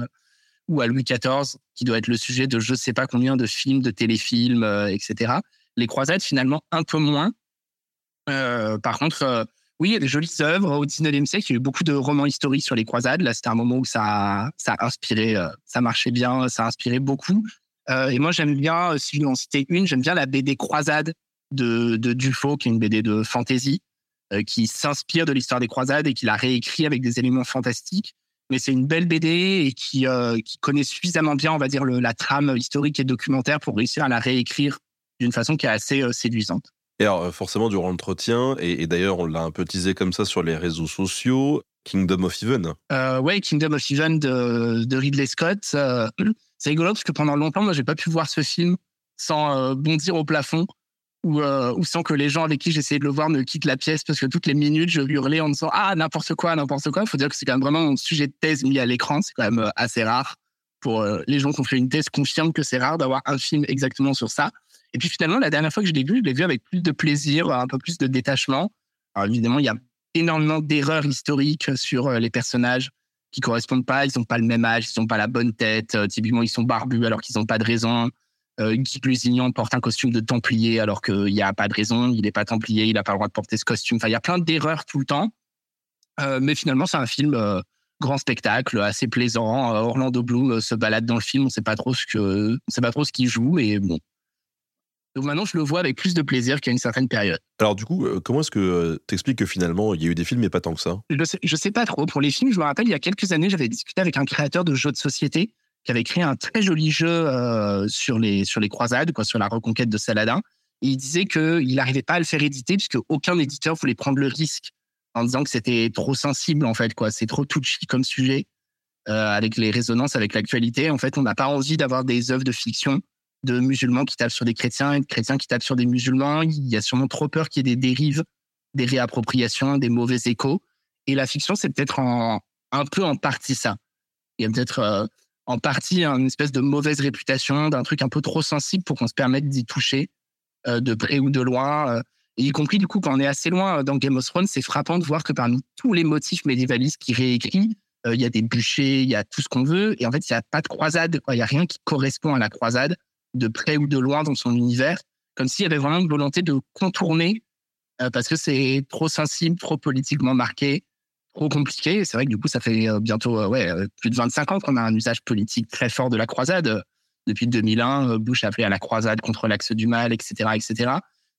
ou à Louis XIV, qui doit être le sujet de je ne sais pas combien de films, de téléfilms, etc. Les croisades, finalement, un peu moins. par contre, oui, il y a des jolies œuvres au 19e siècle. Il y a eu beaucoup de romans historiques sur les croisades. Là, c'était un moment où ça, ça a inspiré, euh, ça marchait bien, ça a inspiré beaucoup. Euh, et moi, j'aime bien, euh, si je vais en citer une, j'aime bien la BD Croisades de, de Dufaux, qui est une BD de fantasy, qui s'inspire de l'histoire des croisades et qui l'a réécrit avec des éléments fantastiques. Mais c'est une belle BD et qui, connaît suffisamment bien, on va dire, la trame historique et documentaire pour réussir à la réécrire d'une façon qui est assez séduisante. Et alors, euh, forcément, durant l'entretien, et, d'ailleurs, on l'a un peu teasé comme ça sur les réseaux sociaux, Kingdom of Heaven. Euh, ouais, Kingdom of Heaven de, Ridley Scott. Euh, c'est rigolo parce que pendant longtemps, moi, j'ai pas pu voir ce film sans euh, bondir au plafond ou, ou sans que les gens avec qui j'essayais de le voir ne quittent la pièce parce que toutes les minutes, je hurlais en disant Ah, n'importe quoi, n'importe quoi. Il faut dire que c'est quand même vraiment un sujet de thèse mis à l'écran. C'est quand même assez rare. Pour les gens qui ont fait une thèse, confirment que c'est rare d'avoir un film exactement sur ça. Et puis finalement, la dernière fois que je l'ai vu, je l'ai vu avec plus de plaisir, un peu plus de détachement. Alors évidemment, il y a énormément d'erreurs historiques sur euh, les personnages qui correspondent pas. Ils n'ont pas le même âge, ils n'ont pas la bonne tête. Euh, typiquement, ils sont barbus alors qu'ils n'ont pas de raison. Euh, Guy Lusignan porte un costume de templier alors qu'il n'y a pas de raison. Il n'est pas templier, il n'a pas le droit de porter ce costume. Enfin, il y a plein d'erreurs tout le temps. Mais finalement, c'est un film grand spectacle, assez plaisant. Orlando Bloom se balade dans le film, on ne sait pas trop ce que, on sait pas trop ce qu'il joue, et bon, donc maintenant, je le vois avec plus de plaisir qu'à une certaine période. Alors du coup, euh, comment est-ce que euh, tu expliques que finalement, il y a eu des films, mais pas tant que ça? Je sais, sais pas trop. Pour les films, je me rappelle, il y a quelques années, j'avais discuté avec un créateur de jeux de société qui avait créé un très joli jeu euh, sur, les, sur les croisades, quoi, sur la reconquête de Saladin. Et il disait qu'il n'arrivait pas à le faire éditer puisque aucun éditeur voulait prendre le risque en disant que c'était trop sensible, en fait. quoi. C'est trop touchy comme sujet. avec les résonances avec l'actualité, en fait, on n'a pas envie d'avoir des œuvres de fiction de musulmans qui tapent sur des chrétiens et de chrétiens qui tapent sur des musulmans. Il y a sûrement trop peur qu'il y ait des dérives, des réappropriations, des mauvais échos. Et la fiction, c'est peut-être un peu en partie ça. Il y a peut-être euh, en partie une espèce de mauvaise réputation, d'un truc un peu trop sensible pour qu'on se permette d'y toucher euh, de près ou de loin. Euh. y compris, du coup, quand on est assez loin dans Game of Thrones, c'est frappant de voir que parmi tous les motifs médiévalistes qui réécrit, il y a des bûchers, il y a tout ce qu'on veut. Et en fait, il n'y a pas de croisade. Il n'y a rien qui correspond à la croisade de près ou de loin dans son univers, comme s'il y avait vraiment une volonté de contourner euh, parce que c'est trop sensible, trop politiquement marqué, trop compliqué. C'est vrai que du coup, ça fait euh, bientôt euh, plus de 25 ans qu'on a un usage politique très fort de la croisade. Depuis 2001, Bush a appelé à la croisade contre l'axe du mal, etc., etc.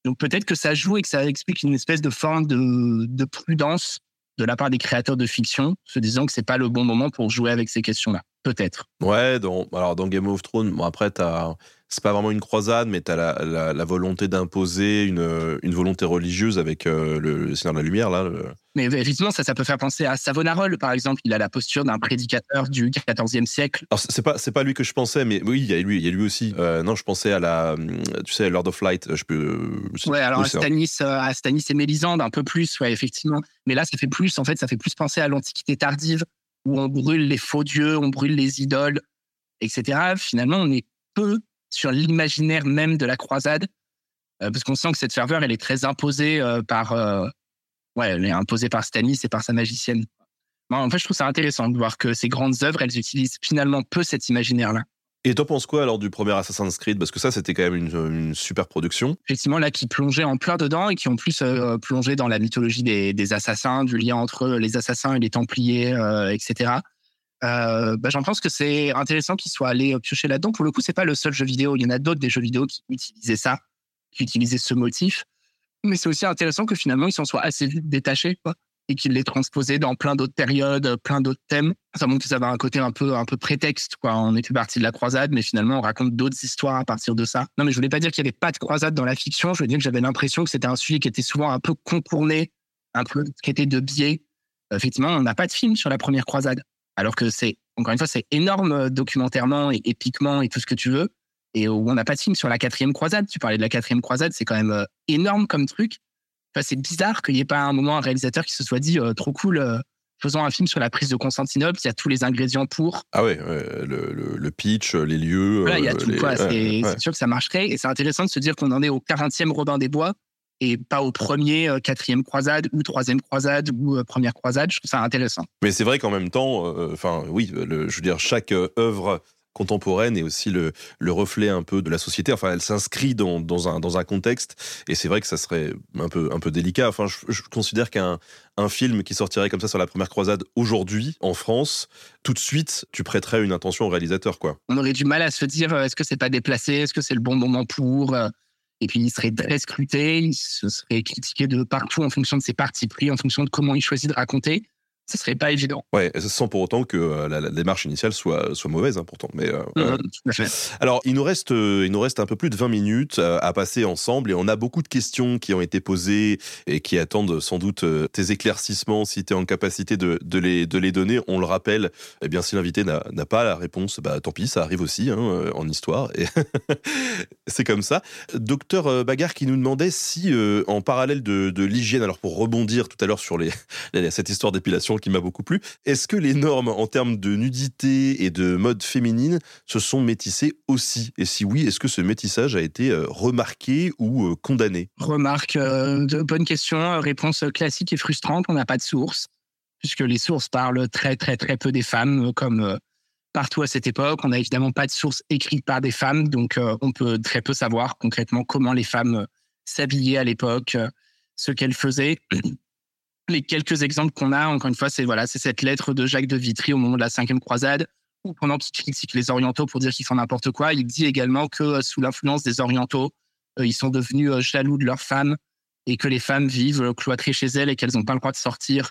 Donc peut-être que ça joue et que ça explique une espèce de forme de, de prudence de la part des créateurs de fiction, se disant que c'est pas le bon moment pour jouer avec ces questions-là. Peut-être. Ouais, dans, alors dans Game of Thrones, bon après, tu as c'est pas vraiment une croisade, mais tu as la, la, la, volonté d'imposer une, une volonté religieuse avec euh, le, Seigneur de la Lumière. Là, Mais effectivement, ça, ça peut faire penser à Savonarola, par exemple. Il a la posture d'un prédicateur du XIVe siècle. Alors, c'est pas, c'est pas lui que je pensais, mais oui, il y a lui, il y a lui aussi. Euh, non, je pensais à la, tu sais, Lord of Light. Je peux. Ouais, alors à, Stanis, euh, à Stanis et Mélisande, un peu plus, ouais, effectivement. Mais là, ça fait plus, en fait, ça fait plus penser à l'Antiquité tardive, où on brûle les faux dieux, on brûle les idoles, etc. Finalement, on est peu sur l'imaginaire même de la croisade, euh, parce qu'on sent que cette ferveur, elle est très imposée euh, par, euh, ouais, elle est imposée par Stanis et par sa magicienne. en fait, je trouve ça intéressant de voir que ces grandes œuvres, elles utilisent finalement peu cet imaginaire-là. Et t'en penses quoi alors du premier Assassin's Creed? Parce que ça, c'était quand même une, super production. Effectivement, là, qui plongeait en plein dedans et qui ont plus plongé dans la mythologie des, assassins, du lien entre les assassins et les Templiers, etc. Euh, bah, j'en pense que c'est intéressant qu'ils soient allés piocher là-dedans. Pour le coup, c'est pas le seul jeu vidéo. Il y en a d'autres des jeux vidéo qui utilisaient ça, qui utilisaient ce motif. Mais c'est aussi intéressant que finalement, ils s'en soient assez vite détachés, et qu'ils les transposaient dans plein d'autres périodes, plein d'autres thèmes. Ça montre que ça avait un côté un peu, un peu prétexte, quoi. On était parti de la croisade, mais finalement, on raconte d'autres histoires à partir de ça. Non, mais je voulais pas dire qu'il y avait pas de croisade dans la fiction. Je voulais dire que j'avais l'impression que c'était un sujet qui était souvent un peu contourné, un peu, qui était de biais. Effectivement, on n'a pas de film sur la première croisade. Alors que c'est, encore une fois, c'est énorme euh, documentairement et épiquement et tout ce que tu veux. Et où on n'a pas de film sur la quatrième croisade. Tu parlais de la quatrième croisade, c'est quand même euh, énorme comme truc. Enfin, c'est bizarre qu'il n'y ait pas un moment un réalisateur qui se soit dit euh, trop cool, faisons un film sur la prise de Constantinople, il y a tous les ingrédients pour. Ah ouais, le, pitch, les lieux. Voilà, il y a tout. c'est sûr que ça marcherait. Et c'est intéressant de se dire qu'on en est au 40e Robin des Bois et pas au premier, euh, quatrième croisade ou troisième croisade ou euh, première croisade. Je trouve ça intéressant. Mais c'est vrai qu'en même temps, euh, enfin oui, je veux dire, chaque œuvre contemporaine et aussi le, le reflet un peu de la société. Enfin, elle s'inscrit dans, dans, un, dans un contexte et c'est vrai que ça serait un peu, un peu délicat. Enfin, je, considère qu'un un film qui sortirait comme ça sur la première croisade aujourd'hui en France, tout de suite, tu prêterais une intention au réalisateur, quoi. On aurait du mal à se dire est-ce que c'est pas déplacé, est-ce que c'est le bon moment pour. Et puis, il serait très scruté, il se serait critiqué de partout en fonction de ses partis pris, en fonction de comment il choisit de raconter ce serait pas évident. Ouais, sans pour autant que euh, la, démarche initiale soit, soit mauvaise, hein, pourtant. Mais, euh, mmh, Alors, il nous, reste, euh, il nous reste un peu plus de 20 minutes à passer ensemble et on a beaucoup de questions qui ont été posées et qui attendent sans doute tes éclaircissements si tu es en capacité de, de, les, de les donner. On le rappelle, eh bien, si l'invité n'a pas la réponse, bah, tant pis, ça arrive aussi hein, en histoire. Et c'est comme ça. Docteur Bagarre qui nous demandait si, en parallèle de, de l'hygiène, alors pour rebondir tout à l'heure sur les, cette histoire d'épilation qui m'a beaucoup plu. Est-ce que les normes en termes de nudité et de mode féminine se sont métissées aussi? Et si oui, est-ce que ce métissage a été euh, remarqué ou euh, condamné? Remarque, euh, bonne question. Réponse classique et frustrante, on n'a pas de source, puisque les sources parlent très très très peu des femmes, comme partout à cette époque. On n'a évidemment pas de sources écrites par des femmes, donc on peut très peu savoir concrètement comment les femmes s'habillaient à l'époque, ce qu'elles faisaient les quelques exemples qu'on a, encore une fois, c'est voilà, c'est cette lettre de Jacques de Vitry au moment de la cinquième croisade, où pendant qu'il critique les Orientaux pour dire qu'ils font n'importe quoi, il dit également que euh, sous l'influence des Orientaux, euh, ils sont devenus euh, jaloux de leurs femmes et que les femmes vivent cloîtrées chez elles et qu'elles n'ont pas le droit de sortir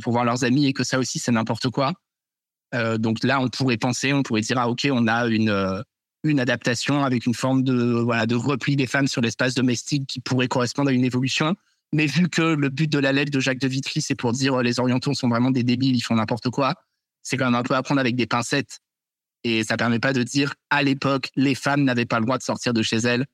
pour voir leurs amis et que ça aussi c'est n'importe quoi. donc là, on pourrait penser, on pourrait dire ah ok, on a une une adaptation avec une forme de voilà de repli des femmes sur l'espace domestique qui pourrait correspondre à une évolution. Mais vu que le but de la lettre de Jacques de Vitry, c'est pour dire euh, les Orientaux sont vraiment des débiles, ils font n'importe quoi, c'est quand même un peu à prendre avec des pincettes. Et ça permet pas de dire à l'époque, les femmes n'avaient pas le droit de sortir de chez elles,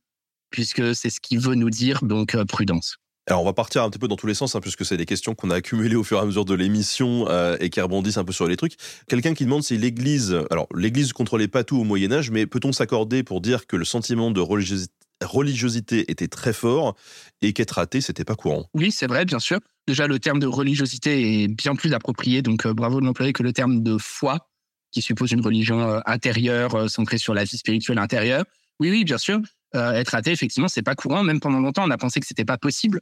puisque c'est ce qu'il veut nous dire, donc euh, prudence. Alors on va partir un petit peu dans tous les sens, hein, puisque c'est des questions qu'on a accumulées au fur et à mesure de l'émission euh, et qui rebondissent un peu sur les trucs. Quelqu'un qui demande si l'Église, alors l'Église contrôlait pas tout au Moyen Âge, mais peut-on s'accorder pour dire que le sentiment de religiosité religiosité était très fort et qu'être athée, c'était pas courant. Oui, c'est vrai, bien sûr. Déjà, le terme de religiosité est bien plus approprié, donc euh, bravo de l'employer que le terme de foi, qui suppose une religion euh, intérieure, euh, centrée sur la vie spirituelle intérieure. Oui, oui, bien sûr. être athée, effectivement, c'est pas courant. Même pendant longtemps, on a pensé que c'était pas possible.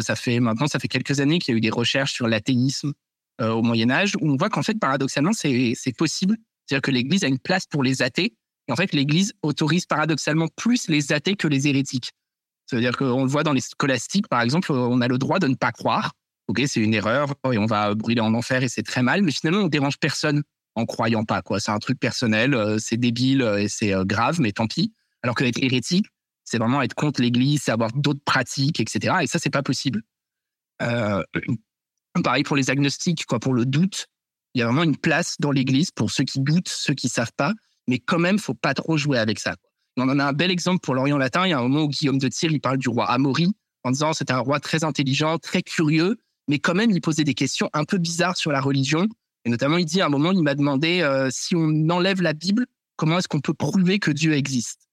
ça fait maintenant, ça fait quelques années qu'il y a eu des recherches sur l'athéisme au Moyen Âge, où on voit qu'en fait, paradoxalement, c'est possible. C'est-à-dire que l'Église a une place pour les athées, en fait, l'Église autorise paradoxalement plus les athées que les hérétiques. C'est-à-dire qu'on le voit dans les scolastiques, par exemple, on a le droit de ne pas croire. Ok, c'est une erreur et on va brûler en enfer et c'est très mal, mais finalement, on dérange personne en croyant pas. C'est un truc personnel, c'est débile et c'est grave, mais tant pis. Alors que être hérétique, c'est vraiment être contre l'Église, c'est avoir d'autres pratiques, etc. Et ça, c'est pas possible. pareil pour les agnostiques, quoi, pour le doute. Il y a vraiment une place dans l'Église pour ceux qui doutent, ceux qui savent pas, mais quand même, faut pas trop jouer avec ça. On en a un bel exemple pour l'Orient latin. Il y a un moment où Guillaume de Tyr, il parle du roi Amaury en disant c'était un roi très intelligent, très curieux, mais quand même, il posait des questions un peu bizarres sur la religion. Et notamment, il dit à un moment, il m'a demandé euh, si on enlève la Bible, comment est-ce qu'on peut prouver que Dieu existe?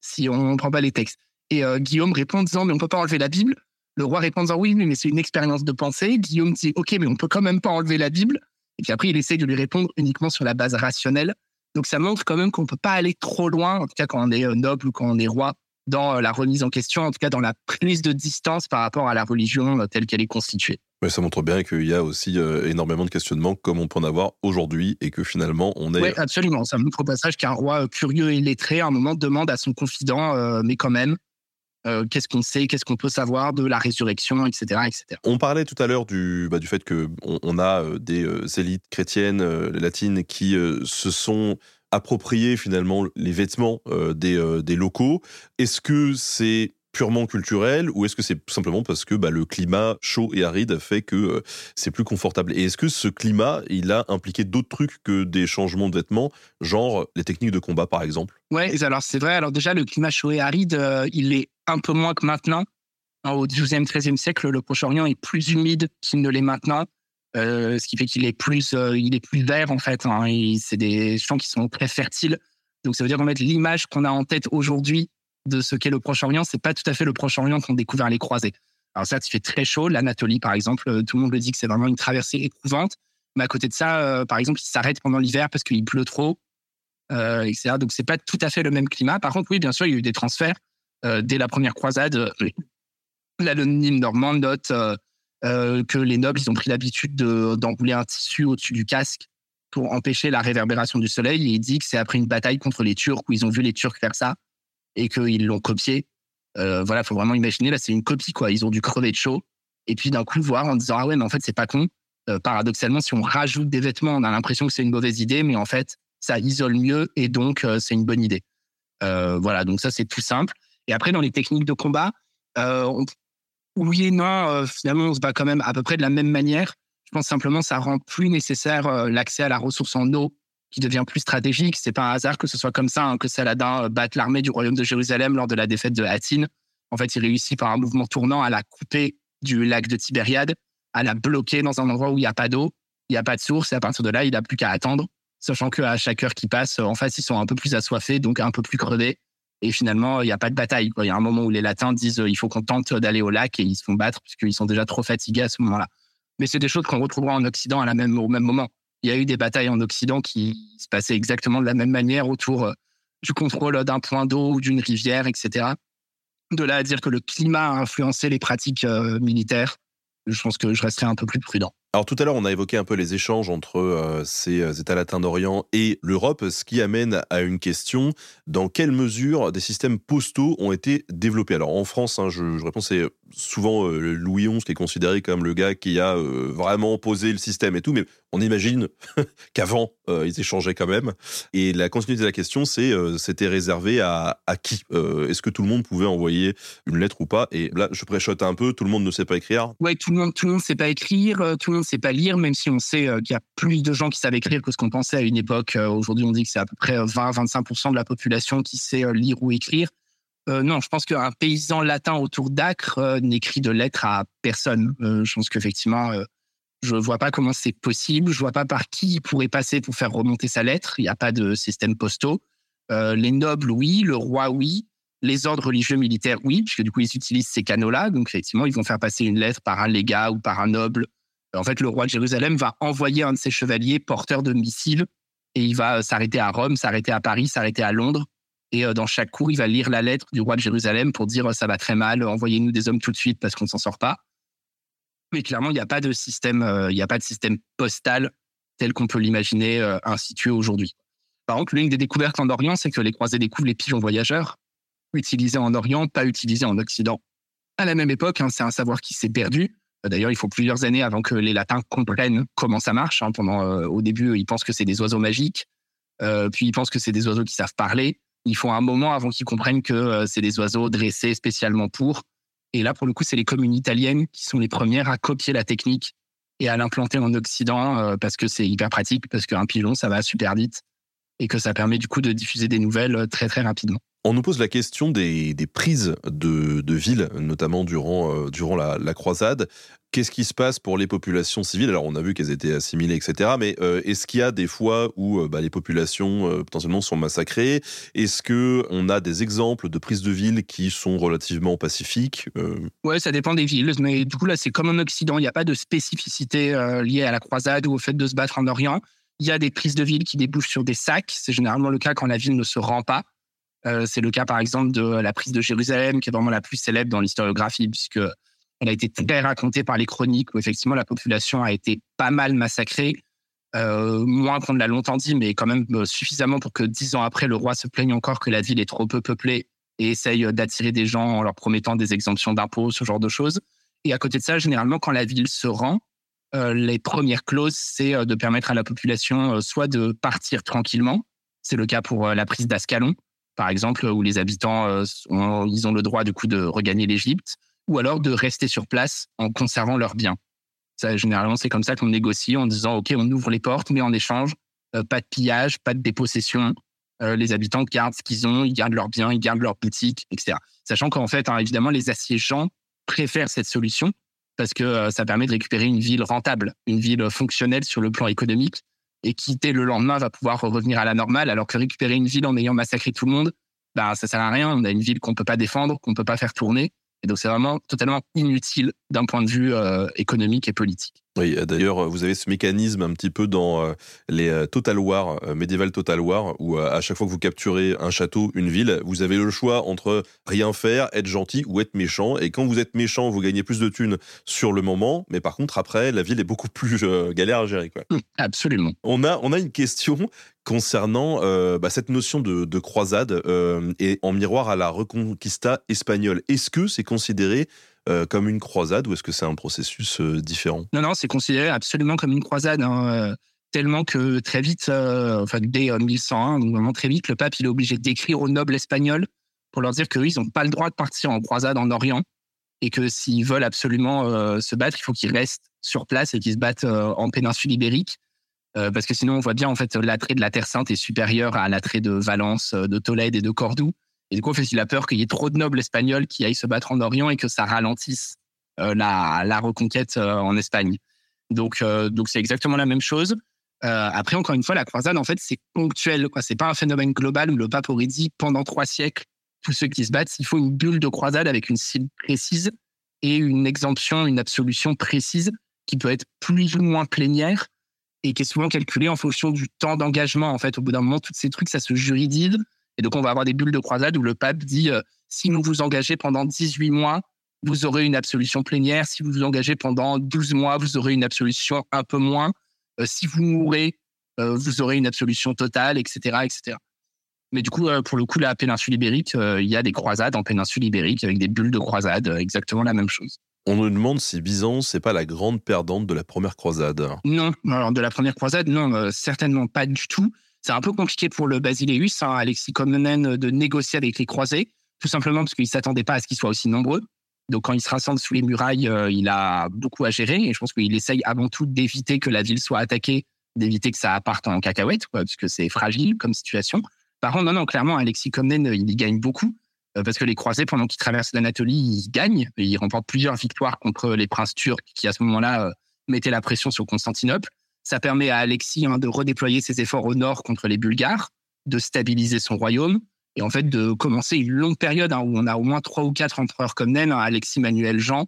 Si on ne prend pas les textes Et euh, Guillaume répond en disant mais on peut pas enlever la Bible. Le roi répond en disant oui, mais c'est une expérience de pensée. Guillaume dit ok, mais on peut quand même pas enlever la Bible. Et puis après, il essaie de lui répondre uniquement sur la base rationnelle. Donc ça montre quand même qu'on peut pas aller trop loin, en tout cas quand on est euh, noble ou quand on est roi, dans la remise en question, en tout cas dans la prise de distance par rapport à la religion telle qu'elle est constituée. Mais ça montre bien qu'il y a aussi euh, énormément de questionnements comme on peut en avoir aujourd'hui et que finalement on est. Oui, absolument. Ça montre au passage qu'un roi euh, curieux et lettré, à un moment, demande à son confident, euh, mais quand même, qu'est-ce qu'on sait, qu'est-ce qu'on peut savoir de la résurrection, etc. etc. On parlait tout à l'heure du, bah, du fait qu'on on a des élites chrétiennes latines qui se sont appropriées finalement les vêtements des, des locaux. Est-ce que c'est purement culturel ou est-ce que c'est simplement parce que bah, le climat chaud et aride fait que euh, c'est plus confortable? Et est-ce que ce climat, il a impliqué d'autres trucs que des changements de vêtements, genre les techniques de combat par exemple? Ouais, alors c'est vrai. Alors déjà, le climat chaud et aride, euh, il est un peu moins que maintenant. Au XIIe, XIIIe siècle, le Proche-Orient est plus humide qu'il ne l'est maintenant. Euh, ce qui fait qu'il est plus, il est plus vert en fait. Hein, c'est des champs qui sont très fertiles. Donc ça veut dire qu'en fait l'image qu'on a en tête aujourd'hui de ce qu'est le Proche-Orient, c'est pas tout à fait le Proche-Orient qu'ont découvert les croisés. Alors ça, il fait très chaud. L'Anatolie, par exemple, euh, tout le monde le dit que c'est vraiment une traversée éprouvante. Mais à côté de ça, euh, par exemple, il s'arrête pendant l'hiver parce qu'il pleut trop, euh, etc. Donc c'est pas tout à fait le même climat. Par contre, oui, bien sûr, il y a eu des transferts dès la première croisade. L'anonyme normand note que les nobles, ils ont pris l'habitude d'enrouler un tissu au-dessus du casque pour empêcher la réverbération du soleil. Et il dit que c'est après une bataille contre les Turcs où ils ont vu les Turcs faire ça et qu'ils l'ont copié. Euh, voilà, faut vraiment imaginer, là, c'est une copie, quoi. Ils ont dû crever de chaud. Et puis, d'un coup, voir en disant, ah ouais, mais en fait, c'est pas con. Euh, paradoxalement, si on rajoute des vêtements, on a l'impression que c'est une mauvaise idée, mais en fait, ça isole mieux et donc, euh, c'est une bonne idée. Euh, voilà, donc ça, c'est tout simple. Et après, dans les techniques de combat, oui et non, finalement, on se bat quand même à peu près de la même manière. Je pense simplement ça rend plus nécessaire l'accès à la ressource en eau qui devient plus stratégique. C'est pas un hasard que ce soit comme ça hein, que Saladin euh, batte l'armée du royaume de Jérusalem lors de la défaite de Hattin. En fait, il réussit par un mouvement tournant à la couper du lac de Tibériade, à la bloquer dans un endroit où il n'y a pas d'eau, il n'y a pas de source, et à partir de là, il n'a plus qu'à attendre, sachant qu'à chaque heure qui passe, en face, ils sont un peu plus assoiffés, donc un peu plus crevés. Et finalement, il n'y a pas de bataille. Il y a un moment où les Latins disent euh, il faut qu'on tente d'aller au lac et ils se font battre puisqu'ils sont déjà trop fatigués à ce moment-là. Mais c'est des choses qu'on retrouvera en Occident à la même, au même moment il y a eu des batailles en Occident qui se passaient exactement de la même manière autour euh, du contrôle d'un point d'eau ou d'une rivière, etc. De là à dire que le climat a influencé les pratiques euh, militaires, je pense que je resterai un peu plus prudent. Alors tout à l'heure, on a évoqué un peu les échanges entre euh, ces États latins d'Orient et l'Europe, ce qui amène à une question dans quelle mesure des systèmes postaux ont été développés? Alors en France, hein, je, je, réponds, c'est souvent euh, Louis XI qui est considéré comme le gars qui a vraiment posé le système et tout, mais on imagine qu'avant ils échangeaient quand même. Et la continuité de la question, c'est c'était réservé à, à qui Est-ce que tout le monde pouvait envoyer une lettre ou pas? Et là, je préchote un peu, tout le monde ne sait pas écrire. Ouais, tout le monde, tout le monde sait pas écrire, tout le ne sait pas lire, même si on sait euh, qu'il y a plus de gens qui savent écrire que ce qu'on pensait à une époque. Euh, aujourd'hui, on dit que c'est à peu près 20-25% euh, de la population qui sait lire ou écrire. Non, je pense qu'un paysan latin autour d'Acre n'écrit de lettres à personne. je pense qu'effectivement, je ne vois pas comment c'est possible. Je vois pas par qui il pourrait passer pour faire remonter sa lettre. Il n'y a pas de système postaux. les nobles, oui. Le roi, oui. Les ordres religieux militaires, oui, puisque du coup, ils utilisent ces canaux-là. Donc, effectivement, ils vont faire passer une lettre par un légat ou par un noble en fait, le roi de Jérusalem va envoyer un de ses chevaliers porteurs de missiles et il va s'arrêter à Rome, s'arrêter à Paris, s'arrêter à Londres. Et euh, dans chaque cours, il va lire la lettre du roi de Jérusalem pour dire ça va très mal, envoyez-nous des hommes tout de suite parce qu'on ne s'en sort pas. Mais clairement, il n'y a pas de système, euh, a pas de système postal tel qu'on peut l'imaginer euh, institué aujourd'hui. Par contre, l'une des découvertes en Orient, c'est que les croisés découvrent les pigeons voyageurs, utilisés en Orient, pas utilisés en Occident. À la même époque, hein, c'est un savoir qui s'est perdu D'ailleurs, il faut plusieurs années avant que les Latins comprennent comment ça marche. Hein. Pendant, au début, ils pensent que c'est des oiseaux magiques, puis ils pensent que c'est des oiseaux qui savent parler. Il faut un moment avant qu'ils comprennent que c'est des oiseaux dressés spécialement pour. Et là, pour le coup, c'est les communes italiennes qui sont les premières à copier la technique et à l'implanter en Occident parce que c'est hyper pratique, parce qu'un pigeon, ça va super vite et que ça permet du coup de diffuser des nouvelles très très rapidement. On nous pose la question des, prises de, de villes, notamment durant, euh, durant la, croisade. Qu'est-ce qui se passe pour les populations civiles? Alors, on a vu qu'elles étaient assimilées, etc. Mais euh, est-ce qu'il y a des fois où euh, bah, les populations potentiellement sont massacrées? Est-ce que on a des exemples de prises de villes qui sont relativement pacifiques Ouais, ça dépend des villes. Mais du coup, là, c'est comme en Occident. Il n'y a pas de spécificité liée à la croisade ou au fait de se battre en Orient. Il y a des prises de villes qui débouchent sur des sacs. C'est généralement le cas quand la ville ne se rend pas. Euh, c'est le cas, par exemple, de la prise de Jérusalem, qui est vraiment la plus célèbre dans l'historiographie, puisque elle a été très racontée par les chroniques, où effectivement la population a été pas mal massacrée, euh, moins qu'on ne l'a longtemps dit, mais quand même euh, suffisamment pour que dix ans après, le roi se plaigne encore que la ville est trop peu peuplée et essaye d'attirer des gens en leur promettant des exemptions d'impôts, ce genre de choses. Et à côté de ça, généralement, quand la ville se rend, les premières clauses, c'est de permettre à la population soit de partir tranquillement, c'est le cas pour la prise d'Ascalon, par exemple, où les habitants euh, ont, ils ont le droit du coup de regagner l'Égypte, ou alors de rester sur place en conservant leurs biens. Ça, généralement, c'est comme ça qu'on négocie en disant OK, on ouvre les portes, mais en échange, euh, pas de pillage, pas de dépossession. Euh, les habitants gardent ce qu'ils ont, ils gardent leurs biens, ils gardent leurs boutiques, etc. Sachant qu'en fait, hein, évidemment, les assiégeants préfèrent cette solution parce que ça permet de récupérer une ville rentable, une ville fonctionnelle sur le plan économique et quitter le lendemain va pouvoir revenir à la normale, alors que récupérer une ville en ayant massacré tout le monde, bah, ça sert à rien. On a une ville qu'on peut pas défendre, qu'on peut pas faire tourner. Et donc, c'est vraiment totalement inutile d'un point de vue euh, économique et politique. Oui, d'ailleurs, vous avez ce mécanisme un petit peu dans euh, les euh, Total War, Medieval Total War, où à chaque fois que vous capturez un château, une ville, vous avez le choix entre rien faire, être gentil ou être méchant. Et quand vous êtes méchant, vous gagnez plus de thunes sur le moment, mais par contre, après, la ville est beaucoup plus galère à gérer. Quoi. Hum, absolument. On a, on a une question concernant bah, cette notion de, de croisade et en miroir à la Reconquista espagnole. Est-ce que c'est considéré euh, comme une croisade ou est-ce que c'est un processus euh, différent? Non, non, c'est considéré absolument comme une croisade. Hein, euh, tellement que très vite, enfin dès 1101, donc vraiment très vite, le pape il est obligé d'écrire aux nobles espagnols pour leur dire qu'eux, ils n'ont pas le droit de partir en croisade en Orient et que s'ils veulent absolument se battre, il faut qu'ils restent sur place et qu'ils se battent en péninsule ibérique. parce que sinon, on voit bien en fait l'attrait de la Terre Sainte est supérieur à l'attrait de Valence, de Tolède et de Cordoue. Et du coup, en fait, il a peur qu'il y ait trop de nobles espagnols qui aillent se battre en Orient et que ça ralentisse euh, la, reconquête euh, en Espagne. Donc, euh, donc c'est exactement la même chose. après, encore une fois, la croisade, en fait, c'est ponctuel. Quoi. C'est pas un phénomène global où le pape aurait dit pendant trois siècles, tous ceux qui se battent, il faut une bulle de croisade avec une cible précise et une exemption, une absolution précise qui peut être plus ou moins plénière et qui est souvent calculée en fonction du temps d'engagement. En fait, au bout d'un moment, tous ces trucs, ça se juridise et donc, on va avoir des bulles de croisade où le pape dit euh, si vous vous engagez pendant 18 mois, vous aurez une absolution plénière. Si vous vous engagez pendant 12 mois, vous aurez une absolution un peu moins. Euh, si vous mourrez, euh, vous aurez une absolution totale, etc., etc. Mais du coup, pour le coup, la péninsule ibérique, il y a des croisades en péninsule ibérique avec des bulles de croisade, exactement la même chose. On nous demande si Byzance n'est pas la grande perdante de la première croisade. Non, alors de la première croisade, non, certainement pas du tout. C'est un peu compliqué pour le Basileus, hein, Alexis Komnenen, de négocier avec les croisés, tout simplement parce qu'il ne s'attendait pas à ce qu'ils soient aussi nombreux. Donc, quand il se rassemble sous les murailles, euh, il a beaucoup à gérer. Et je pense qu'il essaye avant tout d'éviter que la ville soit attaquée, d'éviter que ça parte en cacahuète, quoi, parce que c'est fragile comme situation. Par contre, non, non, clairement, Alexis Comnène, il y gagne beaucoup. Euh, parce que les croisés, pendant qu'ils traversent l'Anatolie, ils gagnent. Ils remportent plusieurs victoires contre les princes turcs qui, à ce moment-là, euh, mettaient la pression sur Constantinople. Ça permet à Alexis hein, de redéployer ses efforts au nord contre les Bulgares, de stabiliser son royaume et en fait de commencer une longue période hein, où on a au moins trois ou quatre empereurs comme Nen, hein, Alexis, Manuel, Jean,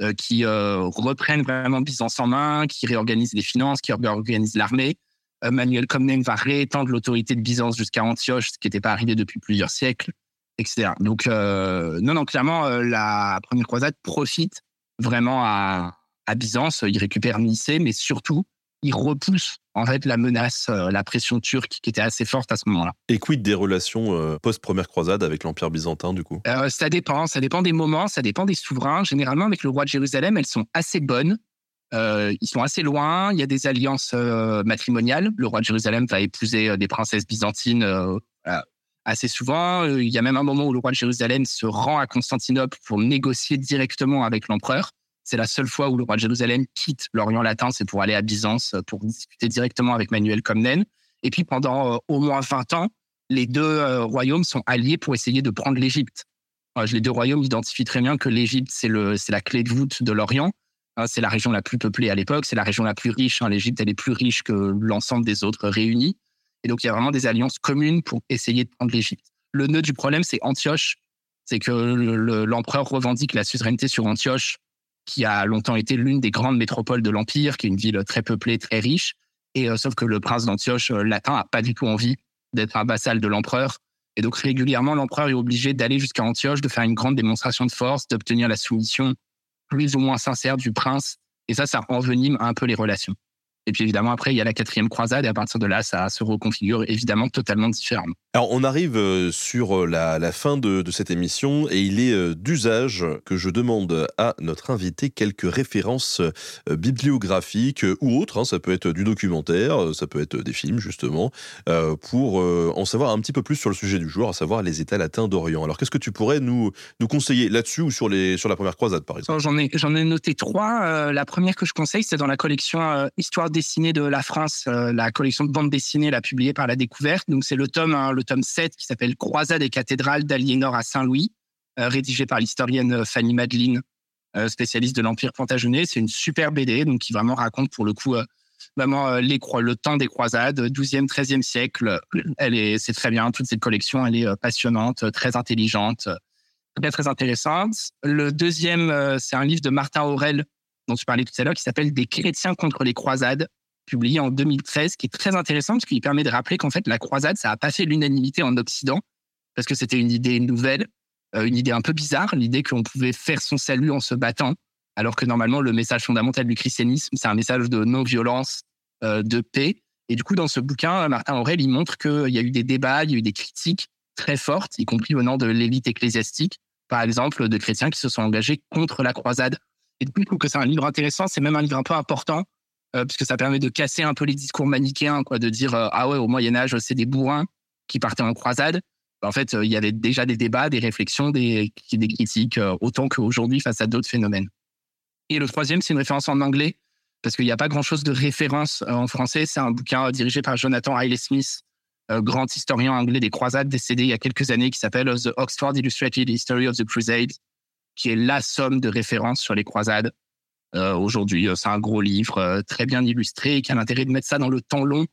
euh, qui euh, reprennent vraiment Byzance en main, qui réorganisent les finances, qui réorganisent l'armée. Euh, Manuel Comnène va réétendre l'autorité de Byzance jusqu'à Antioche, ce qui n'était pas arrivé depuis plusieurs siècles, etc. Donc, non, non, clairement, la première croisade profite vraiment à, à Byzance. Il récupère Nicée, mais surtout, il repousse en fait la menace, euh, la pression turque qui était assez forte à ce moment-là. Et quid des relations euh, post-première croisade avec l'Empire byzantin du coup? Euh, Ça dépend, ça dépend des moments, ça dépend des souverains. Généralement avec le roi de Jérusalem, elles sont assez bonnes. ils sont assez loin, il y a des alliances matrimoniales. Le roi de Jérusalem va épouser des princesses byzantines assez souvent. Il y a même un moment où le roi de Jérusalem se rend à Constantinople pour négocier directement avec l'empereur. C'est la seule fois où le roi de Jérusalem quitte l'Orient latin, c'est pour aller à Byzance euh, pour discuter directement avec Manuel Comnène. Et puis pendant euh, au moins 20 ans, les deux euh, royaumes sont alliés pour essayer de prendre l'Égypte. les deux royaumes identifient très bien que l'Égypte, c'est la clé de voûte de l'Orient. Hein, c'est la région la plus peuplée à l'époque, c'est la région la plus riche. Hein. L'Égypte, elle est plus riche que l'ensemble des autres réunis. Et donc, il y a vraiment des alliances communes pour essayer de prendre l'Égypte. Le nœud du problème, c'est Antioche. C'est que l'empereur revendique la suzeraineté sur Antioche qui a longtemps été l'une des grandes métropoles de l'Empire, qui est une ville très peuplée, très riche. Et euh, sauf que le prince d'Antioche euh, latin a pas du tout envie d'être un vassal de l'empereur. Et donc régulièrement, l'empereur est obligé d'aller jusqu'à Antioche, de faire une grande démonstration de force, d'obtenir la soumission plus ou moins sincère du prince. Et ça, ça envenime un peu les relations. Et puis évidemment, après, il y a la quatrième croisade, et à partir de là, ça se reconfigure évidemment totalement différemment. Alors, on arrive euh, sur euh, la, fin de, cette émission, et il est euh, d'usage que je demande à notre invité quelques références bibliographiques ou autres. Hein. ça peut être du documentaire, ça peut être des films, justement, pour en savoir un petit peu plus sur le sujet du jour, à savoir les États latins d'Orient. Alors, qu'est-ce que tu pourrais nous, nous conseiller là-dessus ou sur, les, sur la première croisade, par exemple? J'en ai, j'en ai noté trois. la première que je conseille, c'est dans la collection Histoire dessinée de la France, euh, la collection de bande dessinée, la publiée par la Découverte. Donc c'est le tome, hein, le tome 7 qui s'appelle Croisade et cathédrale d'Aliénor à Saint-Louis, euh, rédigé par l'historienne euh, Fanny Madeline, spécialiste de l'Empire plantagenet. C'est une super BD, donc qui vraiment raconte pour le coup vraiment les, le temps des croisades, 12e, 13e siècle. Elle est, c'est très bien. Toute cette collection, elle est passionnante, très intelligente, très, très intéressante. Le deuxième, c'est un livre de Martin Aurel, dont tu parlais tout à l'heure, qui s'appelle Des chrétiens contre les croisades, publié en 2013, qui est très intéressant parce qu'il permet de rappeler qu'en fait, la croisade, ça n'a pas fait l'unanimité en Occident, parce que c'était une idée nouvelle, euh, une idée un peu bizarre, l'idée qu'on pouvait faire son salut en se battant, alors que normalement, le message fondamental du christianisme, c'est un message de non-violence, euh, de paix. Et du coup, dans ce bouquin, Martin Aurel, il montre qu'il y a eu des débats, il y a eu des critiques très fortes, y compris venant de l'élite ecclésiastique, par exemple, de chrétiens qui se sont engagés contre la croisade et du coup, je que c'est un livre intéressant, c'est même un livre un peu important, euh, puisque ça permet de casser un peu les discours manichéens, quoi, de dire, euh, ah ouais, au Moyen-Âge, c'est des bourrins qui partaient en croisade. Bah, en fait, euh, il y avait déjà des débats, des réflexions, des, critiques, autant qu'aujourd'hui face à d'autres phénomènes. Et le troisième, c'est une référence en anglais, parce qu'il n'y a pas grand-chose de référence en français. C'est un bouquin dirigé par Jonathan Riley Smith, grand historien anglais des croisades, décédé il y a quelques années, qui s'appelle The Oxford Illustrated History of the Crusades qui est la somme de références sur les croisades. Euh, aujourd'hui, euh, c'est un gros livre euh, très bien illustré qui a l'intérêt de mettre ça dans le temps long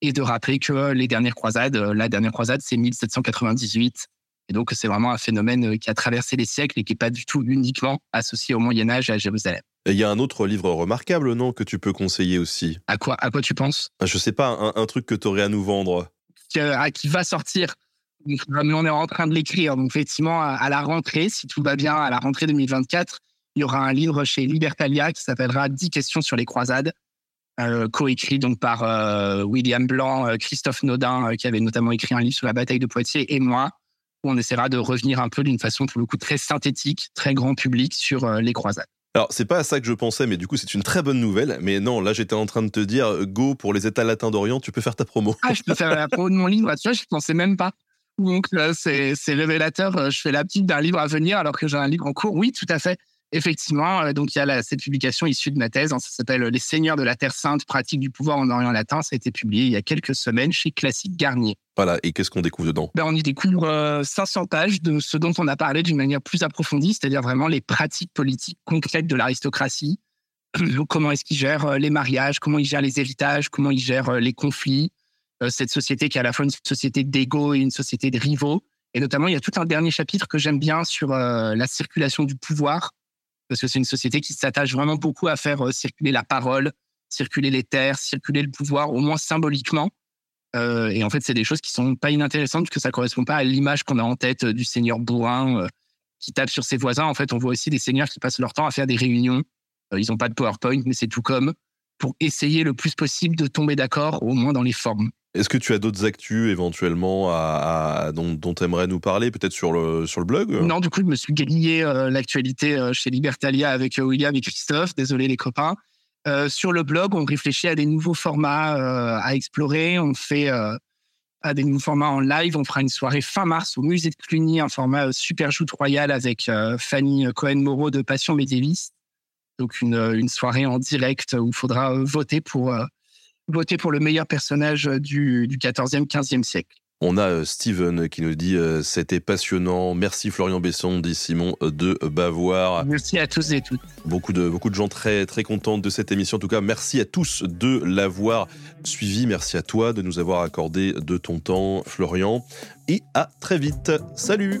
et de rappeler que les dernières croisades, la dernière croisade, c'est 1798. Et donc, c'est vraiment un phénomène qui a traversé les siècles et qui n'est pas du tout uniquement associé au Moyen Âge et à Jérusalem. Il y a un autre livre remarquable, non, que tu peux conseiller aussi À quoi, à quoi tu penses? Je sais pas, un, truc que tu aurais à nous vendre. Qui, qui va sortir mais on est en train de l'écrire. Donc, effectivement, à la rentrée, si tout va bien, à la rentrée 2024, il y aura un livre chez Libertalia qui s'appellera 10 questions sur les croisades, euh, coécrit donc par euh, William Blanc, euh, Christophe Naudin, qui avait notamment écrit un livre sur la bataille de Poitiers, et moi, où on essaiera de revenir un peu d'une façon, pour le coup, très synthétique, très grand public sur les croisades. Alors, c'est pas à ça que je pensais, mais du coup, c'est une très bonne nouvelle. Mais non, là, j'étais en train de te dire, go pour les États latins d'Orient, tu peux faire ta promo. Ah, je peux faire la promo de mon livre, tu vois, je pensais même pas. Donc, c'est révélateur. Euh, je fais la petite d'un livre à venir alors que j'ai un livre en cours. Oui, tout à fait. Effectivement, euh, donc il y a cette publication issue de ma thèse. Hein, ça s'appelle Les Seigneurs de la Terre Sainte, pratique du pouvoir en Orient latin. Ça a été publié il y a quelques semaines chez Classique Garnier. Voilà. Et qu'est-ce qu'on découvre dedans? Ben, On y découvre 500 euh, pages de ce dont on a parlé d'une manière plus approfondie, c'est-à-dire vraiment les pratiques politiques concrètes de l'aristocratie. comment est-ce qu'ils gèrent les mariages, comment ils gèrent les héritages, comment ils gèrent les conflits, euh, cette société qui est à la fois une société d'ego et une société de rivaux. Et notamment, il y a tout un dernier chapitre que j'aime bien sur euh, la circulation du pouvoir, parce que c'est une société qui s'attache vraiment beaucoup à faire euh, circuler la parole, circuler les terres, circuler le pouvoir, au moins symboliquement. et en fait, c'est des choses qui sont pas inintéressantes, parce que ça correspond pas à l'image qu'on a en tête du seigneur bourrin qui tape sur ses voisins. En fait, on voit aussi des seigneurs qui passent leur temps à faire des réunions. ils n'ont pas de PowerPoint, mais c'est tout comme. Pour essayer le plus possible de tomber d'accord, au moins dans les formes. Est-ce que tu as d'autres actus éventuellement à, dont tu aimerais nous parler, peut-être sur le, sur le blog? Non, du coup, je me suis grillé l'actualité chez Libertalia avec William et Christophe. Désolé les copains. sur le blog, on réfléchit à des nouveaux formats à explorer. On fait à des nouveaux formats en live. On fera une soirée fin mars au musée de Cluny, un format euh, super joute royal avec euh, Fanny Cohen-Moreau de Passion médiéviste. Donc une, euh, une, soirée en direct où il faudra voter pour, voter pour le meilleur personnage du, du 14e, 15e siècle. On a euh, Steven qui nous dit euh, c'était passionnant. Merci Florian Besson, dit Simon euh, de Bavoir. Merci à tous et toutes. Beaucoup de, beaucoup de gens très, très contents de cette émission. En tout cas, merci à tous de l'avoir suivi. Merci à toi de nous avoir accordé de ton temps, Florian. Et à très vite. Salut!